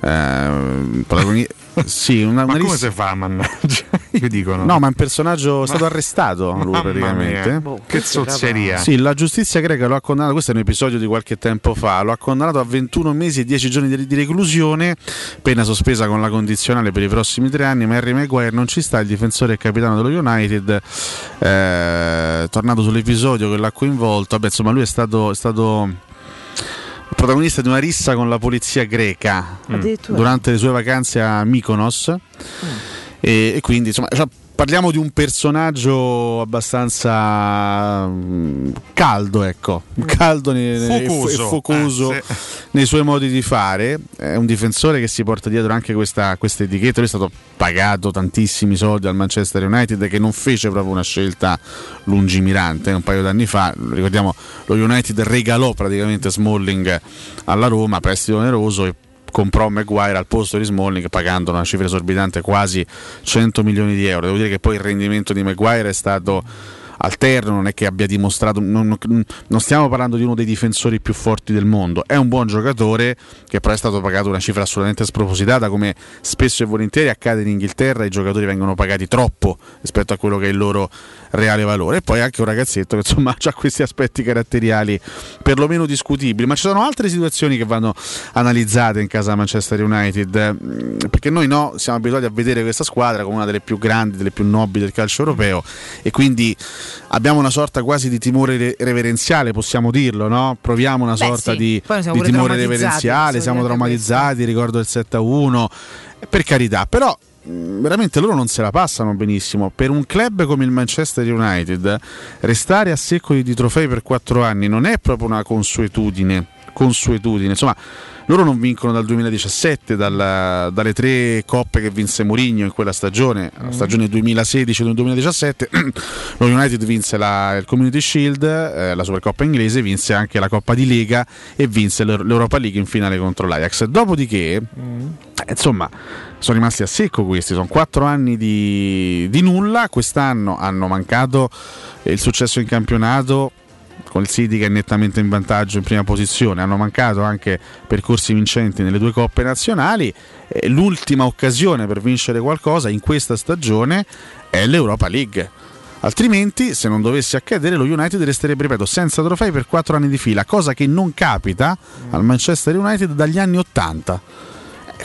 Eh, protagoni- sì, una, Ma una come si fa, mannaggia? Io dico no. No, ma è un personaggio è stato arrestato lui Mamma praticamente. mia, boh, che zozzeria. Sì, la giustizia greca lo ha condannato, questo è un episodio di qualche tempo fa, lo ha condannato a 21 mesi e 10 giorni di, di reclusione, pena sospesa con la condizionale per i prossimi tre anni, ma Harry Maguire non ci sta, il difensore e capitano dello United, eh, tornato sull'episodio che l'ha coinvolto, vabbè, insomma lui è stato... È stato protagonista di una rissa con la polizia greca Addirittura. durante le sue vacanze a Mykonos e, e quindi insomma parliamo di un personaggio abbastanza mm, caldo ecco caldo e fo- Focoso. e focoso Eh, sì. nei suoi modi di fare è un difensore che si porta dietro anche questa, questa etichetta lui è stato pagato tantissimi soldi al Manchester United che non fece proprio una scelta lungimirante un paio d'anni fa ricordiamo lo United regalò praticamente Smalling alla Roma prestito oneroso e comprò Maguire al posto di Smalling pagando una cifra esorbitante quasi 100 milioni di euro. Devo dire che poi il rendimento di Maguire è stato alterno, non è che abbia dimostrato, non, non- stiamo parlando di uno dei difensori più forti del mondo, è un buon giocatore che però è stato pagato una cifra assolutamente spropositata come spesso e volentieri accade in Inghilterra, i giocatori vengono pagati troppo rispetto a quello che è il loro reale valore. E poi anche un ragazzetto che insomma ha questi aspetti caratteriali perlomeno discutibili, ma ci sono altre situazioni che vanno analizzate in casa Manchester United? Mm, perché noi no, siamo abituati a vedere questa squadra come una delle più grandi, delle più nobili del calcio europeo e quindi abbiamo una sorta quasi di timore re- reverenziale, possiamo dirlo, no? Proviamo una Beh, sorta sì. di, di timore reverenziale, siamo traumatizzati, ricordo il 7 a 1, per carità, però veramente loro non se la passano benissimo. Per un club come il Manchester United, restare a secco di, di trofei per quattro anni non è proprio una consuetudine. consuetudine. Insomma, loro non vincono dal 2017, dalla- dalle tre coppe che vinse Mourinho in quella stagione, la stagione 2016-2017. Lo United vinse la- il Community Shield, eh, la Supercoppa inglese, vinse anche la Coppa di Lega e vinse l'Eur- l'Europa League in finale contro l'Ajax. Dopodiché, eh, insomma, sono rimasti a secco questi, sono quattro anni di, di nulla, quest'anno hanno mancato il successo in campionato con il City che è nettamente in vantaggio in prima posizione, hanno mancato anche percorsi vincenti nelle due coppe nazionali, e l'ultima occasione per vincere qualcosa in questa stagione è l'Europa League. Altrimenti, se non dovesse accadere, lo United resterebbe, ripeto, senza trofei per quattro anni di fila, cosa che non capita al Manchester United dagli anni 80.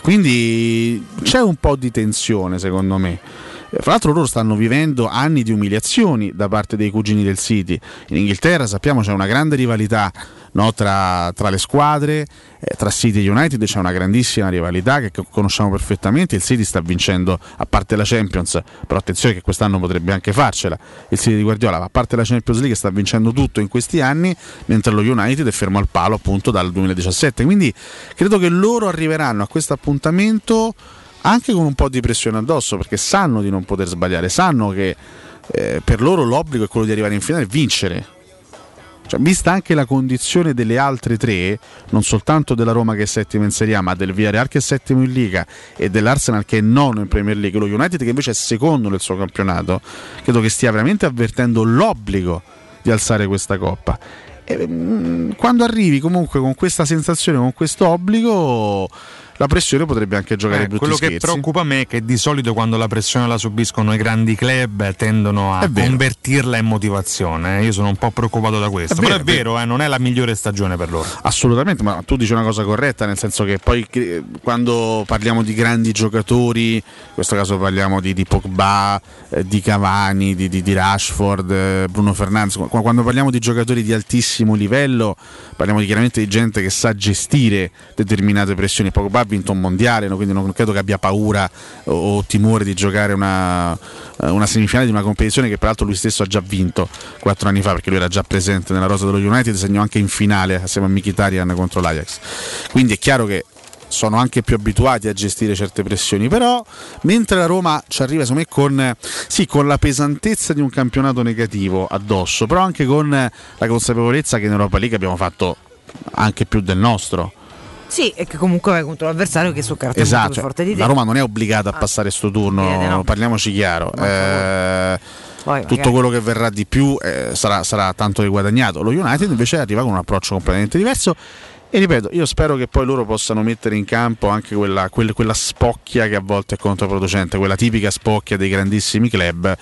Quindi c'è un po' di tensione, secondo me. Eh, Fra l'altro loro stanno vivendo anni di umiliazioni da parte dei cugini del City. In Inghilterra sappiamo c'è una grande rivalità no, tra, tra le squadre, eh, tra City e United c'è una grandissima rivalità che co- conosciamo perfettamente. Il City sta vincendo, a parte la Champions, però attenzione che quest'anno potrebbe anche farcela. Il City di Guardiola, a parte la Champions League, sta vincendo tutto in questi anni, mentre lo United è fermo al palo appunto dal 2017. Quindi credo che loro arriveranno a questo appuntamento anche con un po' di pressione addosso perché sanno di non poter sbagliare, sanno che eh, per loro l'obbligo è quello di arrivare in finale e vincere. Cioè, vista anche la condizione delle altre tre, non soltanto della Roma che è settima in Serie A, ma del Villarreal che è settimo in Liga e dell'Arsenal che è nono in Premier League, lo United che invece è secondo nel suo campionato, credo che stia veramente avvertendo l'obbligo di alzare questa coppa. E, mm, quando arrivi comunque con questa sensazione, con questo obbligo, la pressione potrebbe anche giocare Eh, brutti quello che scherzi. preoccupa me è che di solito quando la pressione la subiscono i grandi club tendono a È convertirla in motivazione. eh. Io sono un po' preoccupato da questo. È Però vero, è vero, eh, non è la migliore stagione per loro. Assolutamente, ma tu dici una cosa corretta, nel senso che poi che- quando parliamo di grandi giocatori, in questo caso parliamo di, di Pogba, eh, di Cavani, di, di- di Rashford, eh, Bruno Fernandes, qu- quando parliamo di giocatori di altissimo livello, parliamo di, chiaramente di gente che sa gestire determinate pressioni. Pogba vinto un mondiale, no? quindi non credo che abbia paura o, o timore di giocare una, eh, una semifinale di una competizione che peraltro lui stesso ha già vinto quattro anni fa perché lui era già presente nella rosa dello United, segnò anche in finale assieme a Mkhitaryan contro l'Ajax. Quindi è chiaro che sono anche più abituati a gestire certe pressioni, però mentre la Roma ci arriva secondo me con, sì, con la pesantezza di un campionato negativo addosso, però anche con la consapevolezza che in Europa League abbiamo fatto anche più del nostro. Sì, e che comunque vai contro l'avversario che è su carta è molto Esatto, più cioè, forte di te. la Roma non è obbligata a passare sto turno, no. parliamoci chiaro. Eh, Poi tutto magari- quello che verrà di più eh, sarà, sarà tanto riguadagnato. Lo United invece arriva con un approccio completamente diverso. E ripeto, io spero che poi loro possano mettere in campo anche quella, quel- quella spocchia che a volte è controproducente, quella tipica spocchia dei grandissimi club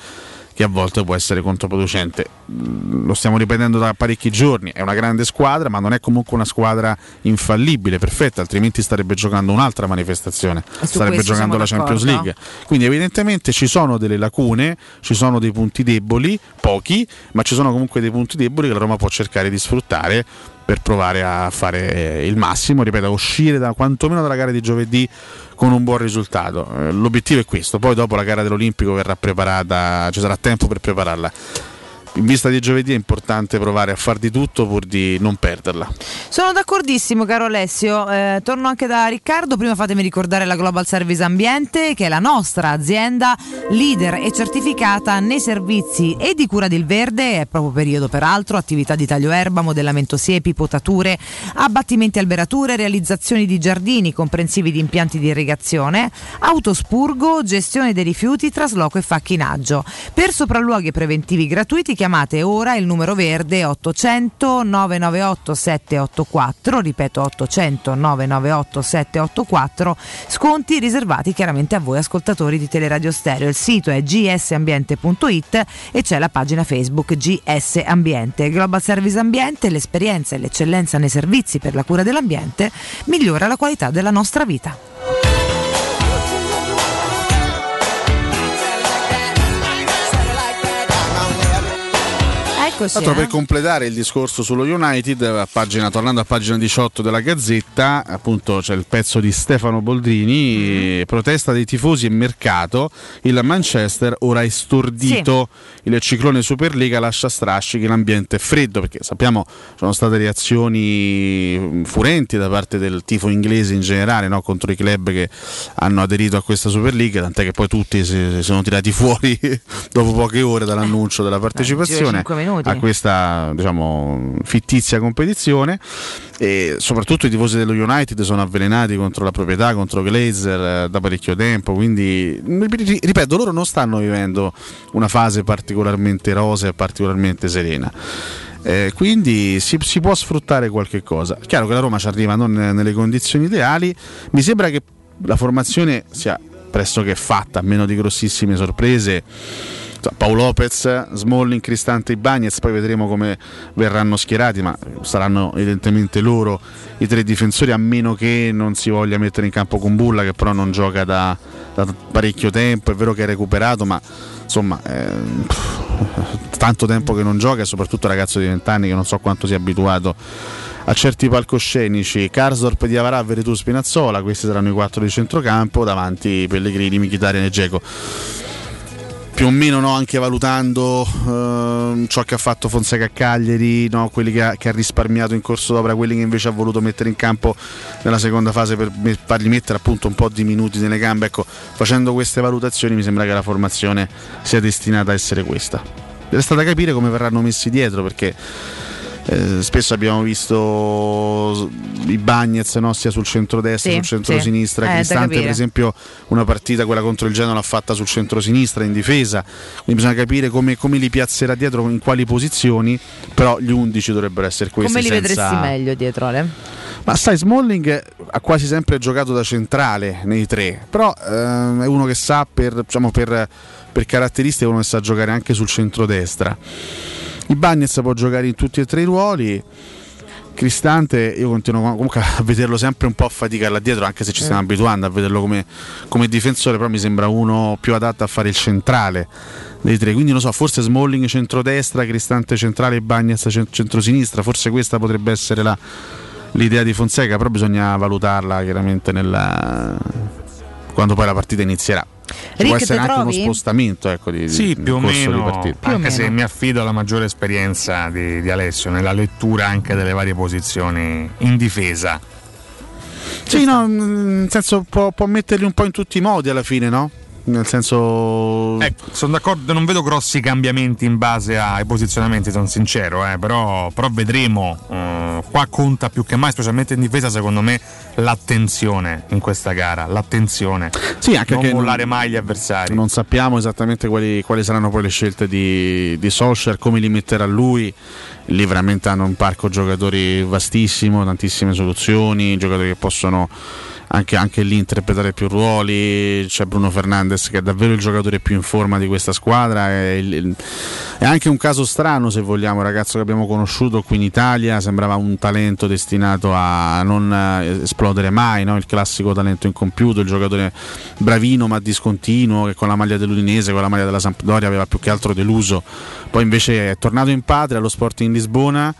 che a volte può essere controproducente. Mm, Lo stiamo ripetendo da parecchi giorni, è una grande squadra, ma non è comunque una squadra infallibile, perfetta, altrimenti starebbe giocando un'altra manifestazione, starebbe giocando la Champions. League. Quindi evidentemente ci sono delle lacune, ci sono dei punti deboli, pochi, ma ci sono comunque dei punti deboli che la Roma può cercare di sfruttare per provare a fare eh, il massimo, ripeto, uscire da, quantomeno dalla gara di giovedì con un buon risultato. Eh, L'obiettivo è questo, poi dopo la gara dell'Olimpico verrà preparata, ci sarà tempo per prepararla. In vista di giovedì è importante provare a far di tutto pur di non perderla. Sono d'accordissimo, caro Alessio. Eh, torno anche da Riccardo. Prima fatemi ricordare la Global Service Ambiente, che è la nostra azienda leader e certificata nei servizi e di cura del verde. È proprio periodo, peraltro, attività di taglio erba, modellamento siepi, potature, abbattimenti alberature, realizzazioni di giardini comprensivi di impianti di irrigazione, autospurgo, gestione dei rifiuti, trasloco e facchinaggio. Per sopralluoghi preventivi gratuiti chiamate ora il numero verde 800 998 784, ripeto 800 998 784, sconti riservati chiaramente a voi ascoltatori di Teleradio Stereo. Il sito è gsambiente.it e c'è la pagina Facebook GS Ambiente. Global Service Ambiente, l'esperienza e l'eccellenza nei servizi per la cura dell'ambiente migliora la qualità della nostra vita. Eccoci. Tanto eh. per completare il discorso sullo United, a pagina- tornando a pagina 18 della Gazzetta, appunto c'è il pezzo di Stefano Boldrini, protesta dei tifosi e mercato, il Manchester ora è stordito, il ciclone Superliga lascia strascichi, l'ambiente è freddo, perché sappiamo sono state reazioni mm, furenti da parte del tifo inglese in generale no? contro i club che hanno aderito a questa Superliga, tant'è che poi tutti si, sono tirati fuori dopo poche ore dall'annuncio della partecipazione. A questa diciamo, fittizia competizione e soprattutto i tifosi dello United sono avvelenati contro la proprietà, contro Glazer eh, da parecchio tempo, quindi ri- ripeto, loro non stanno vivendo una fase particolarmente rosa e particolarmente serena. Eh, quindi si, si può sfruttare qualche cosa. Chiaro che la Roma ci arriva non nelle condizioni ideali. Mi sembra che la formazione sia pressoché fatta, a meno di grossissime sorprese. Insomma, Paolo Lopez, Smalling, Cristante e Bagnez, poi vedremo come verranno schierati, ma saranno evidentemente loro i tre difensori, a meno che non si voglia mettere in campo con che però non gioca da, da parecchio tempo, è vero che è recuperato, ma insomma pff, tanto tempo che non gioca e soprattutto ragazzo di 20 anni che non so quanto sia abituato a certi palcoscenici. Karsdorp di Avarà, Veretù, Spinazzola questi saranno i quattro di centrocampo davanti Pellegrini, Mkhitaryan e Geco più o meno no, anche valutando ehm, ciò che ha fatto Fonseca a Cagliari, no, quelli che ha, che ha risparmiato in corso d'opera, quelli che invece ha voluto mettere in campo nella seconda fase per fargli mettere appunto un po' di minuti nelle gambe. Ecco, facendo queste valutazioni mi sembra che la formazione sia destinata a essere questa. Resta da capire come verranno messi dietro perché eh, spesso abbiamo visto i Bagnets no, sia sul centro-destra Sì, sul centro-sinistra. sì. Eh, Cristante, per capire. esempio, una partita, quella contro il Genoa, l'ha fatta sul centro-sinistra in difesa. Quindi bisogna capire come, come li piazzerà dietro, in quali posizioni. Però gli 11 dovrebbero essere questi. Come li senza- vedresti meglio dietro, Ale? ma sai, Smalling ha quasi sempre giocato da centrale nei tre, però ehm, è uno che sa per, diciamo, per, per caratteristiche, uno che sa giocare anche sul centrodestra. Il Bagnez può giocare in tutti e tre i ruoli. Cristante, io continuo comunque a vederlo sempre un po' a fatica là dietro, anche se ci stiamo abituando a vederlo come, come difensore, però mi sembra uno più adatto a fare il centrale dei tre. Quindi non so, forse Smalling centrodestra, Cristante centrale e Bagnez cent- centrosinistra, forse questa potrebbe essere la, l'idea di Fonseca, però bisogna valutarla chiaramente nella... quando poi la partita inizierà. Ci può Rick, essere anche uno trovi? spostamento ecco, di, Sì, di- più o meno, di partita. Più o anche se meno. mi affido alla maggiore esperienza di, di Alessio nella lettura anche delle varie posizioni in difesa. Sì, no, mm, nel senso può, può metterli un po' in tutti i modi alla fine, no? Nel senso... Ecco, sono d'accordo, non vedo grossi cambiamenti in base ai posizionamenti, sono sincero, eh, però, però vedremo. eh, qua conta più che mai, specialmente in difesa, secondo me, l'attenzione in questa gara. L'attenzione. Sì, anche non mollare non- mai gli avversari. Non sappiamo esattamente quali, quali saranno poi le scelte di, di Solskjaer, come li metterà lui. Lì veramente hanno un parco giocatori vastissimo, tantissime soluzioni, giocatori che possono anche, anche lì interpretare più ruoli. C'è Bruno Fernandes che è davvero il giocatore più in forma di questa squadra. È, è anche un caso strano, se vogliamo, ragazzo che abbiamo conosciuto qui in Italia. Sembrava un talento destinato a non eh, esplodere mai, no? il classico talento incompiuto, il giocatore bravino ma discontinuo che con la maglia dell'Udinese, con la maglia della Sampdoria aveva più che altro deluso. Poi invece è tornato in patria allo Sporting Lisbona.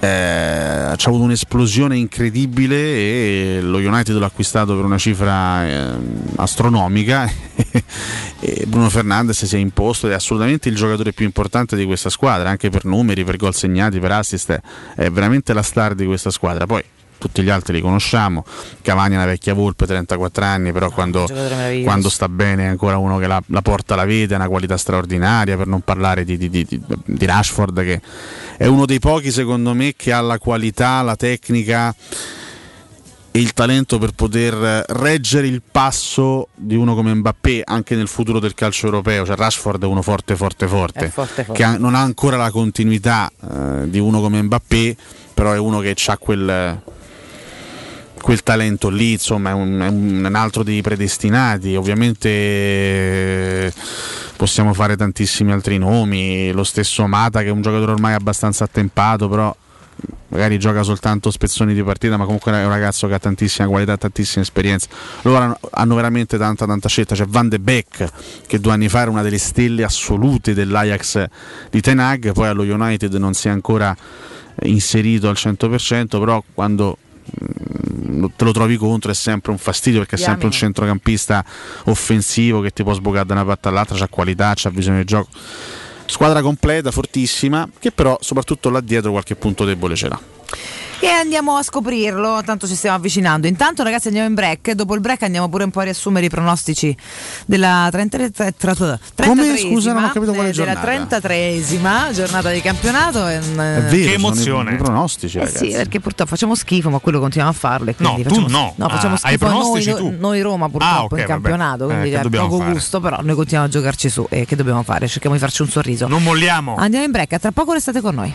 Eh, c'ha avuto un'esplosione incredibile e lo United l'ha acquistato per una cifra eh, astronomica. E Bruno Fernandes si è imposto ed è assolutamente il giocatore più importante di questa squadra anche per numeri, per gol segnati, per assist è veramente la star di questa squadra. Poi tutti gli altri li conosciamo Cavani è una vecchia volpe 34 anni però quando, giocatore meraviglioso. quando sta bene è ancora uno che la, la porta la vede, ha una qualità straordinaria, per non parlare di, di- di- di- di Rashford che è uno dei pochi secondo me che ha la qualità, la tecnica e il talento per poter reggere il passo di uno come Mbappé anche nel futuro del calcio europeo. Cioè Rashford è uno forte, forte, forte, È forte, forte. che non ha ancora la continuità eh, di uno come Mbappé, però è uno che ha quel, quel talento lì, insomma, è un, è un- altro dei predestinati. Ovviamente possiamo fare tantissimi altri nomi, lo stesso Mata che è un giocatore ormai abbastanza attempato, però magari gioca soltanto spezzoni di partita, ma comunque è un ragazzo che ha tantissima qualità, tantissima esperienza. Loro hanno, veramente tanta tanta scelta. C'è Van de Beek che due anni fa era una delle stelle assolute dell'Ajax di Tenag, poi allo United non si è ancora inserito al 100%, però quando te lo trovi contro è sempre un fastidio perché è sempre un centrocampista offensivo che ti può sbocare da una parte all'altra, c'ha qualità, c'ha visione di gioco. Squadra completa, fortissima, che però soprattutto là dietro qualche punto debole ce l'ha. E andiamo a scoprirlo, tanto ci stiamo avvicinando. Intanto ragazzi andiamo in break, dopo il break andiamo pure un po' a riassumere i pronostici della 33 Come scusa non ho capito quale eh, della giornata? 33esima giornata di campionato. È, È vero, sono i- i pronostici, Eh ragazzi. sì, perché purtroppo facciamo schifo, ma quello continuiamo a. Quindi No, facciamo, tu no. No, facciamo Ah, hai schifo noi, tu. noi Roma purtroppo Ah, ok, in vabbè. campionato, Eh, quindi che è poco fare? gusto, però noi continuiamo a giocarci su e che dobbiamo fare? Cerchiamo di farci un sorriso. Non molliamo. Andiamo in break, a tra poco restate con noi.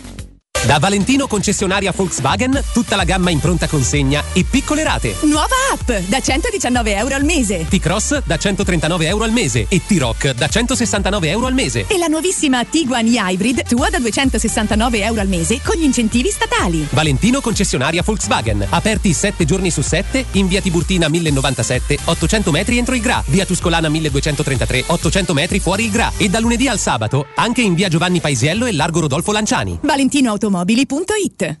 Da Valentino concessionaria Volkswagen, tutta la gamma in pronta consegna e piccole rate. Nuova app da 119 euro al mese. T-Cross da 139 euro al mese e T-Rock da 169 euro al mese. E la nuovissima Tiguan e-Hybrid tua da 269 euro al mese con gli incentivi statali. Valentino concessionaria Volkswagen. Aperti 7 giorni su 7 in via Tiburtina 1097, 800 metri entro il Gra. Via Tuscolana 1233, 800 metri fuori il Gra. E da lunedì al sabato anche in via Giovanni Paisiello e largo Rodolfo Lanciani. ValentinoAutomobili.it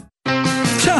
Thank you.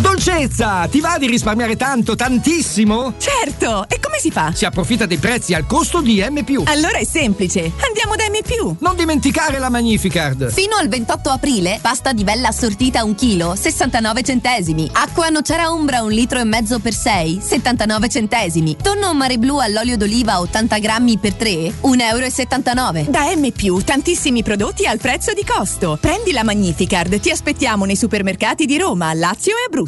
Dolcezza! Ti va di risparmiare tanto, tantissimo? Certo! E come si fa? Si approfitta dei prezzi al costo di M. Allora è semplice. Andiamo da M. Non dimenticare la Magnificard! Fino al 28 aprile, pasta di vella assortita 1 kg, 69 centesimi. Acqua nocera umbra 1 litro e mezzo per 6, 79 centesimi. Tonno mare blu all'olio d'oliva 80 grammi per 3, 1,79 euro. Da M, tantissimi prodotti al prezzo di costo. Prendi la Magnificard, ti aspettiamo nei supermercati di Roma, Lazio e Abruzzo.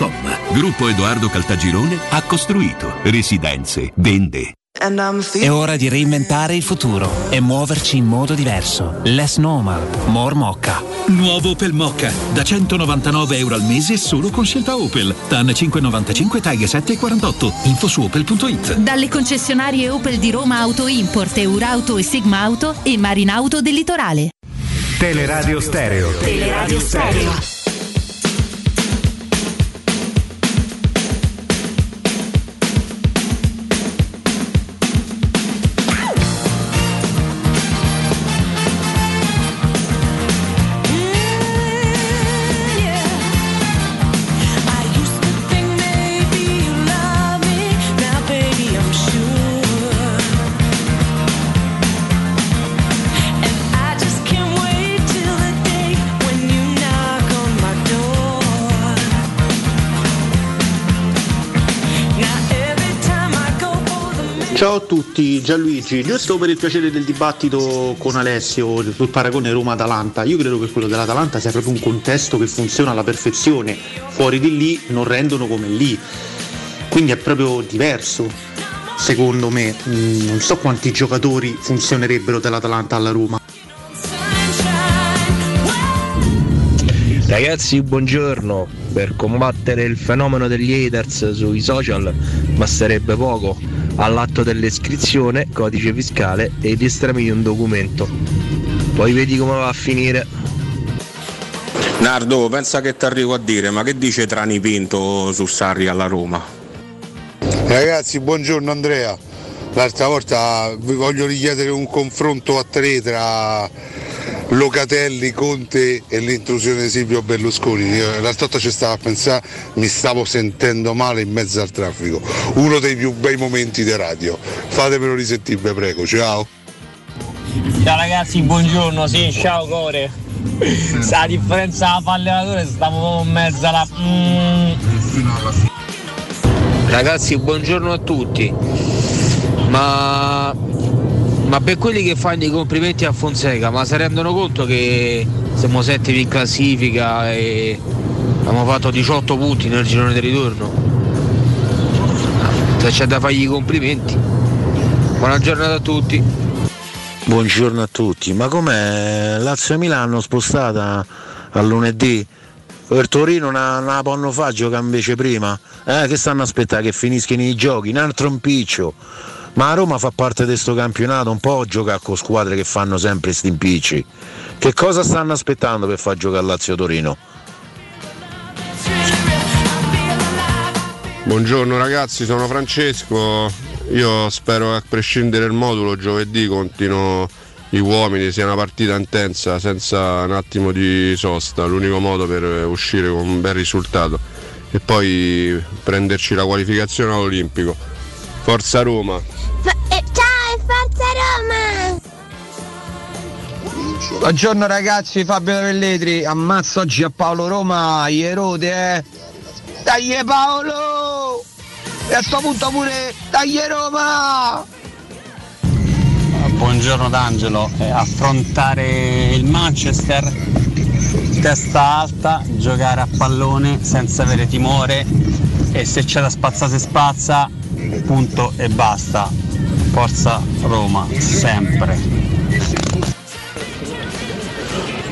Gruppo Edoardo Caltagirone ha costruito residenze, vende. È ora di reinventare il futuro e muoverci in modo diverso. Less normal, more mocca. Nuovo Opel Mocca, da 199 euro al mese solo con scelta Opel. TAN 595 taglie 7 e 48. Info su opel.it. Dalle concessionarie Opel di Roma Auto Import, Eurauto e Sigma Auto e Marinauto del Litorale. Teleradio Stereo. Teleradio Stereo. Ciao a tutti, Gianluigi, giusto per il piacere del dibattito con Alessio sul paragone Roma-Atalanta, io credo che quello dell'Atalanta sia proprio un contesto che funziona alla perfezione, fuori di lì non rendono come lì, quindi è proprio diverso secondo me, Mm, non so quanti giocatori funzionerebbero dell'Atalanta alla Roma. Ragazzi, buongiorno. Per combattere il fenomeno degli haters sui social basterebbe poco. All'atto dell'iscrizione, codice fiscale e gli estremi di un documento. Poi vedi come va a finire. Nardo, pensa che ti arrivo a dire, ma che dice Trani Pinto su Sarri alla Roma? Ragazzi, buongiorno Andrea. L'altra volta vi voglio richiedere un confronto a tre tra Locatelli, Conte e l'intrusione di Silvio Berlusconi. Io L'altra volta ci stavo a pensare, mi stavo sentendo male in mezzo al traffico. Uno dei più bei momenti di radio. Fatemelo risentire, prego. Ciao. Ciao ragazzi, buongiorno, sì, ciao Core. Sa la differenza tra fallevatore stavo proprio in mezzo alla. Mm. Ragazzi, buongiorno a tutti. Ma, ma per quelli che fanno i complimenti a Fonseca, ma si rendono conto che siamo settimi in classifica e abbiamo fatto 18 punti nel girone di ritorno? Se c'è da fargli i complimenti. Buona giornata a tutti. Buongiorno a tutti, ma com'è Lazio e Milano spostata a lunedì? Per Torino non la possono fare giocare invece prima? Eh, che stanno a aspettare che finiscono i giochi? Un altro impiccio. Ma a Roma fa parte di questo campionato, un po' giocare con squadre che fanno sempre sti impicci. Che cosa stanno aspettando per far giocare Lazio Torino? Buongiorno ragazzi, sono Francesco. Io spero che a prescindere dal modulo giovedì continuino gli uomini, sia una partita intensa senza un attimo di sosta, l'unico modo per uscire con un bel risultato e poi prenderci la qualificazione all'Olimpico. Forza Roma! Ciao e forza Roma! Buongiorno ragazzi, Fabio da Velletri, ammazzo oggi a Paolo Roma, Ierode eh! Dai Paolo! E a sto punto pure, dai Roma! Buongiorno D'Angelo, Eh, affrontare il Manchester testa alta, giocare a pallone senza avere timore e se c'è da spazzare si spazza, punto e basta. Forza Roma, sempre.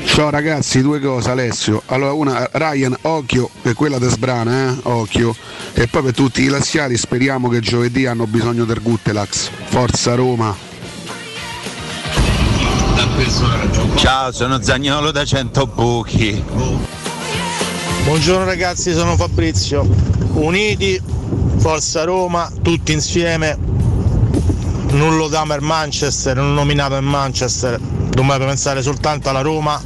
Ciao ragazzi, due cose Alessio. Allora una Ryan, occhio, per quella di sbrana, eh? Occhio. E poi per tutti i laziali speriamo che giovedì hanno bisogno del Guttelax. Forza Roma. Ciao, sono Zagnolo da Cento Buchi. Buongiorno ragazzi, sono Fabrizio. Uniti, Forza Roma, tutti insieme. Nullo Damer Manchester, non nominato in Manchester. Dobbiamo pensare soltanto alla Roma,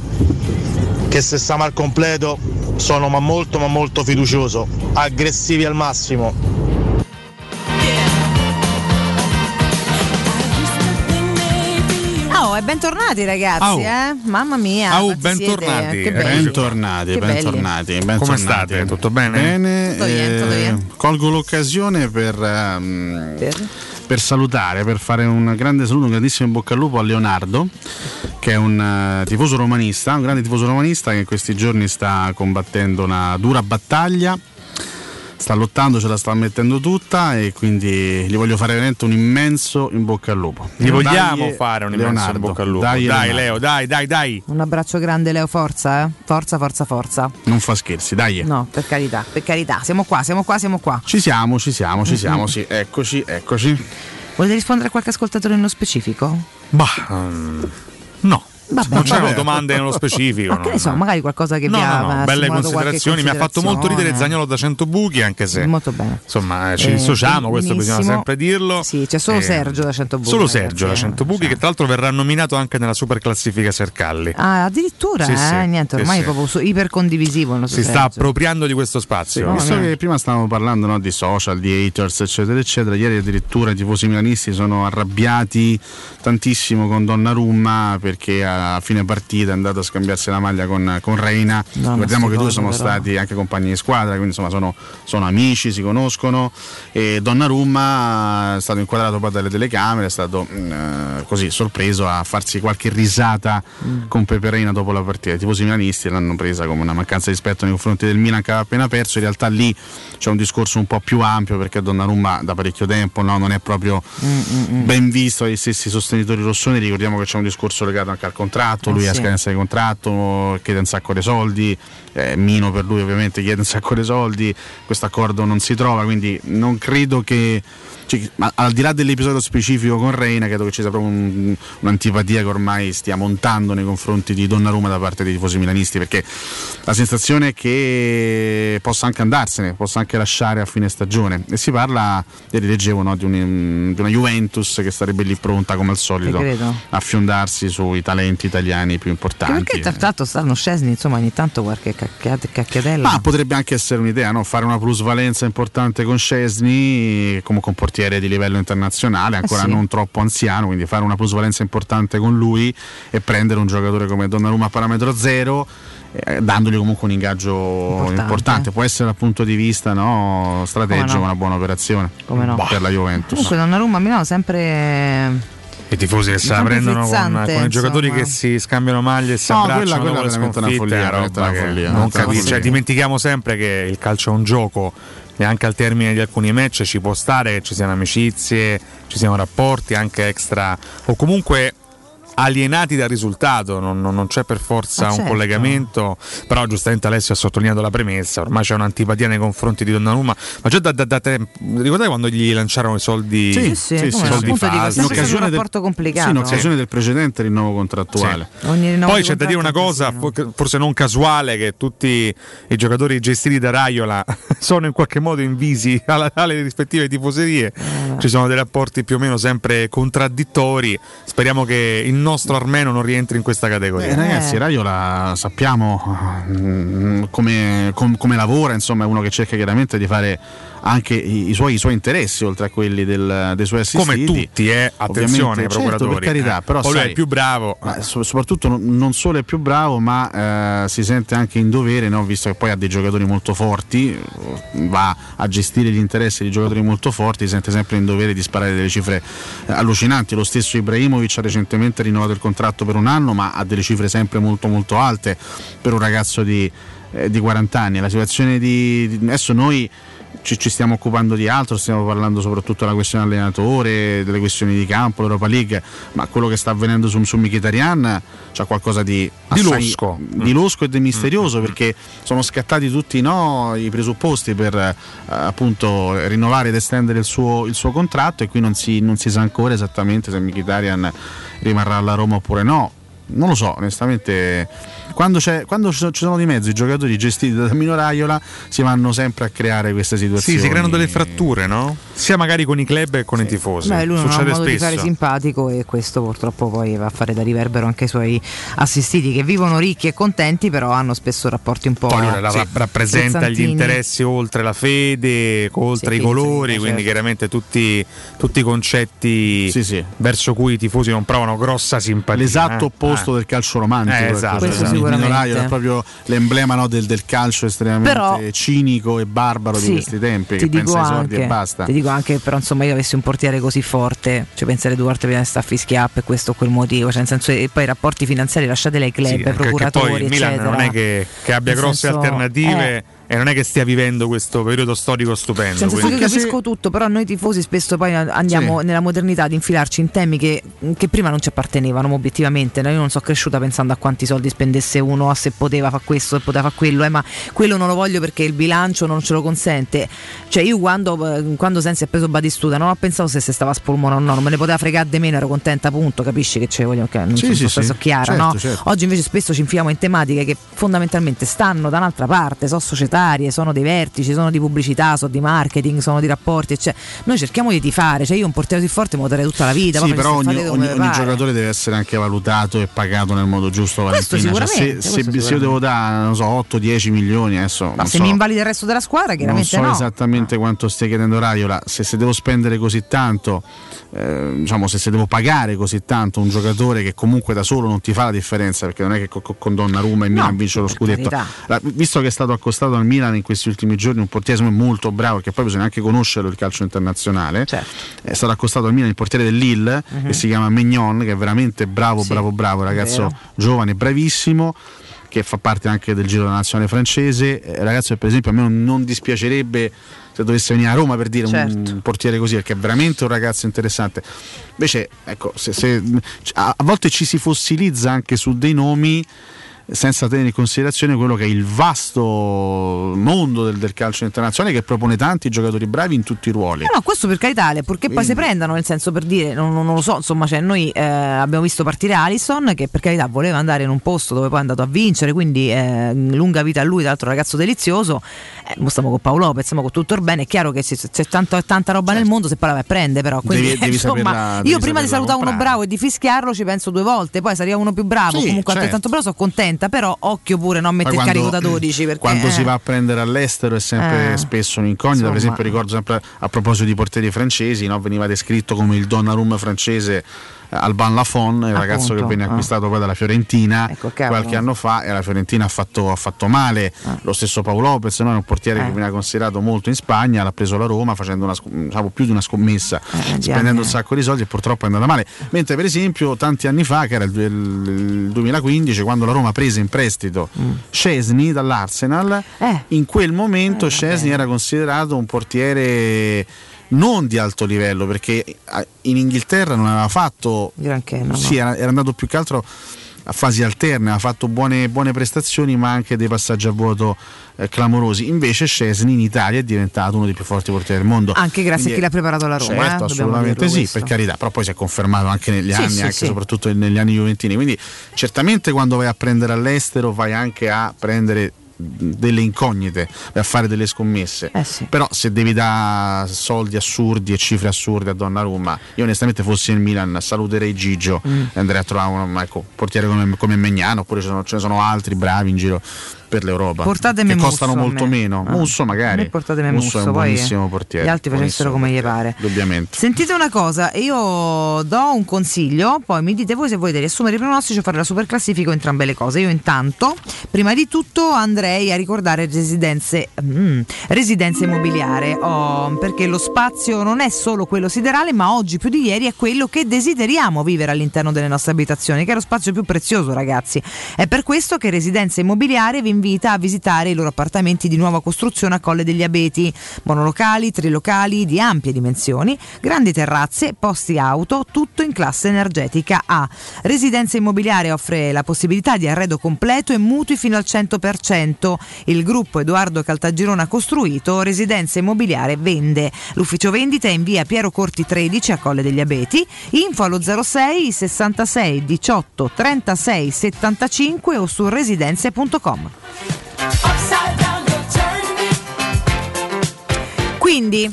che se stiamo al completo sono ma molto ma molto fiducioso. Aggressivi al massimo. Bentornati ragazzi, Au. eh? Mamma mia. Au, bentornati. siete? Bentornati, belli. bentornati, Come bentornati. state? Tutto bene? Bene, Tutto bien, tutto eh, bien. colgo l'occasione per, ehm, per salutare, per fare un grande saluto, un grandissimo in bocca al lupo a Leonardo, che è un eh, tifoso romanista, un grande tifoso romanista che in questi giorni sta combattendo una dura battaglia. Sta lottando, ce la sta mettendo tutta e quindi gli voglio fare veramente un immenso in bocca al lupo. Gli vogliamo Dai, fare un immenso in Leonardo, bocca al lupo. Dai, Dai, Leonardo. Leo, dai, dai, dai. Un abbraccio grande Leo, forza, eh? Forza, forza, forza. Non fa scherzi, dai. No, per carità, per carità. Siamo qua, siamo qua, siamo qua. Ci siamo, ci siamo, ci siamo, sì. Eccoci, eccoci. Volete rispondere a qualche ascoltatore nello specifico? Bah, ehm, no. Vabbè, non c'erano vabbè. domande nello specifico. Ma che ne so, no. magari qualcosa che No, vi ha no, no, ha belle considerazioni. Mi ha fatto molto ridere. Zagnolo da 100 buchi, anche se Molto bene. insomma eh, ci Eh, dissociamo, questo bisogna sempre dirlo. Sì, c'è solo Eh, Sergio da 100 buchi. Solo ragazzi, Sergio da eh. 100 buchi, che tra l'altro verrà nominato anche nella super classifica Sercalli. Ah, addirittura, Sì, eh? sì, Niente, ormai sì. è proprio su- iper condivisivo il nostro Si sta Sergio. appropriando di questo spazio. Visto che prima stavamo parlando no, di social, di haters, eccetera, eccetera, ieri addirittura i tifosi milanisti sono arrabbiati tantissimo con Donnarumma perché a fine partita è andato a scambiarsi la maglia con, con Reina. No, Ricordiamo che due sono però. stati anche compagni di squadra, quindi insomma sono, sono amici, si conoscono. E Donnarumma è stato inquadrato poi dalle telecamere, è stato mm, eh, così sorpreso a farsi qualche risata Mm. con Pepe Reina dopo la partita. I tifosi milanisti l'hanno presa come una mancanza di rispetto nei confronti del Milan che aveva appena perso. In realtà lì c'è un discorso un po' più ampio perché Donnarumma da parecchio tempo no, non è proprio Mm, ben visto dai stessi sostenitori rossoni. Ricordiamo che c'è un discorso legato anche al contratto, Eh lui a sì. scadenza di contratto, chiede un sacco di soldi, eh, Mino per lui ovviamente chiede un sacco di soldi, questo accordo non si trova, quindi non credo che... cioè, ma al di là dell'episodio specifico con Reina, credo che ci sia proprio un- un'antipatia che ormai stia montando nei confronti di Donnarumma da parte dei tifosi milanisti, perché la sensazione è che possa anche andarsene, possa anche lasciare a fine stagione. E si parla, ieri leggevo, no, di, un- di una Juventus che sarebbe lì pronta come al solito a fiondarsi sui talenti italiani più importanti. perché tra l'altro stanno Scesni, insomma, ogni tanto qualche cacchiate- cacchiatella. Ma potrebbe anche essere un'idea, no? fare una plusvalenza importante con Scesni come un portiere di livello internazionale, ancora Eh sì. non troppo anziano, quindi fare una plusvalenza importante con lui e prendere un giocatore come Donnarumma a parametro zero. eh, dandogli comunque un ingaggio importante, Importante. può essere dal punto di vista no, strategico no. una buona operazione Come no. per la Juventus. Comunque Donnarumma a Milano sempre I tifosi che se la Sempre prendono con, con i giocatori che si scambiano maglie e si No, abbracciano quella- quella è una follia, una veramente roba una che follia, non capisco. Cioè, dimentichiamo sempre che il calcio è un gioco e anche al termine di alcuni match ci può stare che ci siano amicizie, ci siano rapporti anche extra o comunque alienati dal risultato, non, non- non c'è per forza Ah, un certo. collegamento, però giustamente Alessio ha sottolineato la premessa, ormai c'è un'antipatia nei confronti di Donnarumma, ma già da, da, da tempo, ricordate quando gli lanciarono i soldi, Sì, sì, come no, soldi falsi? un rapporto complicato. Sì, in occasione del precedente rinnovo contrattuale. Ogni rinnovo Poi c'è da dire una cosa, fo- forse non casuale, che tutti i giocatori gestiti da Raiola sono in qualche modo invisi alla- alle rispettive tifoserie. Eh. Ci sono dei rapporti più o meno sempre contraddittori. Speriamo che il nostro armeno non rientri in questa categoria. Eh, ragazzi, Raiola sappiamo mm, come, com- come lavora, insomma, è uno che cerca chiaramente di fare anche i, i suoi, i suoi interessi oltre a quelli del- dei suoi assistiti. Come tutti, eh? attenzione ai certo, procuratori. per carità, eh. però Poi lui sai, è il più bravo. ma so- soprattutto non- solo è più bravo, ma eh, si sente anche in dovere, no? visto che poi ha dei giocatori molto forti, va a gestire gli interessi di giocatori molto forti, si sente sempre in dovere di sparare delle cifre eh, allucinanti. Lo stesso Ibrahimovic ha recentemente rinnovato il contratto per un anno, ma ha delle cifre sempre molto molto alte per un ragazzo di, eh, di 40 anni. La situazione di- adesso noi ci, ci stiamo occupando di altro, stiamo parlando soprattutto della questione allenatore, delle questioni di campo, l'Europa League, ma quello che sta avvenendo su, su Mkhitaryan c'ha qualcosa di, Di assai- losco. di losco e di misterioso perché sono scattati tutti no, i presupposti per eh, appunto rinnovare ed estendere il suo, il suo contratto e qui non si, non si sa ancora esattamente se Mkhitaryan rimarrà alla Roma oppure no. Non lo so, onestamente, quando, c'è- quando ci sono- di mezzo i giocatori gestiti da Mino Raiola si vanno sempre a creare queste situazioni. Sì, si creano delle fratture, no? Sia magari con i club che con i tifosi. Beh, lui non ha Succede modo di spesso. fare simpatico e questo purtroppo poi va a fare da riverbero anche ai suoi assistiti che vivono ricchi e contenti però hanno spesso rapporti un po' Poi lui ra- rappresenta gli interessi oltre la fede, oltre Sì, i sì, colori, sì, quindi certo. chiaramente tutti, tutti i concetti verso cui i tifosi non provano grossa simpatia. L'esatto eh. opposto Eh. del calcio romantico. Eh, esatto, esatto. Sicuramente. Raiola è proprio l'emblema no, del, del calcio estremamente Però- cinico e barbaro Sì, di questi tempi, ti che pensa ai soldi anche, e basta. ti dico anche però insomma io avessi un portiere così forte cioè pensare due volte prima di stare a fischiare per questo o quel motivo cioè nel senso e poi i rapporti finanziari lasciateli ai club Sì, procuratori poi il Milan non è che, che abbia Nel grosse senso, alternative eh. E non è che stia vivendo questo periodo storico stupendo. Senso, quindi- io capisco tutto, però noi tifosi spesso poi andiamo Sì. nella modernità ad infilarci in temi che, che prima non ci appartenevano, obiettivamente. no? Io non sono cresciuta pensando a quanti soldi spendesse uno, a se poteva fare questo, se poteva fare quello, eh, ma quello non lo voglio perché il bilancio non ce lo consente. Cioè, io quando, eh, quando Sensi ha preso Batistuta non ho pensato se, se stava a spolmone o no, non me ne poteva fregare di meno, ero contenta, appunto, capisci che ce voglio, che non Sì, sono sì, sì. chiara, Certo, no? certo. Oggi invece spesso ci infiliamo in tematiche che fondamentalmente stanno da un'altra parte, sono societarie, sono dei vertici, sono di pubblicità, sono di marketing, sono di rapporti, eccetera. Noi cerchiamo di tifare, cioè io un portiere così forte lo terrei tutta la vita. Sì, però ogni, ogni- ogni giocatore deve essere anche valutato e pagato nel modo giusto. Questo Valentina. Cioè, se, questo se- se io devo dare, non so, 8-10 milioni, adesso Ma non se so, mi invalida il resto della squadra, non chiaramente so no. esattamente quanto stia chiedendo Raiola. Se, se devo spendere così tanto, eh, diciamo, se, se devo pagare così tanto un giocatore che comunque da solo non ti fa la differenza, perché non è che co- co- con Donnarumma e Milan vince lo scudetto. La- visto che è stato accostato al Milan in questi ultimi giorni, un portiere molto bravo, che poi bisogna anche conoscerlo il calcio internazionale. Certo. È stato accostato al Milan il portiere del Lille, Mhm. che si chiama Mignon, che è veramente bravo, Sì, bravo, bravo, ragazzo vero. giovane, bravissimo. Che fa parte anche del giro della nazionale francese. Eh, ragazzo, che per esempio, a me non, dispiacerebbe se dovesse venire a Roma per dire un- Certo. un portiere così, perché è veramente un ragazzo interessante. Invece, ecco, se, se- a volte ci si fossilizza anche su dei nomi senza tenere in considerazione quello che è il vasto mondo del, del calcio internazionale che propone tanti giocatori bravi in tutti i ruoli. No, no, questo per carità, purché poi si prendano, nel senso per dire, non, non- lo so, insomma, cioè, noi eh, abbiamo visto partire Alisson che per carità voleva andare in un posto dove poi è andato a vincere, quindi eh, lunga vita a lui, tra l'altro ragazzo delizioso, eh, mo stiamo con Paolo Lopez, stiamo con tutto il bene, è chiaro che se c'è tanto- tanta roba nel mondo, se poi la prende però, quindi Devi- devi insomma, saperla- io prima di salutare uno comprare. bravo e di fischiarlo ci penso due volte, poi se arriva uno più bravo, Sì, comunque certo. altrettanto bravo, sono contenta, però occhio pure, non mettere il carico da 12 perché... quando eh, si va a prendere all'estero è sempre Eh. spesso un'incognita. Per Insomma. esempio, ricordo sempre a proposito di portieri francesi, no? veniva descritto come il Donnarumma francese. Eh, Alban Lafon, il ragazzo Appunto, che venne ah. acquistato poi dalla Fiorentina Ecco, qualche anno fa e la Fiorentina ha fatto, ha fatto male. Lo stesso Paolo Lopez, no? è un portiere Eh. che veniva considerato molto in Spagna, l'ha preso la Roma facendo una, diciamo, più di una scommessa, Eh, spendendo anni. un sacco di soldi e purtroppo è andata male. Mentre per esempio tanti anni fa, che era il, il 2015, quando la Roma prese in prestito Mm. Scesni dall'Arsenal, Eh. in quel momento Scesni era considerato un portiere non di alto livello perché eh, in Inghilterra non aveva fatto Granché, no, sì. Era, era andato più che altro a fasi alterne, ha fatto buone, buone prestazioni ma anche dei passaggi a vuoto eh, clamorosi. Invece Scesni in Italia è diventato uno dei più forti portieri del mondo. Anche grazie Quindi a chi l'ha preparato la Roma, eh, Certo, dobbiamo assolutamente sì, questo. per carità, però poi si è confermato anche negli Sì, anni, sì, anche sì. soprattutto negli anni juventini. Quindi certamente quando vai a prendere all'estero vai anche a prendere delle incognite, a fare delle scommesse. Eh sì. Però se devi dare soldi assurdi e cifre assurde a Donnarumma, io onestamente fossi in Milan saluterei Gigio Mm. e andrei a trovare un ecco, portiere come, come Megnano, oppure ce ne sono altri bravi in giro per l'Europa Portatemi che costano Musso molto me. meno. Ah. Musso magari. portatemi Musso, è Musso, un poi buonissimo portiere. gli altri facessero come gli pare. Indubbiamente. Sentite una cosa, io do un consiglio, poi mi dite voi se volete riassumere i pronostici o fare la super classifica o entrambe le cose. Io intanto, prima di tutto, andrei a ricordare residenze, mm, residenza immobiliare, oh, perché lo spazio non è solo quello siderale, ma oggi più di ieri è quello che desideriamo vivere all'interno delle nostre abitazioni, che è lo spazio più prezioso, ragazzi. È per questo che Residenza Immobiliare vi invita invita a visitare i loro appartamenti di nuova costruzione a Colle degli Abeti, monolocali, trilocali di ampie dimensioni, grandi terrazze, posti auto, tutto in classe energetica A. Residenza Immobiliare offre la possibilità di arredo completo e mutui fino al 100%. Il gruppo Edoardo Caltagirone ha costruito, Residenza Immobiliare vende. L'ufficio vendita è in via Piero Corti 13 a Colle degli Abeti. Info allo 06 66 18 36 75 o su residenze.com. Quindi,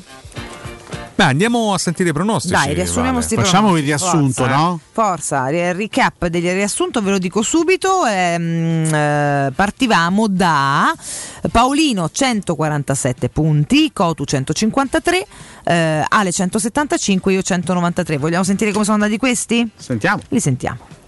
Beh, andiamo a sentire i pronostici. dai, riassumiamo Vale. Facciamo il riassunto, Forza, no? Forza, ri- recap del riassunto ve lo dico subito. ehm, eh, partivamo da Paolino 147 punti, Cotu 153, eh, Ale 175, io 193. Vogliamo sentire come sono andati questi? Sentiamo. Li sentiamo.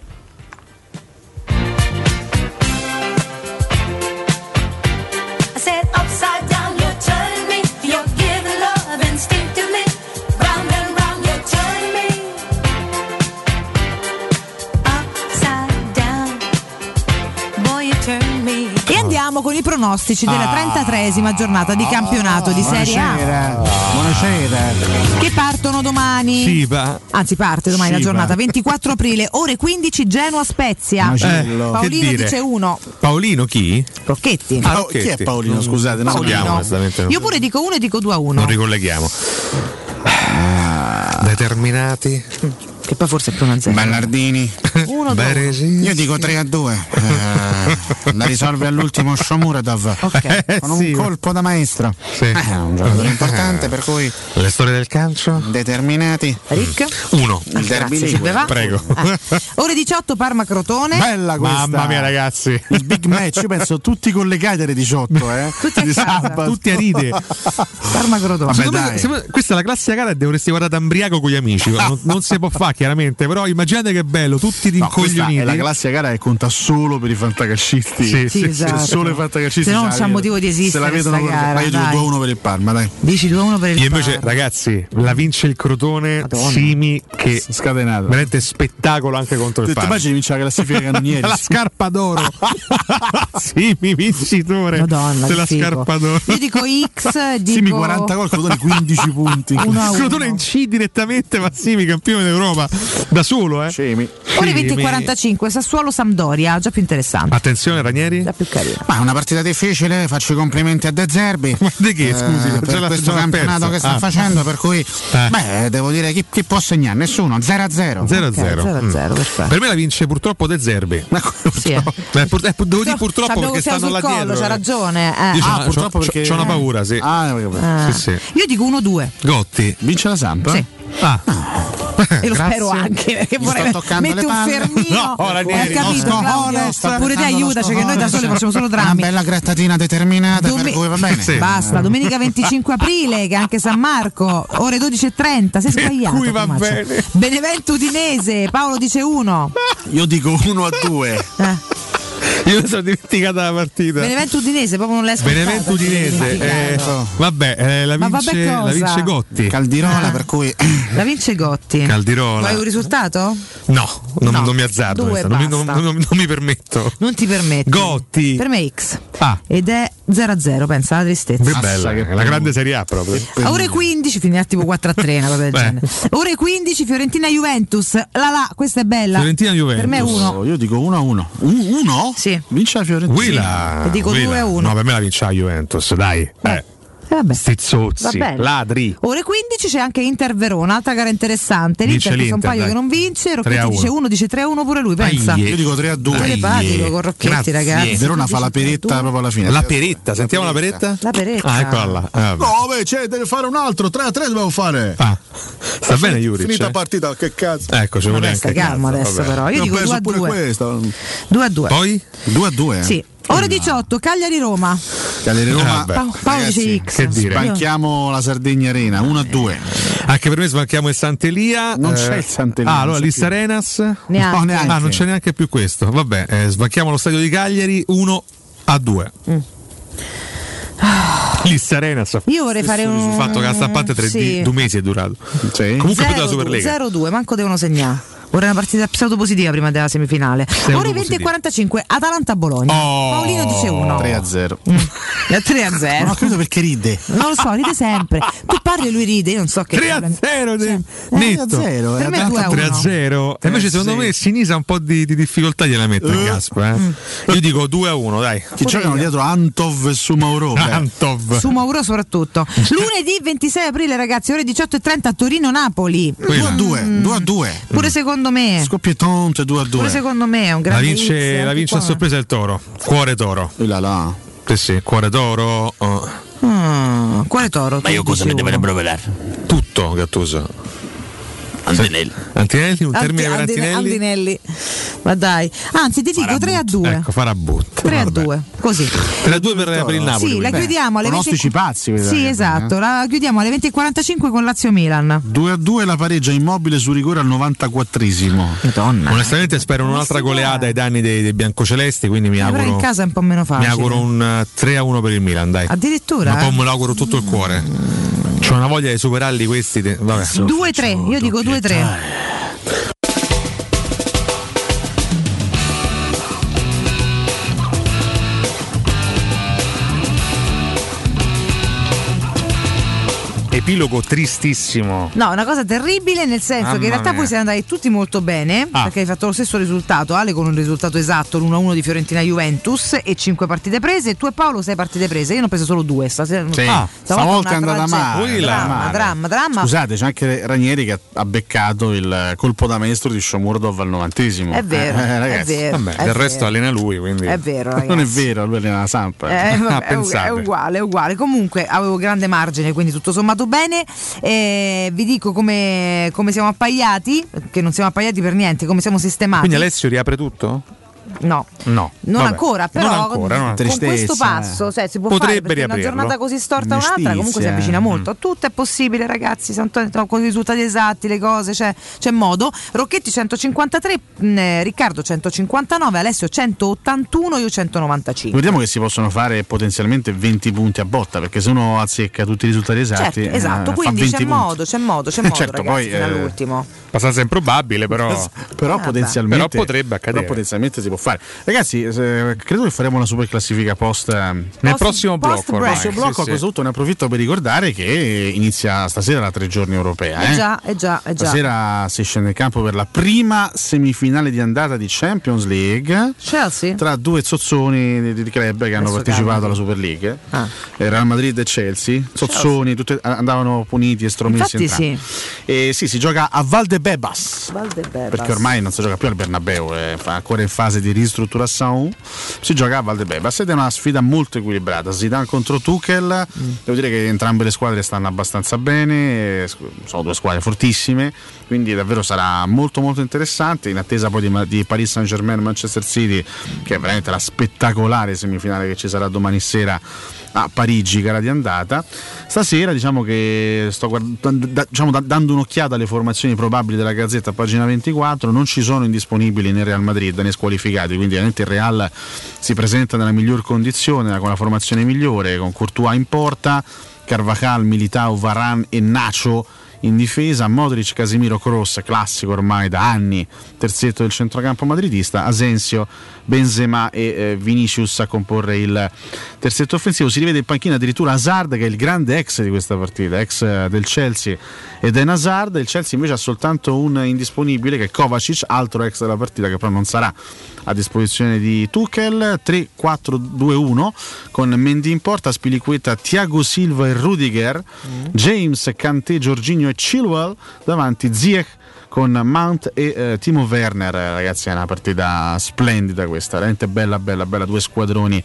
Andiamo con i pronostici della Ah. 33esima giornata di campionato di Serie A. Buonasera. Che partono domani. Sì, va. Anzi, parte domani Sì, la giornata va. 24 aprile, ore 15, Genoa Spezia. Macello. Paolino dice 1. Paolino chi? Rocchetti. Ah, Oh, chi è Paolino? Scusate, non Paolino. sappiamo. Io pure dico 1 e dico 2 a 1. Non ricolleghiamo. Determinati. Che poi forse è più una zero. Ballardini. Uno, Beresi. Io dico 3 a 2. Eh, la risolve all'ultimo Shomuradov. Con un sì. colpo da maestro. Sì. Eh, è un giocatore importante, per cui Le storie del calcio? determinati. Rick? Uno. Il derby? Prego. Ore 18 Parma Crotone. Bella questa. Mamma mia, ragazzi. Il big match, io penso tutti collegati alle 18, eh. Tutti a Di casa. sabato. Tutti a ride. Parma Crotone. Vabbè, me- questa è la classica gara e dovresti guardare ambriaco con gli amici. Non, non si può fare chiaramente, però immaginate che bello, tutti No, questa rincoglioniti. è la classica gara che conta solo per i fantacalcisti. Sì, Sì, esatto. Solo i fantacalcisti. Se no non la motivo di esistere Se la vedono gara, Ma io dico dai. 2-1 per il Parma, dai. Dici 2 a 1 per il Io invece, Parma. ragazzi, la vince il Crotone, Madonna. Simi, che Scatenato. veramente spettacolo anche contro il Parma. immagini vince la classifica cannonieri? la scarpa d'oro. Simi vincitore Madonna, della scarpa d'oro. Io dico X, dico Simi 40 gol, Crotone 15 punti. Uno a Il Crotone in C direttamente, Massimi, campione d'Europa da solo, eh. Scemi. Ore 20 e Simi. 45, Sassuolo Sampdoria, già più interessante, Attenzione, Ranieri. già più carino. Ma è una partita difficile, faccio i complimenti a De Zerbi. Ma di che, Eh, scusi? Già per la- questo campionato persa. che sta Ah. facendo, per cui Eh. beh, devo dire chi, chi può segnare? Nessuno, 0 a 0. 0 Ok, 0. 0 a 0, perfetto. Per me la vince purtroppo De Zerbi. Sì, eh. Beh, pur- eh, devo dire purtroppo perché stanno là collo, dietro. c'ha eh. ragione. eh. Io Ah, c'ho- purtroppo c'ho- perché- c'ho una paura, sì. Ah. Ah. Sì, sì. Io dico 1-2 Gotti. Vince la Samp? Sì. Ah. e lo Grazie. spero anche perché Mi vorrei le un fermino. No, Ranieri, capito, no, Claudio? no, sto Pure te aiutaci che noi da soli scopo. facciamo solo Una drammi. bella grattatina determinata, Dome- per cui va bene. Sì. Basta, domenica 25 aprile, che è anche San Marco, ore 12.30. Sei sbagliato. cui va Tommaso. bene. Benevento Udinese, Paolo dice 1. Io dico 1 a 2. Io mi sono dimenticata la partita. Benevento Udinese, proprio non l'hai ascoltata. Benevento Udinese. eh, vabbè, eh, la, vabbè vince, cosa? la vince Gotti. Caldirola, Ah. per cui La vince Gotti. Caldirola. Vuoi un risultato? No, non, No. non mi azzardo. Due, questa, non, mi, non- non- non mi permetto. Non ti permetto. Gotti. Per me X. Ah, Ed è 0-0, pensa alla tristezza. che bella. È la grande Serie A proprio. A ore 15 finirà tipo 4 a 3, una cosa del Beh. genere. Ore 15 Fiorentina Juventus. La la, questa è bella. Fiorentina Juventus. Per me è 1. Oh, io dico 1 a 1. 1? Sì. Vince la Fiorentina. Willa. Ti dico Willa. 2 a 1. No, per me la vince la Juventus, dai. Eh. Vabbè. Stizzozzi, Va ladri. Ore 15 c'è anche Inter Verona, altra gara interessante. L'Inter che fa un paio dai. che non vince. 3 a Rocchetti 1. dice 1, dice 3 a 1 pure lui, pensa. Dai. Io dico 3 a 2. Telepatico con Rocchetti, Grazie. ragazzi. Verona fa la peretta 3 a 2. proprio alla fine. La peretta, sentiamo la peretta? La peretta. Ah, eccola là. Ah. No, beh, c'è, deve fare un altro. 3 a 3 dobbiamo fare. Ah, sta bene Juric? Finita eh? partita, che cazzo. Ecco, ci vuole anche calmo cazzo, adesso però. Io dico 2 perso a pure 2. questa. 2 a 2. Poi? 2 a 2. Eh. Sì. Ore 18, Cagliari Roma. Cagliari Roma. Vabbè. Pa- Paolo dice X. che dire? Sbanchiamo la Sardegna Arena 1 a 2. Anche per me sbanchiamo il Sant'Elia. Non c'è il Sant'Elia, Ah, allora c'è Lissa più. Arenas. Neanche. No, neanche. Ah, non c'è neanche più questo. Vabbè, eh, sbanchiamo lo stadio di Cagliari 1 a 2. Mm. Lissa Arenas. Io vorrei fare un Il fatto che la stampante tre sì. di- due mesi è durato. Sì. Comunque per la 0-2, Superlega. 0-2, manco devono segnare. Vorrei una partita pseudo positiva prima della semifinale. Ore 20 e 45, Atalanta-Bologna. Paolino dice 1. 3 a 0. 3 a 0. No, credo perché ride. Non lo so, ride sempre. Tu parli e lui ride, io non so che 3 a 0 Cioè, netto. zero, Per me è 2 a 3 a 1. 0. E invece secondo me Sinisa un po' di, di difficoltà gliela mette in Gaspa. Mm. Eh. Io dico 2 a 1, dai. Chi giocano dietro Antov e Sumauro. Antov. Su Mauro soprattutto. Lunedì 26 aprile, ragazzi, ore 18.30 a Torino-Napoli. 2 a 2, 2 a 2. Pure secondo me. Scoppietonte 2 a 2. Pure secondo me è un La grande vince, X, la anche vince a sorpresa il toro. Cuore toro. Là là. Sì, sì, cuore toro. oh. Ah, quale toro? Ma io cosa mi dovrebbero vedere? Tutto Gattuso. Antinelli. Antinelli, un termine per Andi- Antinelli. Andinelli. Ma dai. Anzi, ti dico 3 a 2. Ecco, farà but. 3 a 2. Così. 3 a 2 per, per il Napoli. Sì, la quindi. chiudiamo alle 20 pronostici pazzi, Sì, eh. esatto. La chiudiamo alle 20.45 con Lazio-Milan. 2 a 2 la pareggia immobile su rigore al 94esimo. Madonna. Onestamente spero un'altra goleata ai danni dei, dei biancocelesti, quindi mi Eh, Però in auguro, casa è un po' meno mi facile. auguro un eh, 3 a 1 per il Milan, dai. Addirittura? Ma poi eh? me lo auguro tutto il cuore. C'ho una voglia di superarli questi. de- Vabbè. 2-3, io dico 2-3. Epilogo tristissimo. No, una cosa terribile nel senso Mamma che in realtà mia. voi siete andati tutti molto bene Ah. perché hai fatto lo stesso risultato, Ale con un risultato esatto, l'1-1 di Fiorentina Juventus e 5 partite prese tu e Paolo 6 partite prese, io ne ho prese solo 2 stasera. Sì. Ah, stavolta è una andata male. Dramma, male. dramma, dramma. Scusate, c'è anche Ranieri che ha beccato il colpo da maestro di Shomurdov al novantesimo. È vero, Eh, è ragazzi. vero. Vabbè, è del resto vero. allena lui, quindi. È vero, ragazzi. Non è vero, lui allena la Sampa. Eh, Ah, è, è uguale, è uguale. Comunque avevo grande margine, quindi tutto sommato bene. Eh, vi dico come, come siamo appaiati, che non siamo appaiati per niente, come siamo sistemati. Quindi Alessio riapre tutto? No. No. Non Vabbè. ancora, però Non ancora, non con questo passo cioè, si può Potrebbe fare una giornata così storta a un'altra comunque si avvicina molto. A tutto è possibile, ragazzi. Con i risultati esatti, le cose, c'è, c'è modo. Rocchetti 153, mh, eh, Riccardo 159, Alessio 181, io 195. Ricordiamo che si possono fare potenzialmente 20 punti a botta, perché se uno azzecca tutti i risultati esatti, Certo, esatto, eh, fa quindi 20 c'è punti. modo, c'è modo, c'è modo, Certo, ragazzi, poi, fino eh, all'ultimo. Abbastanza improbabile, però. Però Vabbè. potenzialmente, Però potrebbe accadere. però potenzialmente si può fare. Ragazzi, eh, credo che faremo una super classifica post. eh, Nel Post- prossimo post blocco, ormai. prossimo blocco, Sì, a sì. questo punto ne approfitto per ricordare che inizia stasera la tre giorni europea. Eh eh. già, eh già, eh già. Stasera si scende in campo per la prima semifinale di andata di Champions League Chelsea? tra due zozzoni di, di club che hanno Adesso partecipato calma. alla Super League, Ah. eh, Real Madrid e Chelsea. Zozzoni, tutte- andavano puniti e stromessi Infatti entrambi. E sì, si gioca a Valdebebas. Valdebebas. Perché ormai non si gioca più al Bernabeu, è ancora in fase di ristrutturazione. Si gioca a Valdebebas ed è una sfida molto equilibrata. Zidane contro Tuchel. Devo dire che entrambe le squadre stanno abbastanza bene, sono due squadre fortissime, quindi davvero sarà molto molto interessante. In attesa poi di, di Paris Saint Germain Manchester City, che è veramente la spettacolare semifinale che ci sarà domani sera a Parigi, gara di andata. Stasera diciamo che sto guardando, da- diciamo, da- dando un'occhiata alle formazioni probabili della Gazzetta pagina 24, non ci sono indisponibili né Real Madrid né squalificati, quindi ovviamente il Real si presenta nella miglior condizione, con la formazione migliore, con Courtois in porta, Carvajal, Militao, Varane e Nacho in difesa, Modric, Casimiro, Cross, classico ormai da anni, terzetto del centrocampo madridista, Asensio, Benzema e eh, Vinicius a comporre il terzetto offensivo. Si rivede in panchina addirittura Hazard che è il grande ex di questa partita, ex eh, del Chelsea ed è Hazard. Il Chelsea invece ha soltanto un indisponibile che è Kovacic, altro ex della partita che però non sarà a disposizione di Tuchel 3-4-2-1 con Mendy in porta, Spiliqueta, Thiago Silva e Rudiger, James, Kanté, Giorginio e Chilwell davanti Ziyech con Mount e eh, Timo Werner ragazzi è una partita splendida questa veramente bella bella bella due squadroni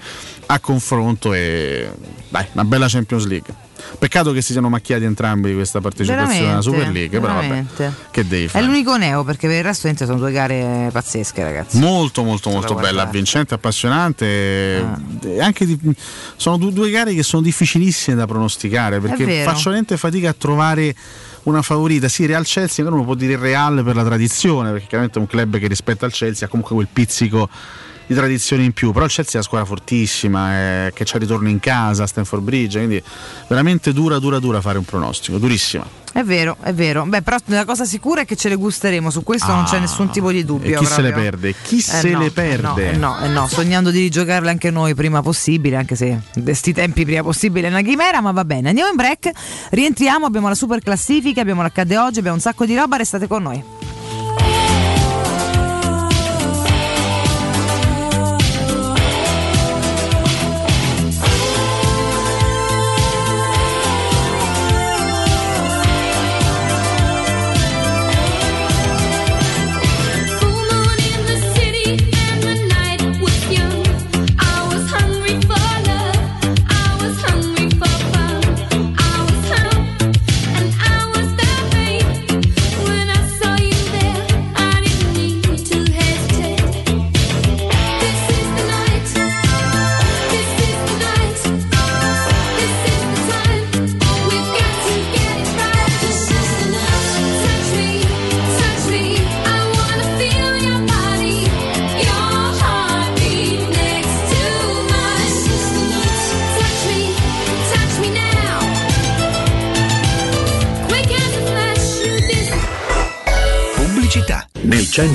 a confronto e dai una bella Champions League peccato che si siano macchiati entrambi di questa partecipazione alla Super League però vabbè veramente. che devi È fare l'unico neo perché per il resto sono due gare pazzesche, ragazzi. Molto molto molto guardare. bella, avvincente, appassionante. Ah. Anche di- sono due, due gare che sono difficilissime da pronosticare perché faccio veramente fatica a trovare una favorita. Sì, Real Chelsea, uno può dire Real per la tradizione, perché chiaramente è un club che rispetto al Chelsea ha comunque quel pizzico di tradizione in più, però il Chelsea è una squadra fortissima, eh, che c'ha ritorno in casa, a Stanford Bridge, quindi veramente dura, dura, dura fare un pronostico, durissima. È vero, è vero. Beh, però la cosa sicura è che ce le gusteremo, su questo non c'è nessun tipo di dubbio. Chi se le proprio. perde? Chi Eh se no, le eh perde? No, eh no, eh no, sognando di rigiocarle anche noi prima possibile, anche se in questi tempi prima possibile è una chimera, ma va bene. Andiamo in break, rientriamo, abbiamo la super classifica, abbiamo l'accade oggi, abbiamo un sacco di roba, restate con noi. Nel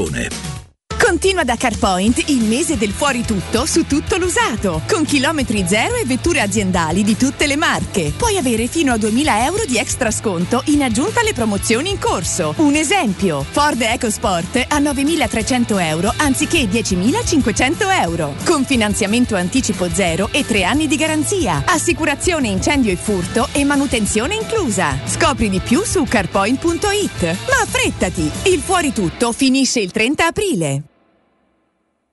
Calderone. Continua da CarPoint il mese del fuori tutto su tutto l'usato, con chilometri zero e vetture aziendali di tutte le marche. Puoi avere fino a 2000 euro di extra sconto in aggiunta alle promozioni in corso. Un esempio, Ford EcoSport a 9300 euro anziché 10.500 euro, con finanziamento anticipo zero e 3 anni di garanzia, assicurazione incendio e furto e manutenzione inclusa. Scopri di più su carpoint.it. Ma affrettati, il fuori tutto finisce il 30 aprile.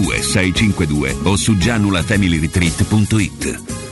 652 o su gianulafamilyretreat.it.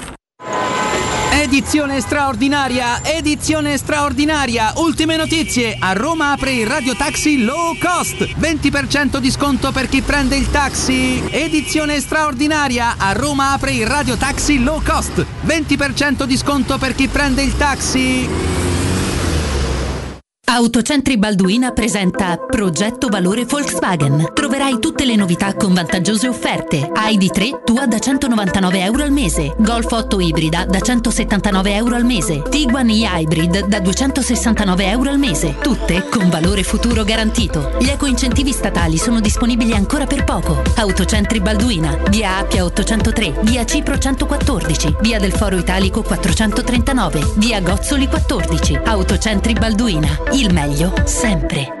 Edizione straordinaria, edizione straordinaria. Ultime notizie. A Roma apre il Radio Taxi Low Cost. 20% di sconto per chi prende il taxi. Edizione straordinaria. A Roma apre il Radio Taxi Low Cost. 20% di sconto per chi prende il taxi. Autocentri Balduina presenta Progetto Valore Volkswagen. Troverai tutte le novità con vantaggiose offerte. ID3 tua da 199 euro al mese. Golf 8 ibrida da 179 euro al mese. Tiguan e-Hybrid da 269 euro al mese. Tutte con valore futuro garantito. Gli eco-incentivi statali sono disponibili ancora per poco. Autocentri Balduina. Via Appia 803. Via Cipro 114. Via del Foro Italico 439. Via Gozzoli 14. Autocentri Balduina. Il meglio sempre.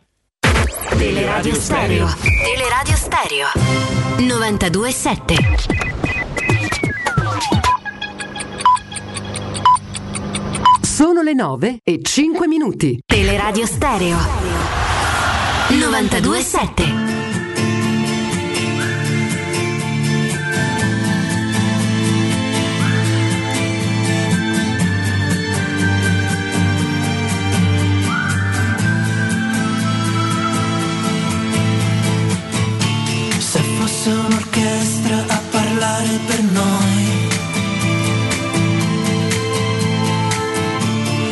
Teleradio Stereo. Teleradio Stereo. 92.7. Sono le 9 e 5 minuti. Teleradio Stereo. 92.7. un'orchestra a parlare per noi,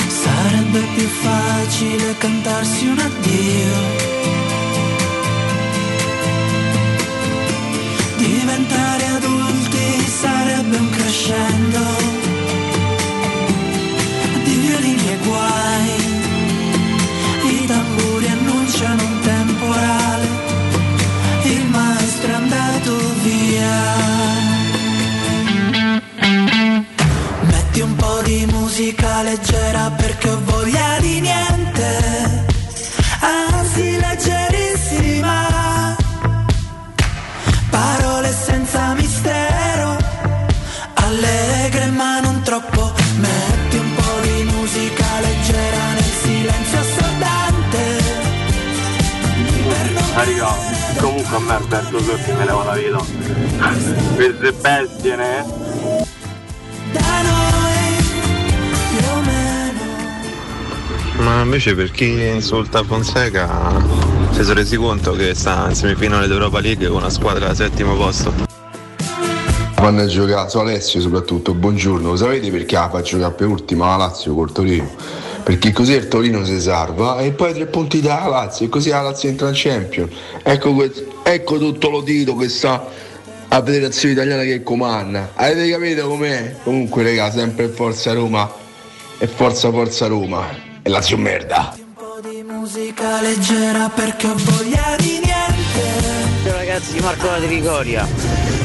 sarebbe più facile cantarsi un addio. Diventare adulti sarebbe un crescendo Metti un po' di musica leggera perché ho voglia di niente, anzi leggerissima. Parole senza mistero, allegre ma non troppo. Metti un po' di musica leggera nel silenzio assordante. Per non Raga, comunque a me Alberto Sordi me leva la vita. Queste bestie, ne? Ma invece per chi insulta Fonseca si sono resi conto che sta in semifinale d'Europa League con una squadra al settimo posto. Quando ha giocato Alessio soprattutto, buongiorno, sapete perché la fa giocare per ultima la Lazio col Torino? Perché così il Torino si salva e poi tre punti dalla Lazio e così la Lazio entra in Champions. Ecco, ecco tutto lo titolo che sta a Federazione Italiana che comanda. Avete capito com'è? Comunque raga, sempre forza Roma e forza forza Roma. E Lazio merda. di musica leggera perché ho voglia di niente. Ciao ragazzi, Marco da Trigoria.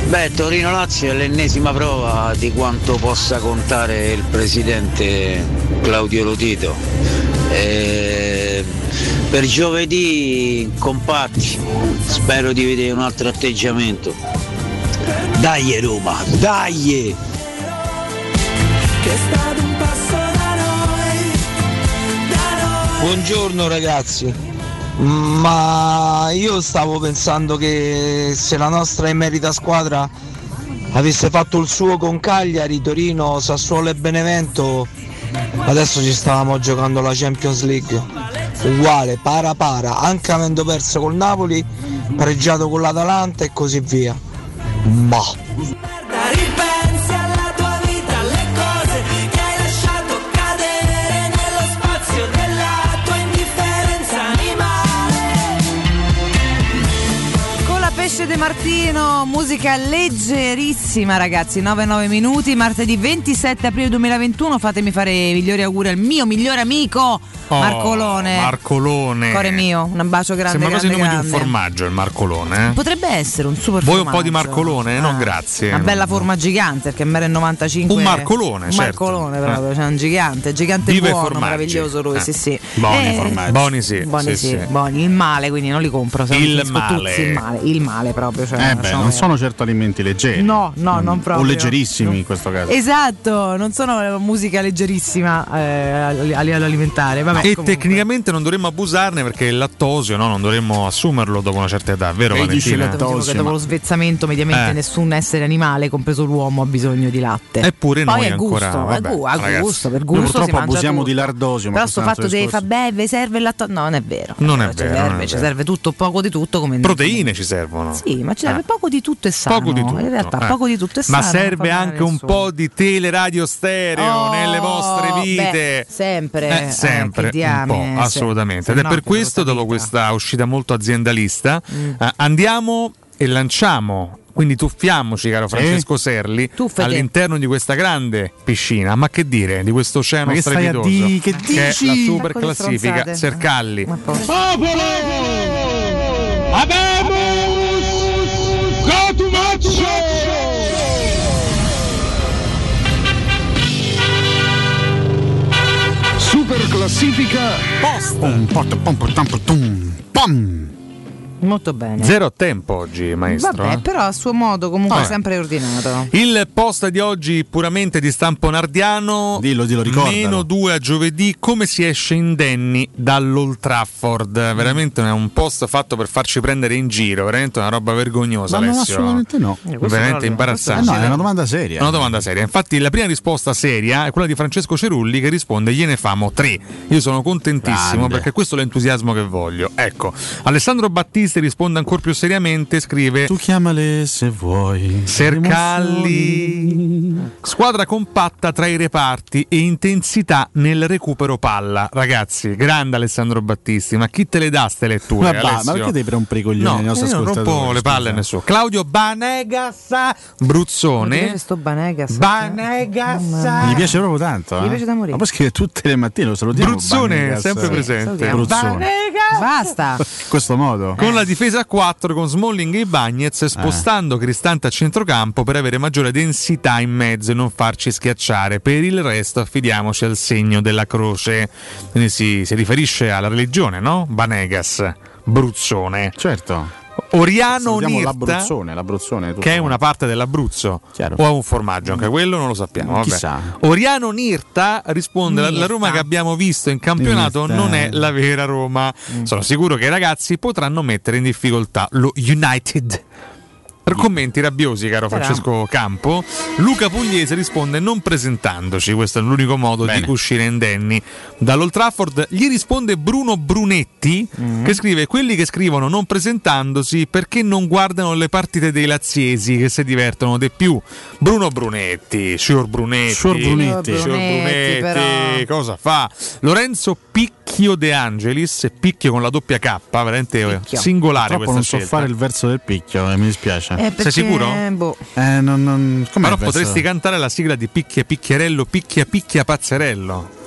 Beh, Torino Lazio è l'ennesima prova di quanto possa contare il presidente Claudio Lotito. Eh, per giovedì compatti, spero di vedere un altro atteggiamento. Dai Roma, dai! Che è stato un Buongiorno ragazzi. Ma io stavo pensando che se la nostra emerita squadra avesse fatto il suo con Cagliari, Torino, Sassuolo e Benevento, adesso ci stavamo giocando la Champions League. Uguale, para para, anche avendo perso col Napoli, pareggiato con l'Atalanta e così via. Ma De Martino, musica leggerissima ragazzi, 9-9 minuti, martedì 27 aprile 2021, fatemi fare i migliori auguri al mio migliore amico Oh, Marcolone. Marcolone. Cuore mio, un bacio grande. Sembra quasi il grande, nome di un grande. formaggio il Marcolone. eh? Potrebbe essere un super Vuoi un po' di formaggio. Marcolone? No, grazie. Una bella forma gigante perché è 95 Un marcolone, un certo. marcolone proprio, Eh. cioè un gigante, gigante Viva i buono, formaggi. meraviglioso lui, Eh. sì sì. Buoni Eh, formaggi. Buoni sì, Buoni sì, sì, buoni. Il male, quindi non li compro, Il male. il male, il male proprio, cioè, Eh beh, non sono certo alimenti leggeri. No, no, non proprio. O leggerissimi in questo caso. Esatto, non sono musica leggerissima eh, a livello alimentare. Vabbè, e comunque. tecnicamente non dovremmo abusarne perché il lattosio no? non dovremmo assumerlo dopo una certa età, vero E dice Valentina? Dicevo che dopo lo svezzamento mediamente Eh. nessun essere animale, compreso l'uomo, ha bisogno di latte. Eppure Poi noi è gusto, ancora, è vabbè, a ragazzi. gusto, per gusto purtroppo abusiamo tutto. di lardosio. Però sto fatto di fa vi serve il latte. No, non è vero. Non è vero, non ci vero. serve tutto, poco di tutto come Proteine ci servono. Sì, ma ci serve Eh. poco di tutto e sano. Poco di tutto. In realtà eh. poco di tutto e Ma sano. non serve anche un nessuno. po' di teleradio stereo Oh, nelle vostre vite. beh, sempre, Eh, sempre, eh, che un diamine, po', se- assolutamente. se Ed è per che questo, dopo questa uscita molto aziendalista, Mm. eh, andiamo e lanciamo. Quindi tuffiamoci, caro Francesco Serli, Tuffati. all'interno di questa grande piscina. Ma che dire di questo oceano Ma che stai a strepitoso? di- che è la dici? super classifica. Sercalli. Popolo! Cotumaccio! Super classifica. Pom, pot, pom, pom, pom, pom, pom. Molto bene. Zero a tempo oggi, maestro. Vabbè, eh? però a suo modo comunque Vabbè. sempre ordinato. Il post di oggi puramente di stampo nardiano. Dillo, dillo, ricordalo. Meno 2 a giovedì. Come si esce indenni dall'Old Trafford? Veramente è un post fatto per farci prendere in giro. Veramente una roba vergognosa, Ma no, Alessio. assolutamente no. Eh, Veramente imbarazzante. Eh no, è una domanda seria. È una domanda seria. Infatti, la prima risposta seria è quella di Francesco Cerulli che risponde: Gliene famo tre. Io sono contentissimo Grande. perché questo è l'entusiasmo che voglio. Ecco, Alessandro Battisti risponde ancora più seriamente: scrive. Tu chiamale se vuoi. Sercalli. Squadra compatta tra i reparti e intensità nel recupero palla. Ragazzi, grande Alessandro Battisti, ma chi te le dà ste letture? Ma, Alessio? ma perché devi rompere i coglioni No, io non ascoltatori? rompo le palle a nessuno. Claudio Banegas Bruzzone. sto Banegas? Banegas. Gli piace proprio tanto. Gli eh? piace da morire. Ma poi scrive tutte le mattine, lo salutiamo. Bruzzone, Banegas. sempre presente. Bruzzone. Basta. In questo modo. Con la difesa a 4 con Smalling e Bagnez spostando Cristante a centrocampo per avere maggiore densità in mezzo e non farci schiacciare. Per il resto affidiamoci al segno della croce. Quindi si, si riferisce alla religione, no? Banegas, Bruzzone. Certo. Oriano Salutiamo Nirta, l'Abruzzone, l'Abruzzone che è una parte dell'Abruzzo. Chiaro. O ha un formaggio, anche quello non lo sappiamo. vabbè. Chissà. Oriano Nirta risponde: la- La Nirta. Roma che abbiamo visto in campionato Nirta. non è la vera Roma. Sono sicuro che i ragazzi potranno mettere in difficoltà lo United. Per commenti rabbiosi, caro. Francesco Campo, Luca Pugliese risponde non presentandoci, questo è l'unico modo Bene. di uscire indenni. Dall'Old Trafford gli risponde Bruno Brunetti Mm. che scrive quelli che scrivono non presentandosi perché non guardano le partite dei laziesi che si divertono di più. Bruno Brunetti, Scior Brunetti, Scior Brunetti. Scior Brunetti, Brunetti, cosa fa? Lorenzo Picchio De Angelis, Picchio con la doppia K, veramente Picchio. singolare Purtroppo questa non so scelta. fare il verso del picchio, eh, mi dispiace. Eh, perché, sicuro? Boh. Eh, non, non, com'è Però potresti cantare la sigla di Picchia Picchierello, Picchia Picchia Pazzerello.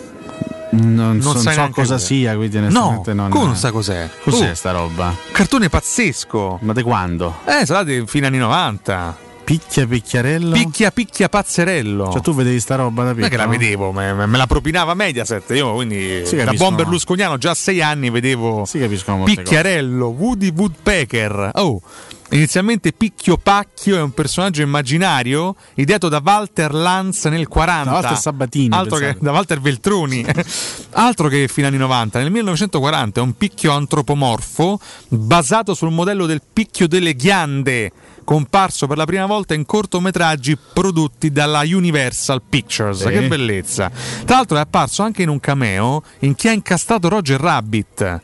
Non, Non so, non so cosa cos'è. sia, quindi No, non... come non sa cos'è? Cos'è Oh, sta roba? cartone pazzesco. Ma di quando? Eh, sarà fine anni 90. Picchia picchiarello? Picchia Picchia Pazzerello. Cioè tu vedevi sta roba da non è piccolo? che la vedevo, me, me- me la propinava Mediaset. Io quindi Si da buon berlusconiano già a sei anni vedevo Si capiscono Picchiarello, Woody Woodpecker. Oh, inizialmente Picchio Pacchio è un personaggio immaginario ideato da Walter Lanz nel 40. Da Walter Sabatini, Altro che da Walter Veltroni. Altro che fine anni 90. Nel 1940 è un picchio antropomorfo basato sul modello del picchio delle ghiande comparso per la prima volta in cortometraggi prodotti dalla Universal Pictures. Sì. Che bellezza! Tra l'altro è apparso anche in un cameo in chi ha incastrato Roger Rabbit.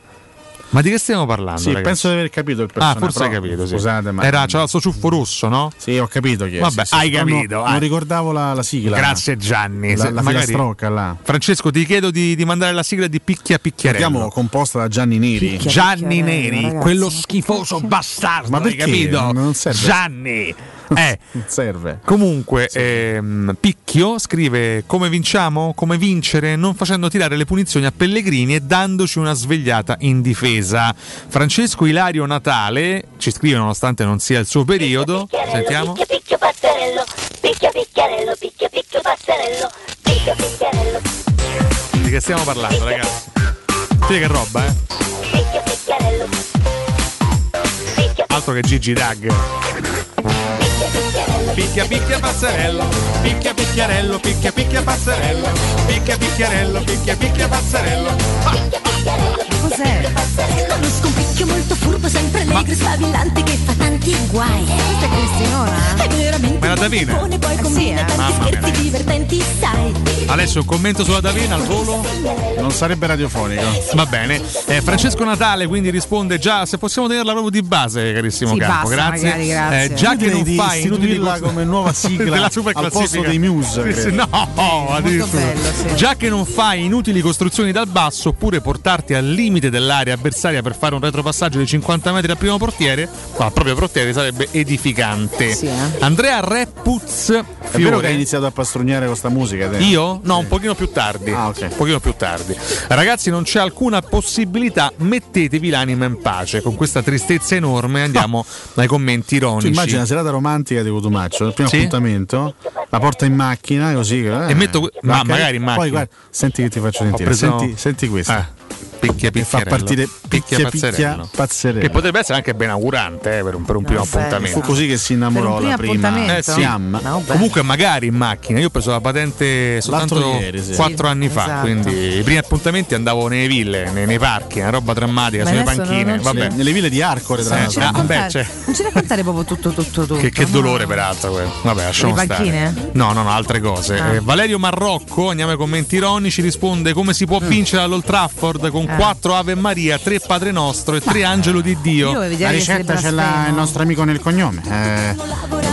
Ma di che stiamo parlando? Sì, ragazzi? penso di aver capito il Ah, personaggio. forse hai però, capito, sì. Scusate, ma Era, c'era il suo ciuffo rosso, no? Sì, ho capito chi è. Vabbè, sì, hai capito. Non, ah. ricordavo la, la sigla. Grazie Gianni. La, la magari- filastrocca là. Francesco, ti chiedo di, di mandare la sigla di Picchia Picchiarello. Abbiamo composta da Gianni Neri. Gianni Neri, quello schifoso bastardo, Ma hai perché? capito? Non serve. Gianni. Eh, serve. Comunque, ehm, Picchio scrive come vinciamo? Come vincere? Non facendo tirare le punizioni a Pellegrini e dandoci una svegliata in difesa. Francesco Ilario Natale ci scrive nonostante non sia il suo periodo. Sentiamo. Picchia picchio pazzerello, picchia picchiarello, picchia picchio pazzerello, picchia picchiarello, Di che stiamo parlando, ragazzi? Sì, che roba, eh? picchia picchiarello, Altro che Gigi Dag. Picchia picchia pazzerello, picchia picchiarello, picchia picchia pazzerello, picchia picchiarello, picchia picchia pazzerello. Cos'è? Conosco un picchio molto furbo, sempre allegro e sfavillante che fa tanti guai. Questa è Cristinona? È veramente Ma la Davina? poi Eh sì, eh. tanti Mamma mia, divertenti, sai. Adesso un commento sulla Davina al volo? Non sarebbe radiofonico. Va bene. Eh, Francesco Natale quindi risponde già se possiamo tenerla proprio di base, carissimo Sì, Campo. basta, grazie. magari, grazie. Eh, già che non di fai inutili istituirla come nuova sigla della super al posto classifica. dei Muse, Sì, sì, credo. no, addirittura. bello, sì. Già che non fai inutili costruzioni dal basso oppure portarti al limite dell'area avversaria per fare un retropassaggio di 50 metri al primo portiere, ma al proprio portiere sarebbe edificante. Sì, eh. Andrea Repuz È vero Fiore. che hai iniziato a pastrugnare con sta musica? te? Io? No, un pochino più tardi. Ah, ok. Un pochino più tardi. Ragazzi, non c'è alcuna possibilità, mettetevi l'anima in pace. Con questa tristezza enorme andiamo ai commenti ironici. immagina la serata romantica di Cotumaccio, il primo Sì? appuntamento, la porta in macchina così. eh, E metto ma magari in macchina. Poi guarda, senti che ti faccio sentire. preso- Senti, senti questo. Eh, picchia Che fa partire picchia picchia pazzerello. pazzerello. Che potrebbe essere anche benaugurante eh, per un, per un primo beh, appuntamento. Fu così che si Per innamorò un primo la prima? Eh, sì. fiamma. No. Comunque magari in macchina, io ho preso la patente soltanto ieri, sì. 4 Sì, anni fa, esatto. quindi i primi appuntamenti andavo nelle ville, nei, nei parchi, una roba drammatica, Ma sulle panchine, vabbè. Nelle ville di Arcore, tra Eh, l'altro. ah, beh, cioè- non ci raccontare proprio tutto, tutto, tutto. Che, che no? dolore peraltro quello. Vabbè, lasciamo Le stare. No, no, no, altre cose. Ah. Eh, Valerio Marrocco, andiamo ai commenti ironici, risponde come si può vincere all'Old Trafford con Eh. quattro Ave Maria, tre Padre Nostro e tre Angelo di Io Dio. volevo vedere che sarebbe blasfemo. nostro amico nel cognome. Eh,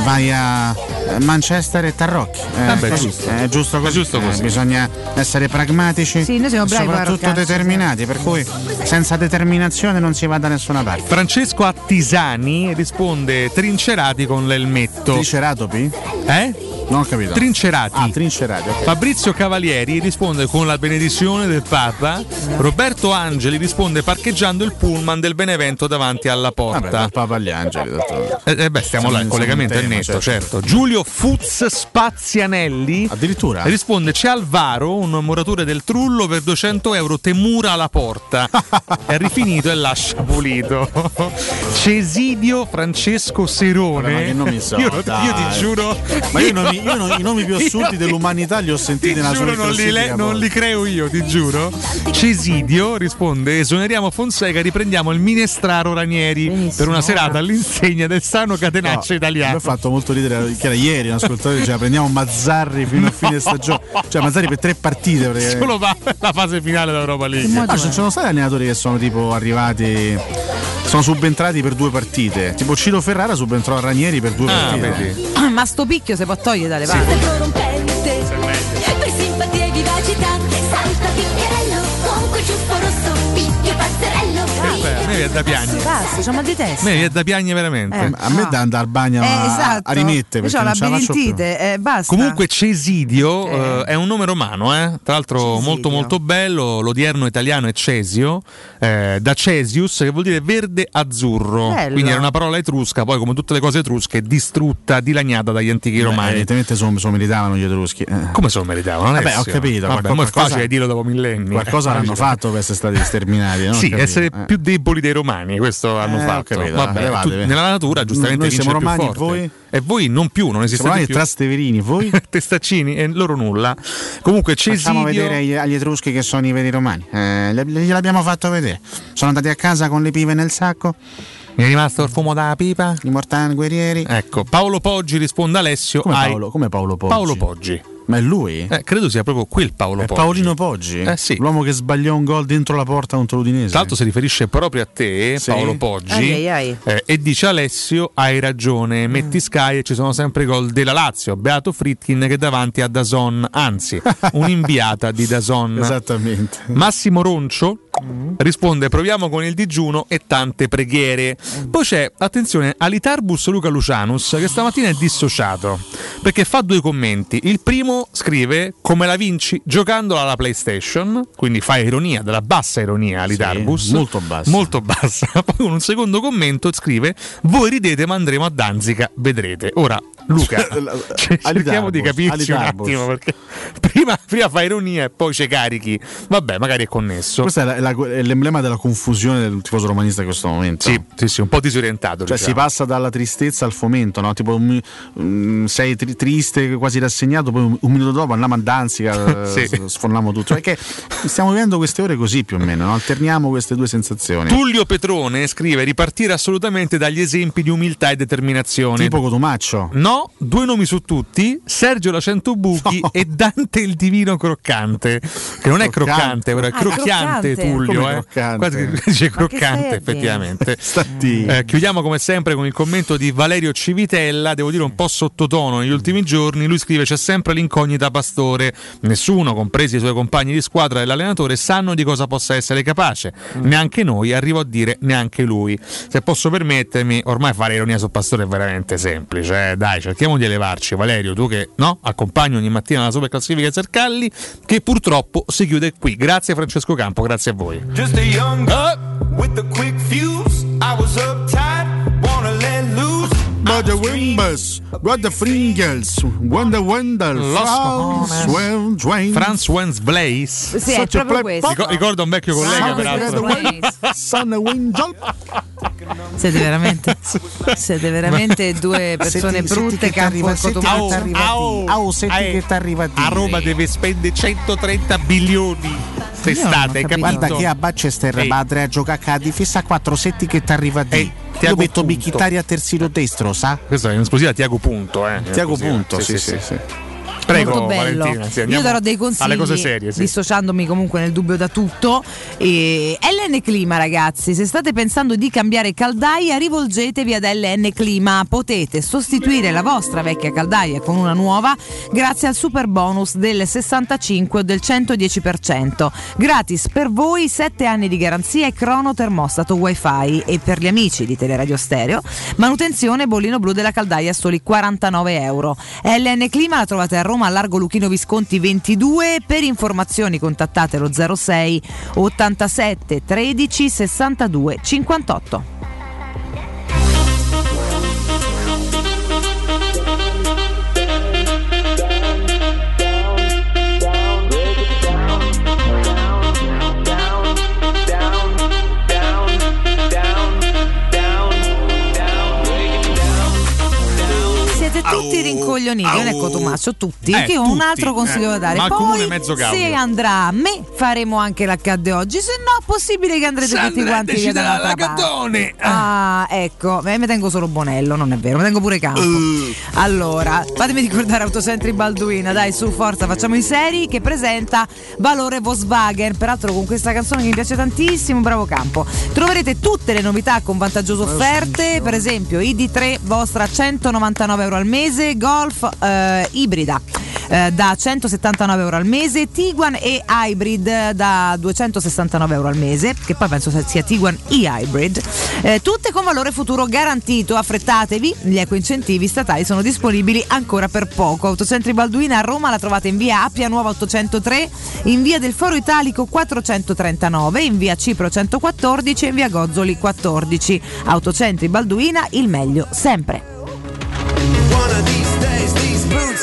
vai a eh, Manchester e Tarrocchi. Eh, Vabbè, così, giusto. È giusto È così. giusto Eh, così. bisogna essere pragmatici Sì, noi siamo e soprattutto determinati, per cui senza determinazione non si va da nessuna parte. Francesco Attisani risponde trincerati con l'elmetto. Triceratopi? Eh? Non ho capito. Trincerati. Ah, trincerati, ok. Fabrizio Cavalieri risponde con la benedizione del Papa. Roberto Angeli risponde parcheggiando il pullman del Benevento davanti alla Vabbè, porta. dal Papa agli angeli. d'altronde. Eh, eh, beh, stiamo Siamo là, il in- collegamento è siamo in netto, tema, certo. Giulio Fuz Spazianelli Addirittura? risponde: C'è Alvaro, un muratore del Trullo, per 200 euro te mura la porta. è rifinito e lascia pulito. Cesidio Francesco Serone. Ma che nomi sono? io, io ti giuro. Ma io, i nomi- io no- i nomi più assurdi dell'umanità li ho sentiti Ti nella giuro, sua non li, le- non li creo io, ti giuro. Cesidio risponde: Esoneriamo Fonseca, riprendiamo il minestraro Ranieri per una serata all'insegna del sano catenaccio Mi italiano. ha fatto molto ridere che era ieri un ascoltatore diceva prendiamo Mazzarri fino a fine stagione. Cioè Mazzarri per tre partite. praticamente. Solo va la fase finale d'Europa League. No, ci sono stati allenatori che sono tipo arrivati. Sono subentrati per due partite. Tipo Ciro Ferrara subentrò a Ranieri per due Ah, partite. vedi. Ma sto picchio si può togliere dalle parti. prorompente per simpatia e vivacità. Salta picchiarello con quel ciuffo rosso picchio pazzerello Viene da piangere. Basta, c'ho mal di A testa. me viene da piangere veramente. Eh, A me da andare al bagno Eh, a, esatto. a rimette Io perché ho la labirintite, eh, basta. Comunque Cesidio eh, è un nome romano, eh? tra l'altro Cesidio. molto molto bello, l'odierno italiano è Cesio, eh, da Cesius che vuol dire verde azzurro, Bello. quindi era una parola etrusca, poi come tutte le cose etrusche distrutta, dilaniata dagli antichi Beh, romani. evidentemente se lo meritavano gli etruschi. Eh. Come se lo meritavano? Vabbè, ho capito. Vabbè, qualcosa- è facile dirlo dopo millenni. Qualcosa l'hanno fatto per essere stati sterminati. no? Sì, essere Eh. più deboli dei romani, questo hanno Eh, fatto. capito, Vabbè, levatevi. tu- nella natura giustamente Noi siamo romani, forte. voi? E voi non più, non esiste più. Trasteverini, voi? Testaccini e loro nulla. Comunque Facciamo Cesidio vedere agli, etruschi che sono i veri romani. Eh, gliel- gliel'abbiamo fatto vedere. Sono andati a casa con le pive nel sacco. Mi è rimasto il fumo dalla pipa? I mortani guerrieri. Ecco, Paolo Poggi risponde Alessio. Come Paolo, come Paolo Poggi? Paolo Poggi. Ma è lui? Eh, credo sia proprio quel Paolo È Poggi. Paolino Poggi? Eh sì. L'uomo che sbagliò un gol dentro la porta contro l'Udinese. Tra l'altro si riferisce proprio a te, Sì. Paolo Poggi, Ai, ai, ai. eh, e dice Alessio, hai ragione, metti Sky e ci sono sempre i gol della Lazio, Beato Fritkin che è davanti a Dazon, anzi, un'inviata di Dazon. Esattamente. Massimo Roncio risponde proviamo con il digiuno e tante preghiere. Poi c'è, attenzione, Alitarbus Luca Lucianus che stamattina è dissociato perché fa due commenti. Il primo scrive come la vinci giocandola alla PlayStation, quindi fa ironia, della bassa ironia Alitarbus. Sì, molto bassa. Molto bassa. Poi con un secondo commento scrive voi ridete ma andremo a Danzica, vedrete. Ora Luca, cioè, cerchiamo di capirci un attimo perché prima, prima fa ironia e poi ci carichi. Vabbè, magari è connesso. Questo è, la- la- è l'emblema della confusione del tifoso romanista in questo momento. Sì, sì, sì, un po' disorientato. Cioè diciamo. si passa dalla tristezza al fomento, no? Tipo mm, sei tri- triste, quasi rassegnato, poi un, un minuto dopo andiamo a Danzica, Sì. s- sfondiamo tutto. Perché stiamo vivendo queste ore così più o meno, no? alterniamo queste due sensazioni. Tullio Petrone scrive ripartire assolutamente dagli esempi di umiltà e determinazione. Tipo Cotumaccio. No, due nomi su tutti, Sergio la Buchi e Dante il divino croccante. Che non è croccante, però è Ah, crocchiante croccante. Tullio. Eh. croccante? Quasi che dice croccante, effettivamente. Eh, chiudiamo come sempre con il commento di Valerio Civitella, devo dire un po' sottotono negli ultimi giorni. Lui scrive: C'è sempre l'incognita Pastore. Nessuno, compresi i suoi compagni di squadra e l'allenatore, sanno di cosa possa essere capace. Neanche noi, arrivo a dire neanche lui. Se posso permettermi, ormai fare ironia su Pastore è veramente semplice. eh. Dai, cerchiamo di elevarci. Valerio, tu che no, accompagni ogni mattina la super classifica Zercalli, che purtroppo si chiude qui. Grazie Francesco Campo, grazie a voi. Wimbus, what the Fringles, Wonder Los Franz cojones. Wen- Franz Wens Blaze. Sì, è proprio questo. Rico- ricorda un vecchio collega, peraltro. Son Wingel. Siete veramente, siete veramente due persone Senti- brutte senti che t'arriva- e senti che Cotumaccio. t'arriva a dire. Au, senti che t'arriva a dire. A Roma deve spendere 130 bilioni quest'estate, hai capito? Guarda che a Manchester Ehi. madre a giocare a difesa a 4 setti che ti arriva di. Io Tiago metto Punto. Mkhitaryan a terzino destro, sa? Questa è un'esclusiva Tiago Punto, eh. Tiago. Punto, sì, sì, sì. Prego. Valentina. sì, Io darò dei consigli alle cose serie. Sì. dissociandomi comunque nel dubbio da tutto. E LN Clima, ragazzi, se state pensando di cambiare caldaia, rivolgetevi ad LN Clima. Potete sostituire la vostra vecchia caldaia con una nuova grazie al super bonus del 65 o del 110%. Gratis per voi 7 anni di garanzia e crono termostato wifi e per gli amici di Teleradio Stereo manutenzione bollino blu della caldaia a soli 49 euro. LN Clima la trovate a Roma a Largo Luchino Visconti 22. Per informazioni contattate lo 06 87 13 62 58. Non è Cotomaccio, tutti. Eh, che ho un altro consiglio eh. da dare. Ma Poi, comune mezzo Gaudio. se andrà a me, faremo anche l'accadde oggi. Se no, è possibile che andrete Se tutti quanti via dall'altra parte. Ah, ecco, eh, mi tengo solo Bonello, non è vero, mi tengo pure Campo. Uh. Allora, fatemi ricordare Autocentri Balduina, dai, su, forza, facciamo i seri che presenta Valore Volkswagen. Peraltro con questa canzone che mi piace tantissimo, bravo Campo. Troverete tutte le novità con vantaggiose offerte, per esempio ID3 vostra 199 euro al mese, Golf eh, ibrida eh, da 179 euro al mese, Tiguan e Hybrid da 269 euro al mese, che poi penso sia Tiguan e-Hybrid, eh, tutte con valore futuro garantito. Affrettatevi, gli eco incentivi statali sono disponibili ancora per poco. Autocentri Balduina a Roma la trovate in via Appia Nuova 803, in via del Foro Italico 439, in via Cipro 114 e in via Gozzoli 14. Autocentri Balduina, il meglio sempre.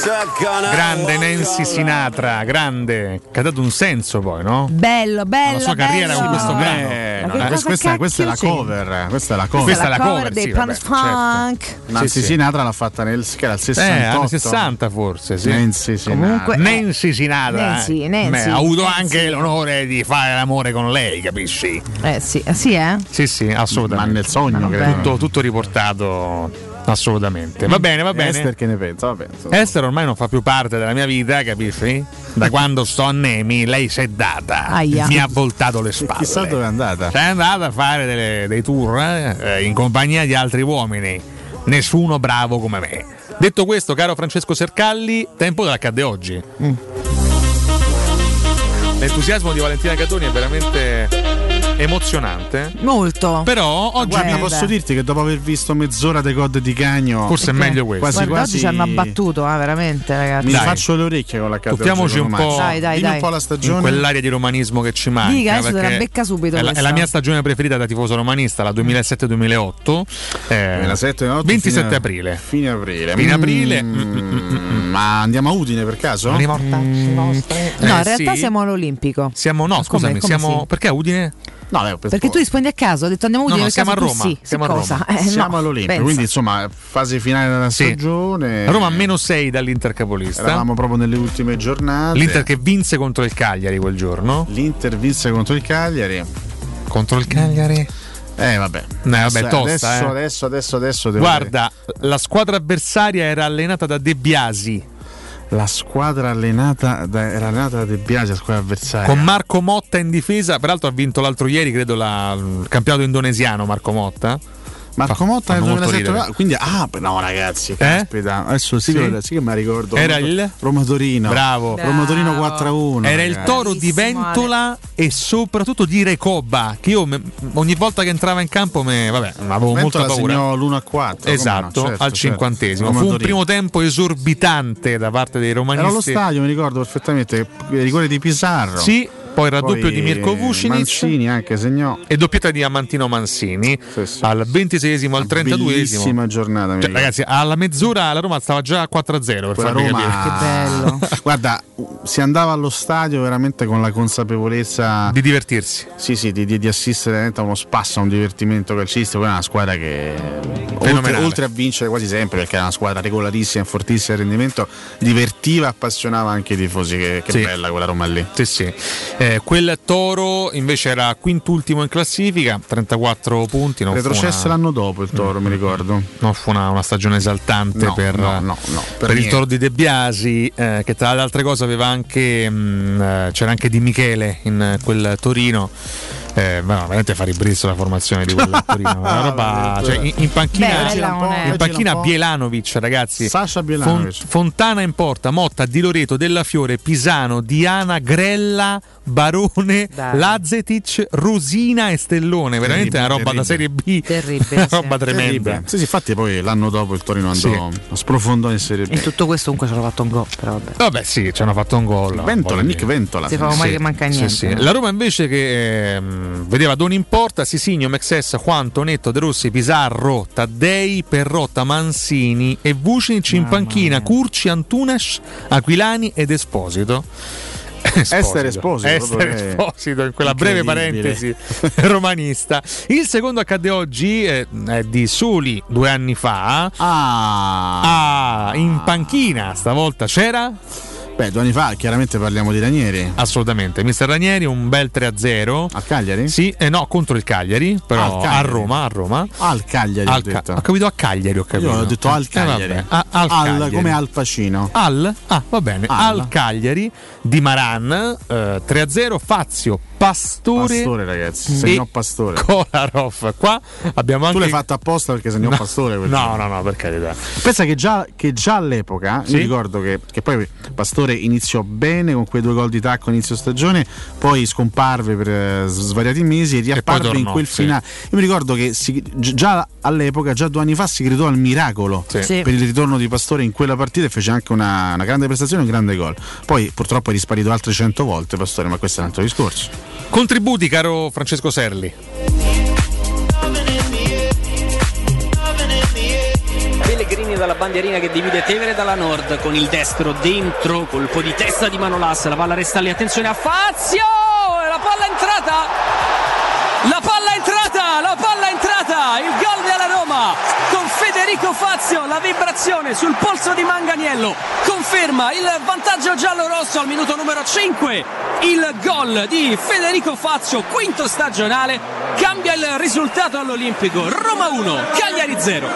Grande Nancy Sinatra, grande. Che ha dato un senso poi, no? Bello, bello. La sua carriera bello. con questo brano. Eh, no, che eh, cosa questa, questa è la cover. Questa è la cover. Questa è la cover dei sì, Punk Funk. Nancy Sì, sì. Sinatra l'ha fatta nel, che era il Eh, 68. anni 60 forse, sì. Nancy Sinatra. Comunque, eh, Nancy Sinatra. Nancy, eh. Nancy, Beh, ha avuto Nancy. anche l'onore di fare l'amore con lei, capisci? Eh sì, eh, sì, eh? Sì, sì, assolutamente. Ma nel sogno, Ma credo. Tutto, tutto riportato Assolutamente. Va bene, va bene. Esther che ne pensa? Vabbè, insomma. Esther ormai non fa più parte della mia vita, capisci? Da quando sto a Nemi, lei si è data. Aia. Mi ha voltato le spalle. Chissà dove è andata. È andata a fare delle- dei tour eh, in compagnia di altri uomini. Nessuno bravo come me. Detto questo, caro Francesco Sercalli, tempo dell'accadde oggi. Mm. L'entusiasmo di Valentina Catoni è veramente emozionante. Molto. Però oggi Guarda, mi- posso dirti che dopo aver visto mezz'ora dei code di Cagno, Forse è meglio questo. Quasi Guarda, quasi oggi ci hanno abbattuto, eh, veramente, ragazzi. Mi faccio le orecchie con la carta. Tuffiamoci un po', Dai, dai, dai. un po' la in stagione. quell'aria di romanismo che ci manca. Dica, adesso te la becca subito È la, è la mia stagione preferita da tifoso romanista, la 2007-2008. Eh, 2007, 2008, 27 fine- aprile. Fine aprile. Fine Mm, aprile. Ma andiamo a Udine per caso? Sono i mortacci nostri. No, in Eh, realtà sì. siamo all'Olimpico. Siamo, no, Ma come- scusami, come siamo. sì? Perché a Udine? No, beh, per- Perché tu rispondi a caso, ho detto andiamo No, no, siamo a Roma, Sì, siamo a? Roma. Eh, Siamo no, all'Olimpico, pensa. quindi insomma, fase finale della Sì. stagione. Roma a meno 6 dall'Inter capolista. Eravamo proprio nelle ultime giornate. L'Inter che vinse contro il Cagliari quel giorno. L'Inter vinse contro il Cagliari. Contro il Cagliari? Eh, vabbè. Eh, vabbè, adesso, tosta, adesso, eh. adesso, adesso, adesso devo Guarda, la squadra avversaria era allenata da De Biasi. La squadra allenata da, era allenata da De Biasi, la squadra avversaria. Con Marco Motta in difesa, peraltro ha vinto l'altro ieri, credo, la- il campionato indonesiano Marco Motta. Marco Motta nel fanno molto 2007 ridere. quindi ah no ragazzi caspita adesso sì, Sì? che- sì che mi ricordo Era Roma- il? Roma Torino Bravo. Roma Torino 4 a 1 Era il toro di Ventola e soprattutto di Recoba, che io me- ogni volta che entrava in campo me, vabbè, avevo molta Ventola paura. segnò l'1 a 4 Esatto, no, certo, al certo. cinquantesimo. Roma Fu un primo tempo esorbitante da parte dei romanisti. era allo stadio mi ricordo perfettamente il rigore di Pizarro Sì, poi il raddoppio Poi di Mirko Vucinic. Mancini anche segnò E doppietta di Amantino Mancini al 26esimo al 32esimo. bellissima giornata mi Cioè, ragazzi, alla mezz'ora la Roma stava già a 4-0 per Roma- capire. Che bello. Guarda, si andava allo stadio veramente con la consapevolezza di divertirsi. Sì, sì, di, di- di assistere veramente a uno spasso, a un divertimento calcistico. Quella è una squadra che oltre, oltre a vincere quasi sempre, perché era una squadra regolarissima, fortissima al rendimento, divertiva e appassionava anche i tifosi. Che, che Sì. bella quella Roma lì. Sì, sì. Eh, quel Toro invece era quintultimo in classifica, 34 punti. Non Retrocesse una- l'anno dopo il Toro, mi ricordo. Non fu una, una stagione esaltante No, per, no, no, per per il. Toro di De Biasi, eh, che tra le altre cose aveva anche mh, eh, c'era anche Di Michele in eh, quel Torino. Eh, ma veramente fa ribrezzo la formazione di quel Torino. Una roba, cioè, in, in panchina, Beh, in panchina Bielanovic, ragazzi. Sasha Bielanovic. Fon- Fontana in porta, Motta, Di Loreto, Della Fiore, Pisano, Diana, Grella, Barone, Dai. Lazetic, Rosina e Stellone. Veramente Terribile, una roba da Serie terribile. B. Terribile, Una sì. roba tremenda. Terribile. Sì, sì, infatti poi l'anno dopo il Torino andò sprofondò in Serie B. In tutto questo comunque ci hanno fatto un gol, però vabbè. Vabbè, sì, ci hanno fatto un gol. Ventola, Nick. Ventola. Si fa mai che manca Sì, niente. sì. La Roma invece che ehm, vedeva Doni in porta, Sisigno, Mexes, Juan, Tonetto, De Rossi, Pizarro, Taddei, Perrotta, Mansini e Vucinic in panchina, Curci, Antunes, Aquilani ed Esposito. Esposito, Esther proprio che- Esposito in quella breve parentesi romanista. Il secondo accade oggi eh, è di soli due anni fa. Ah, Ah, in panchina stavolta c'era? Beh, due anni fa chiaramente parliamo di Ranieri. Assolutamente, mister Ranieri un bel 3-0. A Cagliari? Sì, eh, no, contro il Cagliari, però Cagliari. a Roma, a Roma. Al Cagliari Al ho Ca- ho capito a Cagliari, ho capito. Io ho detto al Eh, Cagliari. vabbè, a- al Al- Cagliari. come Al Pacino. Al? Ah, va bene. Al. Al, Cagliari di Maran, eh, 3-0, Fazio, Pastore, Pastore, ragazzi. Segnò e Pastore. Kolarov. Qua abbiamo anche Tu l'hai fatto apposta perché segnò No. Pastore. No, giorno. no, no, per carità. Pensa che già, che già all'epoca, Sì? mi ricordo che, che poi Pastore iniziò bene con quei due gol di tacco inizio stagione, poi scomparve per eh, svariati mesi e riapparve tornò, in quel sì. finale. Io mi ricordo che si- gi- già all'epoca, già due anni fa, si gridò al miracolo Sì. Sì. per il ritorno di Pastore in quella partita e fece anche una, una grande prestazione e un grande gol. Poi purtroppo è risparito altre 100 volte Pastore, ma questo è un altro discorso. Contributi, caro Francesco Serli. Pellegrini dalla bandierina che divide Tevere dalla Nord con il destro dentro, colpo di testa di Manolas, la palla resta lì, attenzione a Fazio, la palla è entrata, la Fazio, la vibrazione sul polso di Manganiello conferma il vantaggio giallo-rosso al minuto numero 5. Il gol di Federico Fazio, quinto stagionale, cambia il risultato all'Olimpico. Roma 1, Cagliari 0.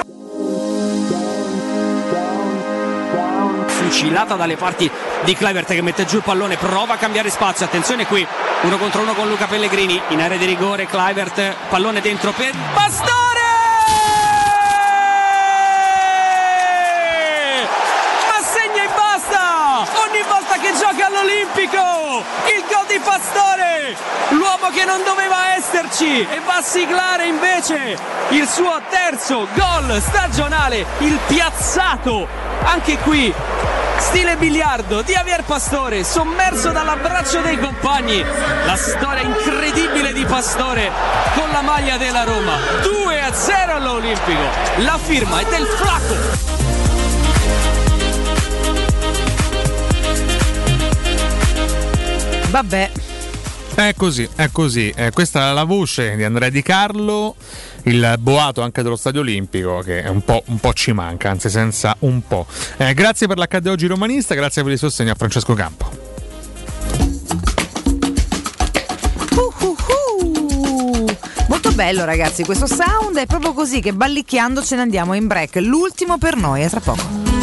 Fucilata dalle parti di Clevert che mette giù il pallone, prova a cambiare spazio. Attenzione qui, uno contro uno con Luca Pellegrini in area di rigore. Clivert, pallone dentro per Bastoni. all'Olimpico, il gol di Pastore, l'uomo che non doveva esserci e va a siglare invece il suo terzo gol stagionale, il piazzato, anche qui stile biliardo di Javier Pastore, sommerso dall'abbraccio dei compagni. La storia incredibile di Pastore con la maglia della Roma. 2 a 0 all'Olimpico. La firma è del Flaco. Vabbè. È così, è così. Eh, questa è la voce di Andrea Di Carlo, il boato anche dello Stadio Olimpico, che un po', un po ci manca, anzi senza un po'. Eh, grazie per l'HD oggi romanista, grazie per il sostegno a Francesco Campo. Molto bello ragazzi, questo sound è proprio così che ballicchiando ce ne andiamo in break. L'ultimo per noi, è tra poco.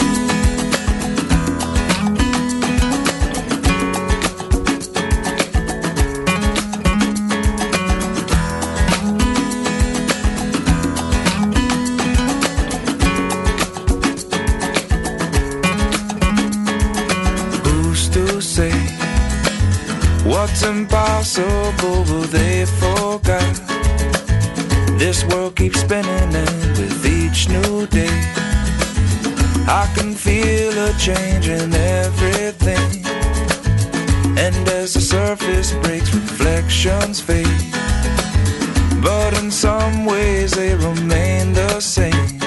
What's impossible they forgot. This world keeps spinning and with each new day I can feel a change in everything. And as the surface breaks reflections fade. But in some ways they remain the same.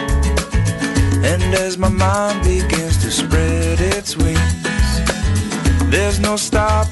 And as my mind begins to spread its wings there's no stopping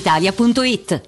brispalitalia.it.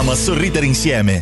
a sorridere insieme.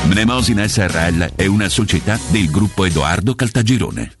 Mnemosina SRL è una società del gruppo Edoardo Caltagirone.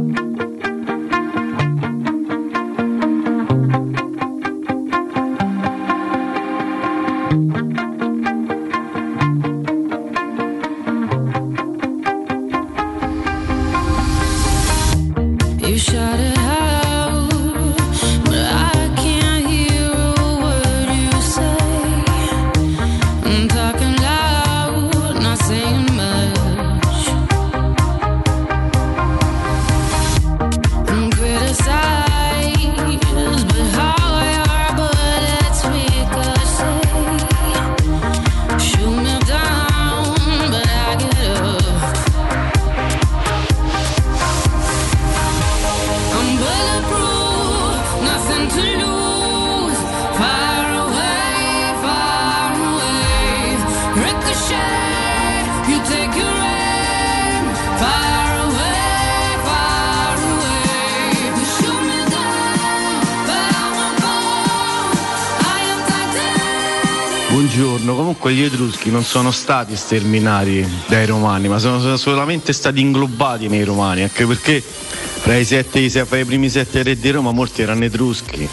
Gli Etruschi non sono stati sterminati dai Romani, ma sono solamente stati inglobati nei Romani, anche perché fra i, sette, fra i primi sette re di Roma molti erano Etruschi,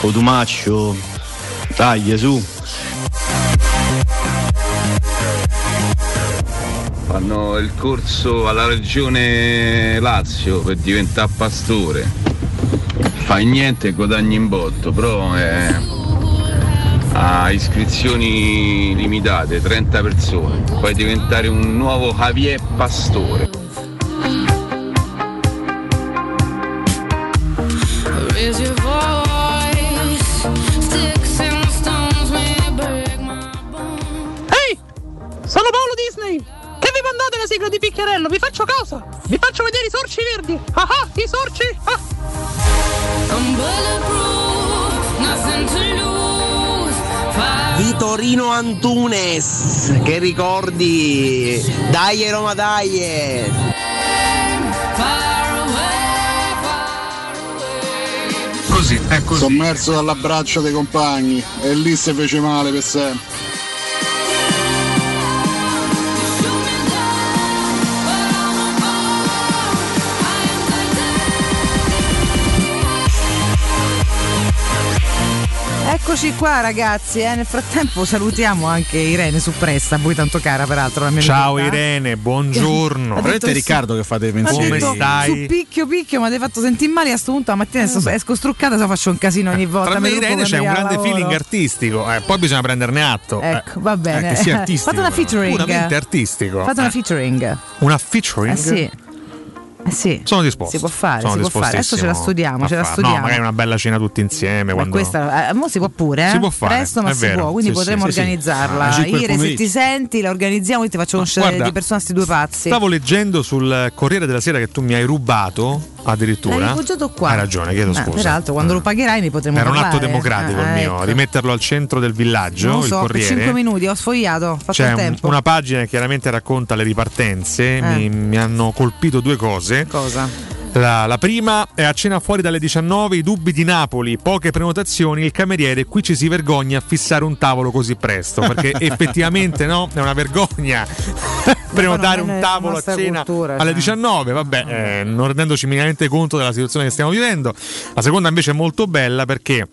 Cotumaccio, taglie su. Fanno il corso alla regione Lazio per diventare pastore. Fai niente e guadagni in botto, però eh, ha iscrizioni limitate, 30 persone. Puoi diventare un nuovo Javier Pastore. Ehi! Sono Paolo Disney! Che vi mandate la sigla di Picchiarello? Vi faccio cosa? Vi faccio vedere i sorci verdi! Ah ah, i sorci! Ah! Fire Vitorino Antunes, che ricordi? Dai Roma dai! Così, è così. Sommerso dall'abbraccio dei compagni e lì si fece male per sempre. Eccoci qua ragazzi, eh. nel frattempo salutiamo anche Irene Suppressa, a voi tanto cara peraltro la mia Ciao amichetta. Irene, buongiorno. Detto sì. Riccardo che fate pensieri. detto, Su picchio picchio, ma ti hai fatto sentire male a sto punto la mattina esco, esco struccata, se faccio un casino ogni volta. Tra me e Irene c'è un grande lavoro. feeling artistico, eh, poi bisogna prenderne atto. Ecco, va bene. Eh, che sia artistico, Fate una featuring. Puramente artistico. Fate una Eh. featuring. Una featuring? Eh sì. Eh sì. Sono disposto. Si può fare, Sono si può fare. Adesso ce la studiamo, ce la studiamo. No, magari una bella cena tutti insieme. Ma Quando... questa, eh, mo si può pure, eh? Si può fare, Presto, ma è si vero. può, quindi Sì, potremmo sì, sì, sì. organizzarla. Ah, Ire, se ti senti, la organizziamo e ti faccio conoscere di persona sti due pazzi. Stavo leggendo sul Corriere della Sera che tu mi hai rubato addirittura. L'hai appoggiato qua. Hai ragione, chiedo Eh, scusa. Peraltro, quando lo pagherai ne potremo Era un parlare. atto democratico Eh, il mio, ecco. rimetterlo al centro del villaggio, Non lo il so, per Corriere. 5 minuti ho sfogliato, ho fatto C'è il un- tempo. una pagina che chiaramente racconta le ripartenze. Eh. Mi, mi hanno colpito due cose. Cosa? La, la prima è a cena fuori dalle 19, i dubbi di Napoli, poche prenotazioni, il cameriere qui ci si vergogna a fissare un tavolo così presto, perché effettivamente no, è una vergogna prenotare un tavolo a cena cultura, alle cioè. 19, vabbè, eh, non rendendoci minimamente conto della situazione che stiamo vivendo. La seconda invece è molto bella perché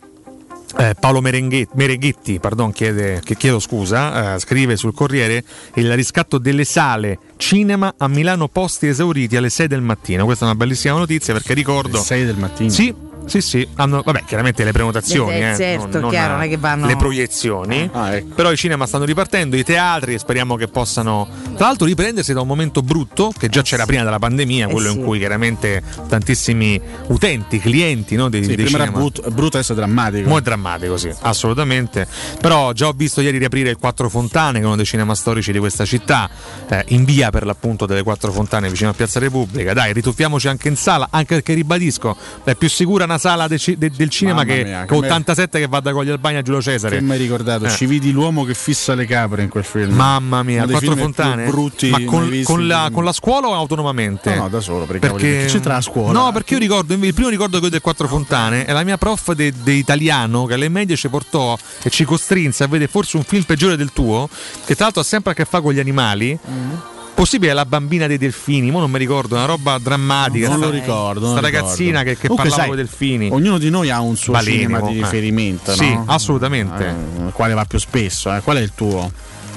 eh, Paolo Merenghe- Mereghetti pardon, chiede, che chiedo scusa, eh, scrive sul Corriere il riscatto delle sale cinema a Milano posti esauriti alle 6 del mattino. Questa è una bellissima notizia perché ricordo... 6 del mattino? Sì. Sì, sì, hanno, vabbè, chiaramente le prenotazioni, Eh, eh, certo, chiaro, non è che vanno- le proiezioni, però i cinema stanno ripartendo, i teatri e speriamo che possano, tra l'altro, riprendersi da un momento brutto che già c'era prima della pandemia, Eh quello sì. in cui chiaramente tantissimi utenti, clienti no, dei, Sì, dei prima era cinema- brutto, brutto adesso è drammatico. Mo' è drammatico, sì, assolutamente. Però già ho visto ieri riaprire il Quattro Fontane, che è uno dei cinema storici di questa città, eh, in via per l'appunto delle Quattro Fontane vicino a Piazza Repubblica. Dai, rituffiamoci anche in sala, anche perché ribadisco, è più sicura una sala de- de- del cinema Mamma che, mia, che che me- 87 che va da Coglia al Bagno a Giulio Cesare. Che mi hai ricordato? Eh. Ci vidi l'uomo che fissa le capre in quel film. Mamma mia, Uno Quattro Fontane? brutti Ma con, con la, con la scuola o autonomamente? No, no, da solo, perché, perché c'entra la scuola? No, perché io ricordo, il primo ricordo che ho del Quattro Fontane è la mia prof di italiano che alle medie ci portò e ci costrinse a vedere forse un film peggiore del tuo, che tra l'altro ha sempre a che fare con gli animali. Mm. Possibile la bambina dei delfini, ma non mi ricordo, una roba drammatica. Non lo sta- ricordo. non Sta lo ragazzina ricordo. che, che parlava con i delfini. Ognuno di noi ha un suo Baleni, cinema oh, di eh. riferimento, Sì, no? assolutamente. Eh, quale va più spesso? eh? Qual è il tuo?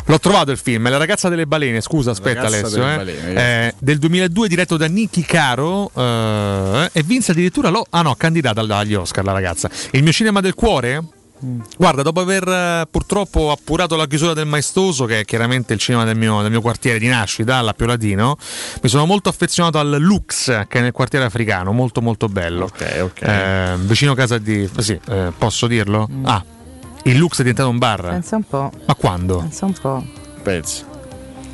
L'ho trovato il film, La ragazza delle balene, scusa, aspetta Alessio, eh. balene, Eh, del 2002 diretto da Nicky Caro eh, e vinse addirittura lo, ah no, candidata agli Oscar la ragazza. Il mio cinema del cuore? Guarda, dopo aver eh, purtroppo appurato la chiusura del Maestoso, che è chiaramente il cinema del mio, del mio quartiere di nascita, l'Appio Latino, mi sono molto affezionato al Lux, che è nel quartiere africano, molto molto bello. Eh, vicino casa di... Sì, eh, posso dirlo? Ah, il Lux è diventato un bar. Pensa un po'. Ma quando? Pensa un po'. Pezzi.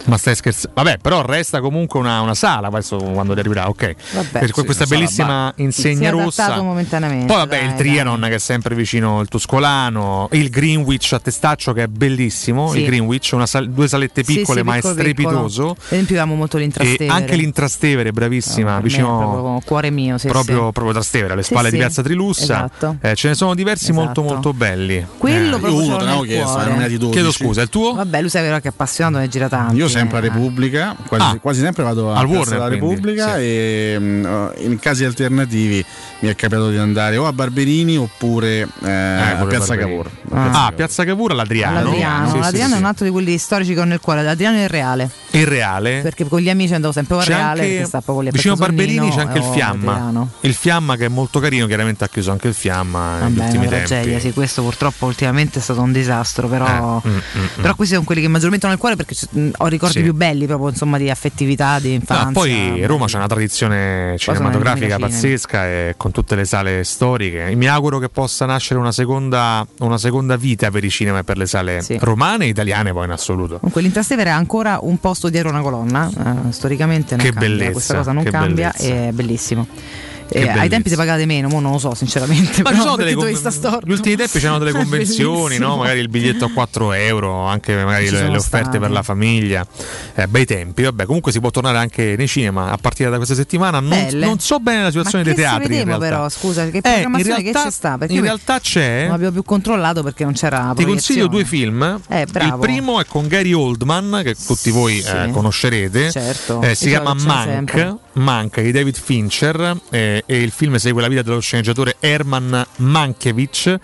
Ma stai scherzando? Vabbè, però resta comunque una, una sala adesso quando arriverà, ok. Vabbè. Per Sì, questa bellissima insegna Si è rossa. Poi vabbè, dai, il Trianon che è sempre vicino al Tuscolano, il Greenwich a Testaccio che è bellissimo, Sì. il Greenwich, una sal- due salette piccole sì, ma è piccolo, strepitoso. piccolo. Per esempio avevamo molto E l'intrastevere. anche l'Intrastevere, bravissima, è vicino proprio cuore mio, sì, proprio, sì. proprio Trastevere, alle Sì, spalle di. Piazza Trilussa. Esatto. Eh, ce ne sono diversi molto Esatto. molto belli. Quello Eh, proprio l'ho nel cuore. Chiedo scusa, il tuo? Vabbè, lui sai però che è appassionato ne gira tanti. Io sempre a eh. Repubblica, quasi, Ah. quasi sempre vado a Al Piazza Warner, quindi, Repubblica e mm, in casi alternativi mi è capitato di andare o a Barberini oppure eh, a pure Piazza Barberini. Cavour. Ah, Piazza Cavour all'Adriano. L'Adriano, Sì, sì, l'Adriano sì, è un sì. altro di quelli storici che ho nel cuore. L'Adriano è il reale. Il Reale. Perché con gli amici andavo sempre al C'è reale. anche- sta proprio a vicino a Piazza Barberini c'è anche il Fiamma. Adriano. Il Fiamma che è molto carino, chiaramente ha chiuso anche il Fiamma negli Vabbè, ultimi una tempi. tragedia, sì, questo purtroppo ultimamente è stato un disastro, però, Eh, mm, mm, mm. però questi sono quelli che maggiormente ho nel cuore perché mh, ho ricordi Sì. più belli proprio insomma di affettività, di infanzia. No, poi Roma c'è una tradizione cinematografica nel 2000 cinema. pazzesca e con tutte le sale storiche. Mi auguro che possa nascere una seconda, una seconda vita per i cinema e per le sale Sì. romane e italiane poi in assoluto. Comunque l'Intrastevere è ancora un posto dietro una colonna, eh, storicamente non Che cambia, bellezza, questa cosa non cambia bellezza. è bellissimo. Eh, ai tempi si pagate meno, mo non lo so sinceramente. Ma però delle storto? Gli ultimi tempi c'erano delle convenzioni, no? magari il biglietto a 4 euro, anche magari le, le offerte state. per la famiglia. Eh, bei tempi, vabbè, comunque si può tornare anche nei cinema a partire da questa settimana. Non, non so bene la situazione Ma dei teatri. realtà. però, scusa, che Eh, in programmazione realtà- che ci sta? Perché in realtà c'è. Non abbiamo più controllato perché non c'era Ti consiglio due film. Eh, il primo è con Gary Oldman, che tutti voi Sì. eh, conoscerete. Certo. Eh, si chiama. Mank, Mank di David Fincher. eh, e il film segue la vita dello sceneggiatore Herman Mankiewicz.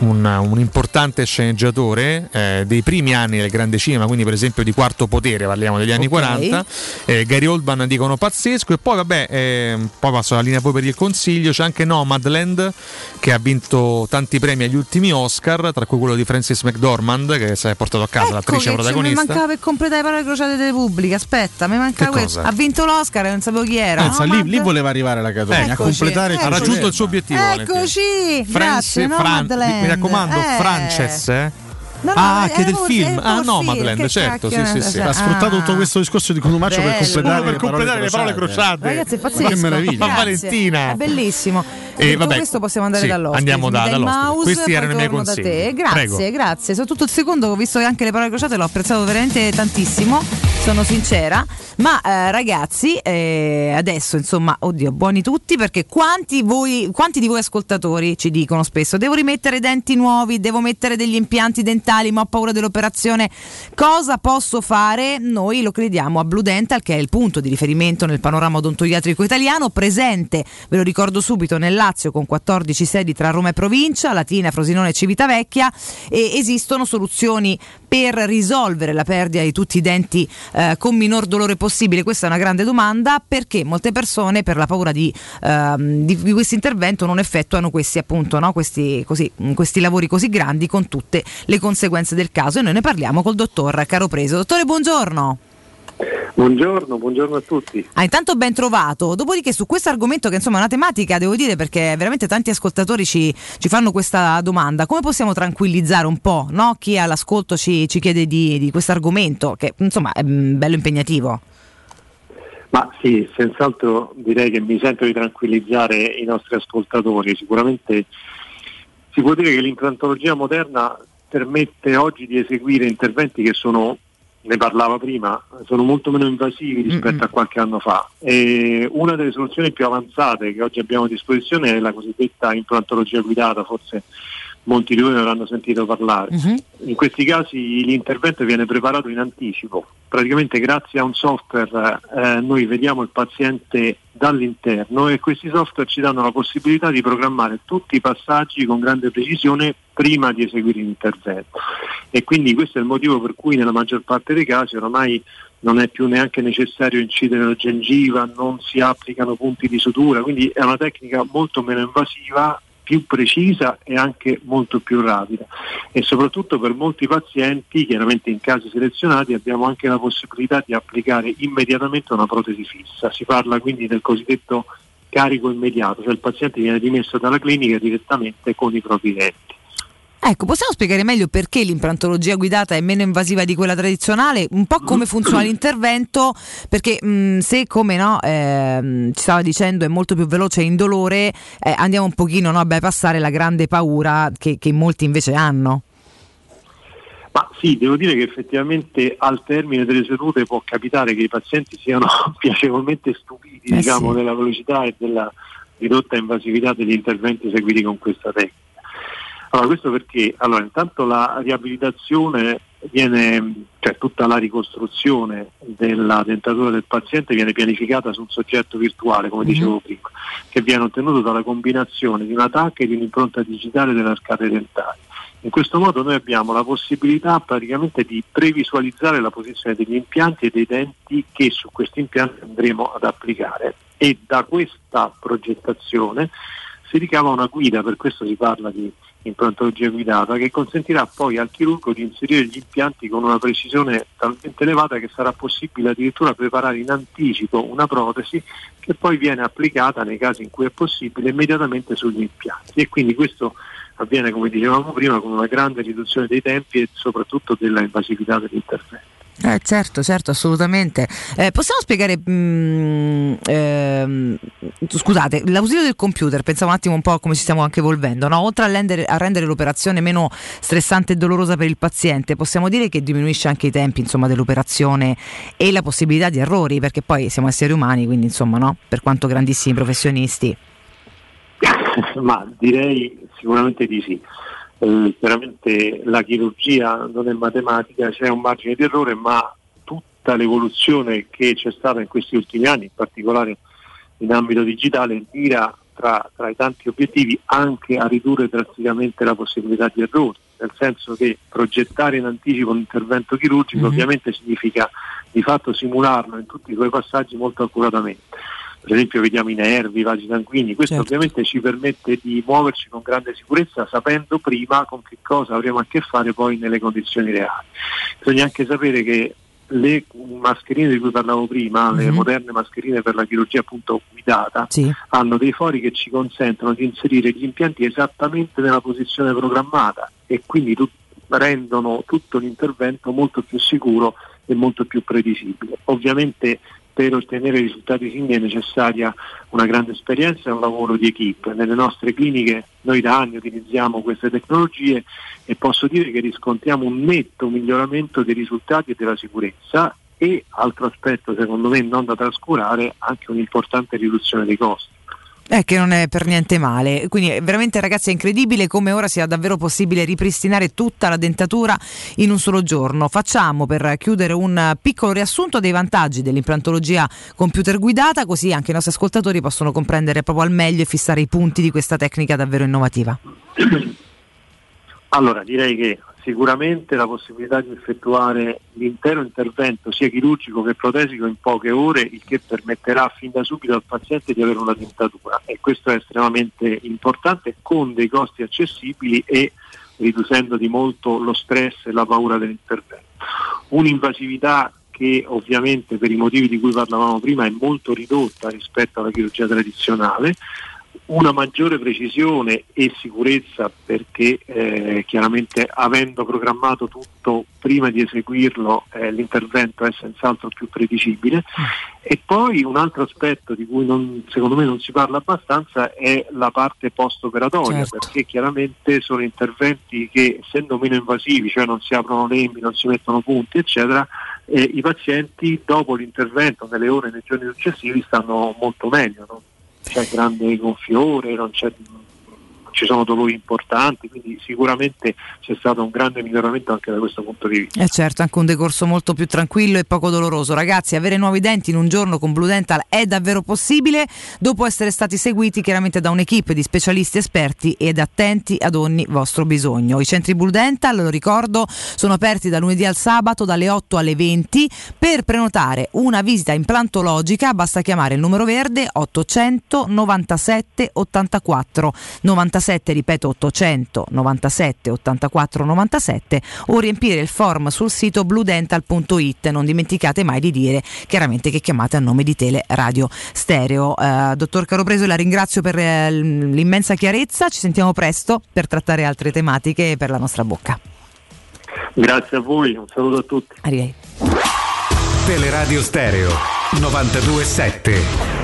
Un, un importante sceneggiatore eh, dei primi anni del grande cinema, quindi per esempio di Quarto Potere, parliamo degli anni Ok. 40. Eh, Gary Oldman dicono pazzesco e poi vabbè, eh, poi passo la linea poi per il consiglio, c'è anche Nomadland che ha vinto tanti premi agli ultimi Oscar, tra cui quello di Francis McDormand che si è portato a casa l'attrice Ecco che ci- Mi protagonista. mancava per completare le parole crociate delle pubbliche. Aspetta, mi mancava questo. Ha vinto l'Oscar e non sapevo chi era. Pensa, No, lì, lì voleva arrivare la Catania, a completare ha raggiunto il suo obiettivo. Eccoci, Franci- grazie. Fran- raccomando, Eh. Frances. eh? No, no, ah, è che del film. Ah, no, Madeleine, certo. Sì, sì, sì. Ha sfruttato tutto questo discorso di Conumaccio per completare, Per le completare le parole crociate. Ragazzi, è Ma pazzesco. che meraviglia. Ma Grazie. Valentina. È bellissimo. E vabbè, questo possiamo andare sì, dall'ospite. andiamo da- dall'ospite. mouse, Questi erano i miei consigli. te. Grazie, Prego. grazie. Soprattutto il secondo, ho visto che anche le parole crociate l'ho apprezzato veramente tantissimo, sono sincera. Ma eh, ragazzi, eh, adesso insomma, oddio, buoni tutti perché quanti, voi, quanti di voi ascoltatori ci dicono spesso devo rimettere denti nuovi, devo mettere degli impianti dentali, ma ho paura dell'operazione. Cosa posso fare? Noi lo crediamo a Blue Dental che è il punto di riferimento nel panorama odontoiatrico italiano, presente, ve lo ricordo subito, nel Lazio con 14 sedi tra Roma e provincia, Latina, Frosinone e Civitavecchia e esistono soluzioni per risolvere la perdita di tutti i denti eh, con minor dolore possibile? Questa è una grande domanda perché molte persone per la paura di, ehm, di, di questo intervento non effettuano questi, appunto, no? questi, così, questi lavori così grandi con tutte le conseguenze del caso e noi ne parliamo col dottor Caro Preso. Dottore, buongiorno. Buongiorno, buongiorno a tutti. Ah, intanto ben trovato. Dopodiché su questo argomento, che insomma è una tematica, devo dire, perché veramente tanti ascoltatori ci, ci fanno questa domanda, come possiamo tranquillizzare un po' no? chi all'ascolto ci, ci chiede di, di questo argomento, che insomma è mm, bello impegnativo? Ma sì, senz'altro direi che mi sento di tranquillizzare i nostri ascoltatori. Sicuramente si può dire che l'implantologia moderna permette oggi di eseguire interventi che sono, ne parlava prima, sono molto meno invasivi rispetto a qualche anno fa. E una delle soluzioni più avanzate che oggi abbiamo a disposizione è la cosiddetta implantologia guidata, forse molti di voi ne avranno sentito parlare. In questi casi l'intervento viene preparato in anticipo, praticamente grazie a un software eh, noi vediamo il paziente dall'interno e questi software ci danno la possibilità di programmare tutti i passaggi con grande precisione prima di eseguire l'intervento. E quindi questo è il motivo per cui nella maggior parte dei casi oramai non è più neanche necessario incidere la gengiva, non si applicano punti di sutura, quindi è una tecnica molto meno invasiva più precisa e anche molto più rapida e soprattutto per molti pazienti, chiaramente in casi selezionati, abbiamo anche la possibilità di applicare immediatamente una protesi fissa. Si parla quindi del cosiddetto carico immediato, cioè il paziente viene dimesso dalla clinica direttamente con i propri denti. Ecco, possiamo spiegare meglio perché l'implantologia guidata è meno invasiva di quella tradizionale? Un po' come funziona l'intervento? Perché mh, se, come no, ehm, ci stava dicendo, è molto più veloce e indolore, eh, andiamo un pochino no, a bypassare la grande paura che, che molti invece hanno. Ma sì, devo dire che effettivamente al termine delle sedute può capitare che i pazienti siano piacevolmente stupiti Eh diciamo, sì. della velocità e della ridotta invasività degli interventi eseguiti con questa tecnica. Allora, questo perché? Allora, intanto la riabilitazione viene, cioè tutta la ricostruzione della dentatura del paziente viene pianificata su un soggetto virtuale, come dicevo prima, che viene ottenuto dalla combinazione di una TAC e di un'impronta digitale delle arcate dentali. In questo modo noi abbiamo la possibilità praticamente di previsualizzare la posizione degli impianti e dei denti che su questi impianti andremo ad applicare. E da questa progettazione si ricava una guida, per questo si parla di implantologia guidata, che consentirà poi al chirurgo di inserire gli impianti con una precisione talmente elevata che sarà possibile addirittura preparare in anticipo una protesi che poi viene applicata nei casi in cui è possibile immediatamente sugli impianti e quindi questo avviene come dicevamo prima con una grande riduzione dei tempi e soprattutto della invasività dell'intervento. Eh, certo, certo, assolutamente. Eh, possiamo spiegare, mm, ehm, scusate, l'ausilio del computer, pensavo un attimo un po' come ci stiamo anche evolvendo, no? oltre a rendere, a rendere l'operazione meno stressante e dolorosa per il paziente, possiamo dire che diminuisce anche i tempi insomma, dell'operazione e la possibilità di errori, perché poi siamo esseri umani, quindi insomma, no? per quanto grandissimi professionisti. Ma direi sicuramente di sì. Eh, chiaramente la chirurgia non è matematica, c'è un margine di errore, ma tutta l'evoluzione che c'è stata in questi ultimi anni, in particolare in ambito digitale, mira tra, tra i tanti obiettivi anche a ridurre drasticamente la possibilità di errori, nel senso che progettare in anticipo un intervento chirurgico Mhm. ovviamente significa di fatto simularlo in tutti i suoi passaggi molto accuratamente. Per esempio vediamo i nervi, i vasi sanguigni, questo Certo. ovviamente ci permette di muoverci con grande sicurezza sapendo prima con che cosa avremo a che fare poi nelle condizioni reali. Bisogna anche sapere che le mascherine di cui parlavo prima, le Mhm. moderne mascherine per la chirurgia appunto guidata, Sì. hanno dei fori che ci consentono di inserire gli impianti esattamente nella posizione programmata e quindi tut- rendono tutto l'intervento molto più sicuro e molto più previsibile. Ovviamente per ottenere risultati simili è necessaria una grande esperienza e un lavoro di equipe. Nelle nostre cliniche noi da anni utilizziamo queste tecnologie e posso dire che riscontriamo un netto miglioramento dei risultati e della sicurezza e, altro aspetto secondo me non da trascurare, anche un'importante riduzione dei costi. Eh, che non è per niente male. Quindi eh, veramente ragazzi è incredibile come ora sia davvero possibile ripristinare tutta la dentatura in un solo giorno. Facciamo per chiudere un piccolo riassunto dei vantaggi dell'implantologia computer guidata, così anche i nostri ascoltatori possono comprendere proprio al meglio e fissare i punti di questa tecnica davvero innovativa. Allora, direi che sicuramente la possibilità di effettuare l'intero intervento sia chirurgico che protesico in poche ore, il che permetterà fin da subito al paziente di avere una dentatura e questo è estremamente importante con dei costi accessibili e riducendo di molto lo stress e la paura dell'intervento. Un'invasività che ovviamente per i motivi di cui parlavamo prima è molto ridotta rispetto alla chirurgia tradizionale, una maggiore precisione e sicurezza perché eh, chiaramente avendo programmato tutto prima di eseguirlo eh, l'intervento è senz'altro più predicibile e poi un altro aspetto di cui non- secondo me non si parla abbastanza è la parte post-operatoria Certo. perché chiaramente sono interventi che essendo meno invasivi, cioè non si aprono lembi, non si mettono punti eccetera, eh, i pazienti dopo l'intervento nelle ore e nei giorni successivi stanno molto meglio. non c'è grande gonfiore, non c'è- ci sono dolori importanti, quindi sicuramente c'è stato un grande miglioramento anche da questo punto di vista. E certo, anche un decorso molto più tranquillo e poco doloroso. Ragazzi, avere nuovi denti in un giorno con Blue Dental è davvero possibile dopo essere stati seguiti chiaramente da un'equipe di specialisti esperti ed attenti ad ogni vostro bisogno. I centri Blue Dental, lo ricordo, sono aperti da lunedì al sabato dalle 8 alle 20. Per prenotare una visita implantologica basta chiamare il numero verde 800 97 84 97, ripeto 800 97 84 97 o riempire il form sul sito bludental.it. Non dimenticate mai di dire chiaramente che chiamate a nome di Tele Radio Stereo. Eh, dottor Caropreso, la ringrazio per eh, l'immensa chiarezza. Ci sentiamo presto per trattare altre tematiche per la nostra bocca. Grazie a voi, un saluto a tutti. Arrivederci. Teleradio Stereo 927.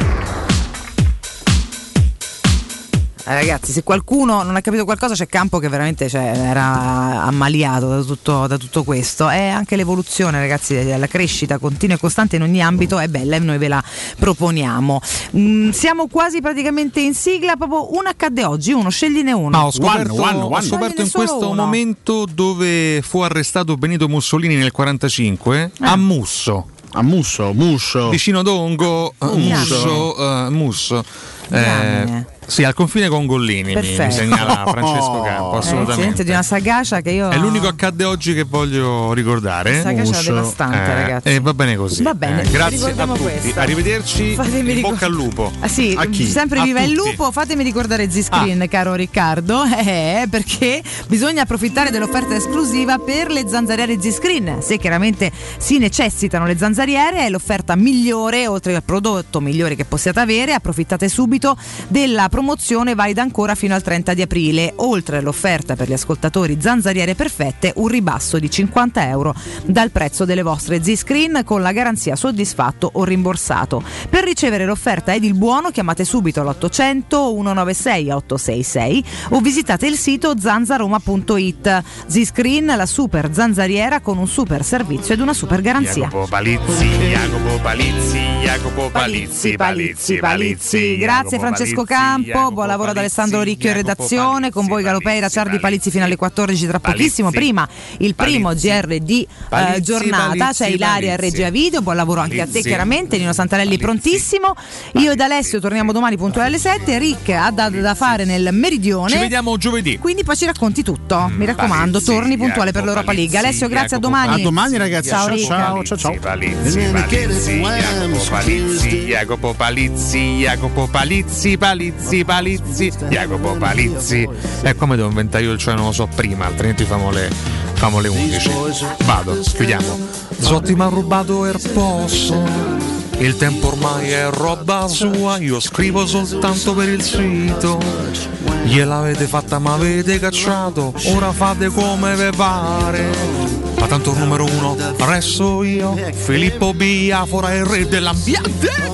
Ragazzi, se qualcuno non ha capito qualcosa, c'è Campo che veramente cioè, era ammaliato da tutto, da tutto questo. E anche l'evoluzione, ragazzi, la crescita continua e costante in ogni ambito è bella e noi ve la proponiamo. Mm, siamo quasi praticamente in sigla, proprio uno accadde oggi, uno, scegliene uno. Ma ho scoperto, One, one, ho one. scoperto in questo uno. momento dove fu arrestato Benito Mussolini nel 45 Ah. a Musso. A Musso, Muscio. Vicino Dongo, eh, Musso, eh, Musso. Eh, Diamine. Sì, al confine con Gollini, mi, mi Perfetto. segnala Francesco Campo, Eh, assolutamente. accidente di una sagacia che io. È l'unico accadde oggi che voglio ricordare. Sagacia Musso. devastante, Eh, ragazzi. E va bene così. Va bene, Eh, grazie a tutti. questa. Arrivederci. Fatemi in ricor- bocca al lupo. Ah, sì, A chi? sempre A viva il lupo. Fatemi ricordare Z-Screen, caro Riccardo, eh, perché bisogna approfittare dell'offerta esclusiva per le zanzariere Z-Screen. Se chiaramente si necessitano le zanzariere, è l'offerta migliore, oltre al prodotto migliore che possiate avere. Approfittate subito della promozione valida ancora fino al 30 di aprile. Oltre all'offerta per gli ascoltatori zanzariere perfette, un ribasso di 50 euro dal prezzo delle vostre Z-Screen con la garanzia soddisfatto o rimborsato. Per ricevere l'offerta ed il buono chiamate subito l'800 196 866 o visitate il sito zanzaroma.it. Z-Screen, la super zanzariera con un super servizio ed una super garanzia. Jacopo Palizzi, Jacopo Palizzi, Jacopo Palizzi, Palizzi, Palizzi. Grazie Grazie Francesco Campo, buon lavoro ad Alessandro Ricchio in redazione, con voi Galopeira, Ciardi Palizzi fino alle 14 tra pochissimo, prima il primo GR di eh, giornata, c'è Ilaria e. Regia Video, buon lavoro anche a te chiaramente, Nino Santarelli prontissimo, io ed Alessio torniamo domani puntuale alle 7, Rick ha da, da fare nel meridione. Ci vediamo giovedì. Quindi poi ci racconti tutto, mi raccomando, Palizzi, torni puntuale per Jacopo l'Europa League. Alessio, grazie, a domani. A domani ragazzi, Ciao ciao ciao ciao. Palizzi, Jacopo Palizzi, Jacopo Palizzi, Jacopo Palizzi, Palizzi, Palizzi, Jacopo Palizzi. E come devo inventare io il cioè non lo so prima, altrimenti famo le, famo le 11. Vado, chiudiamo. Zotti mi ha rubato il posto. Il tempo ormai è roba sua, io scrivo soltanto per il sito. Gliel'avete fatta ma avete cacciato, ora fate come ve pare. Ma tanto numero uno resto io, Filippo Biafora, il re dell'ambiente.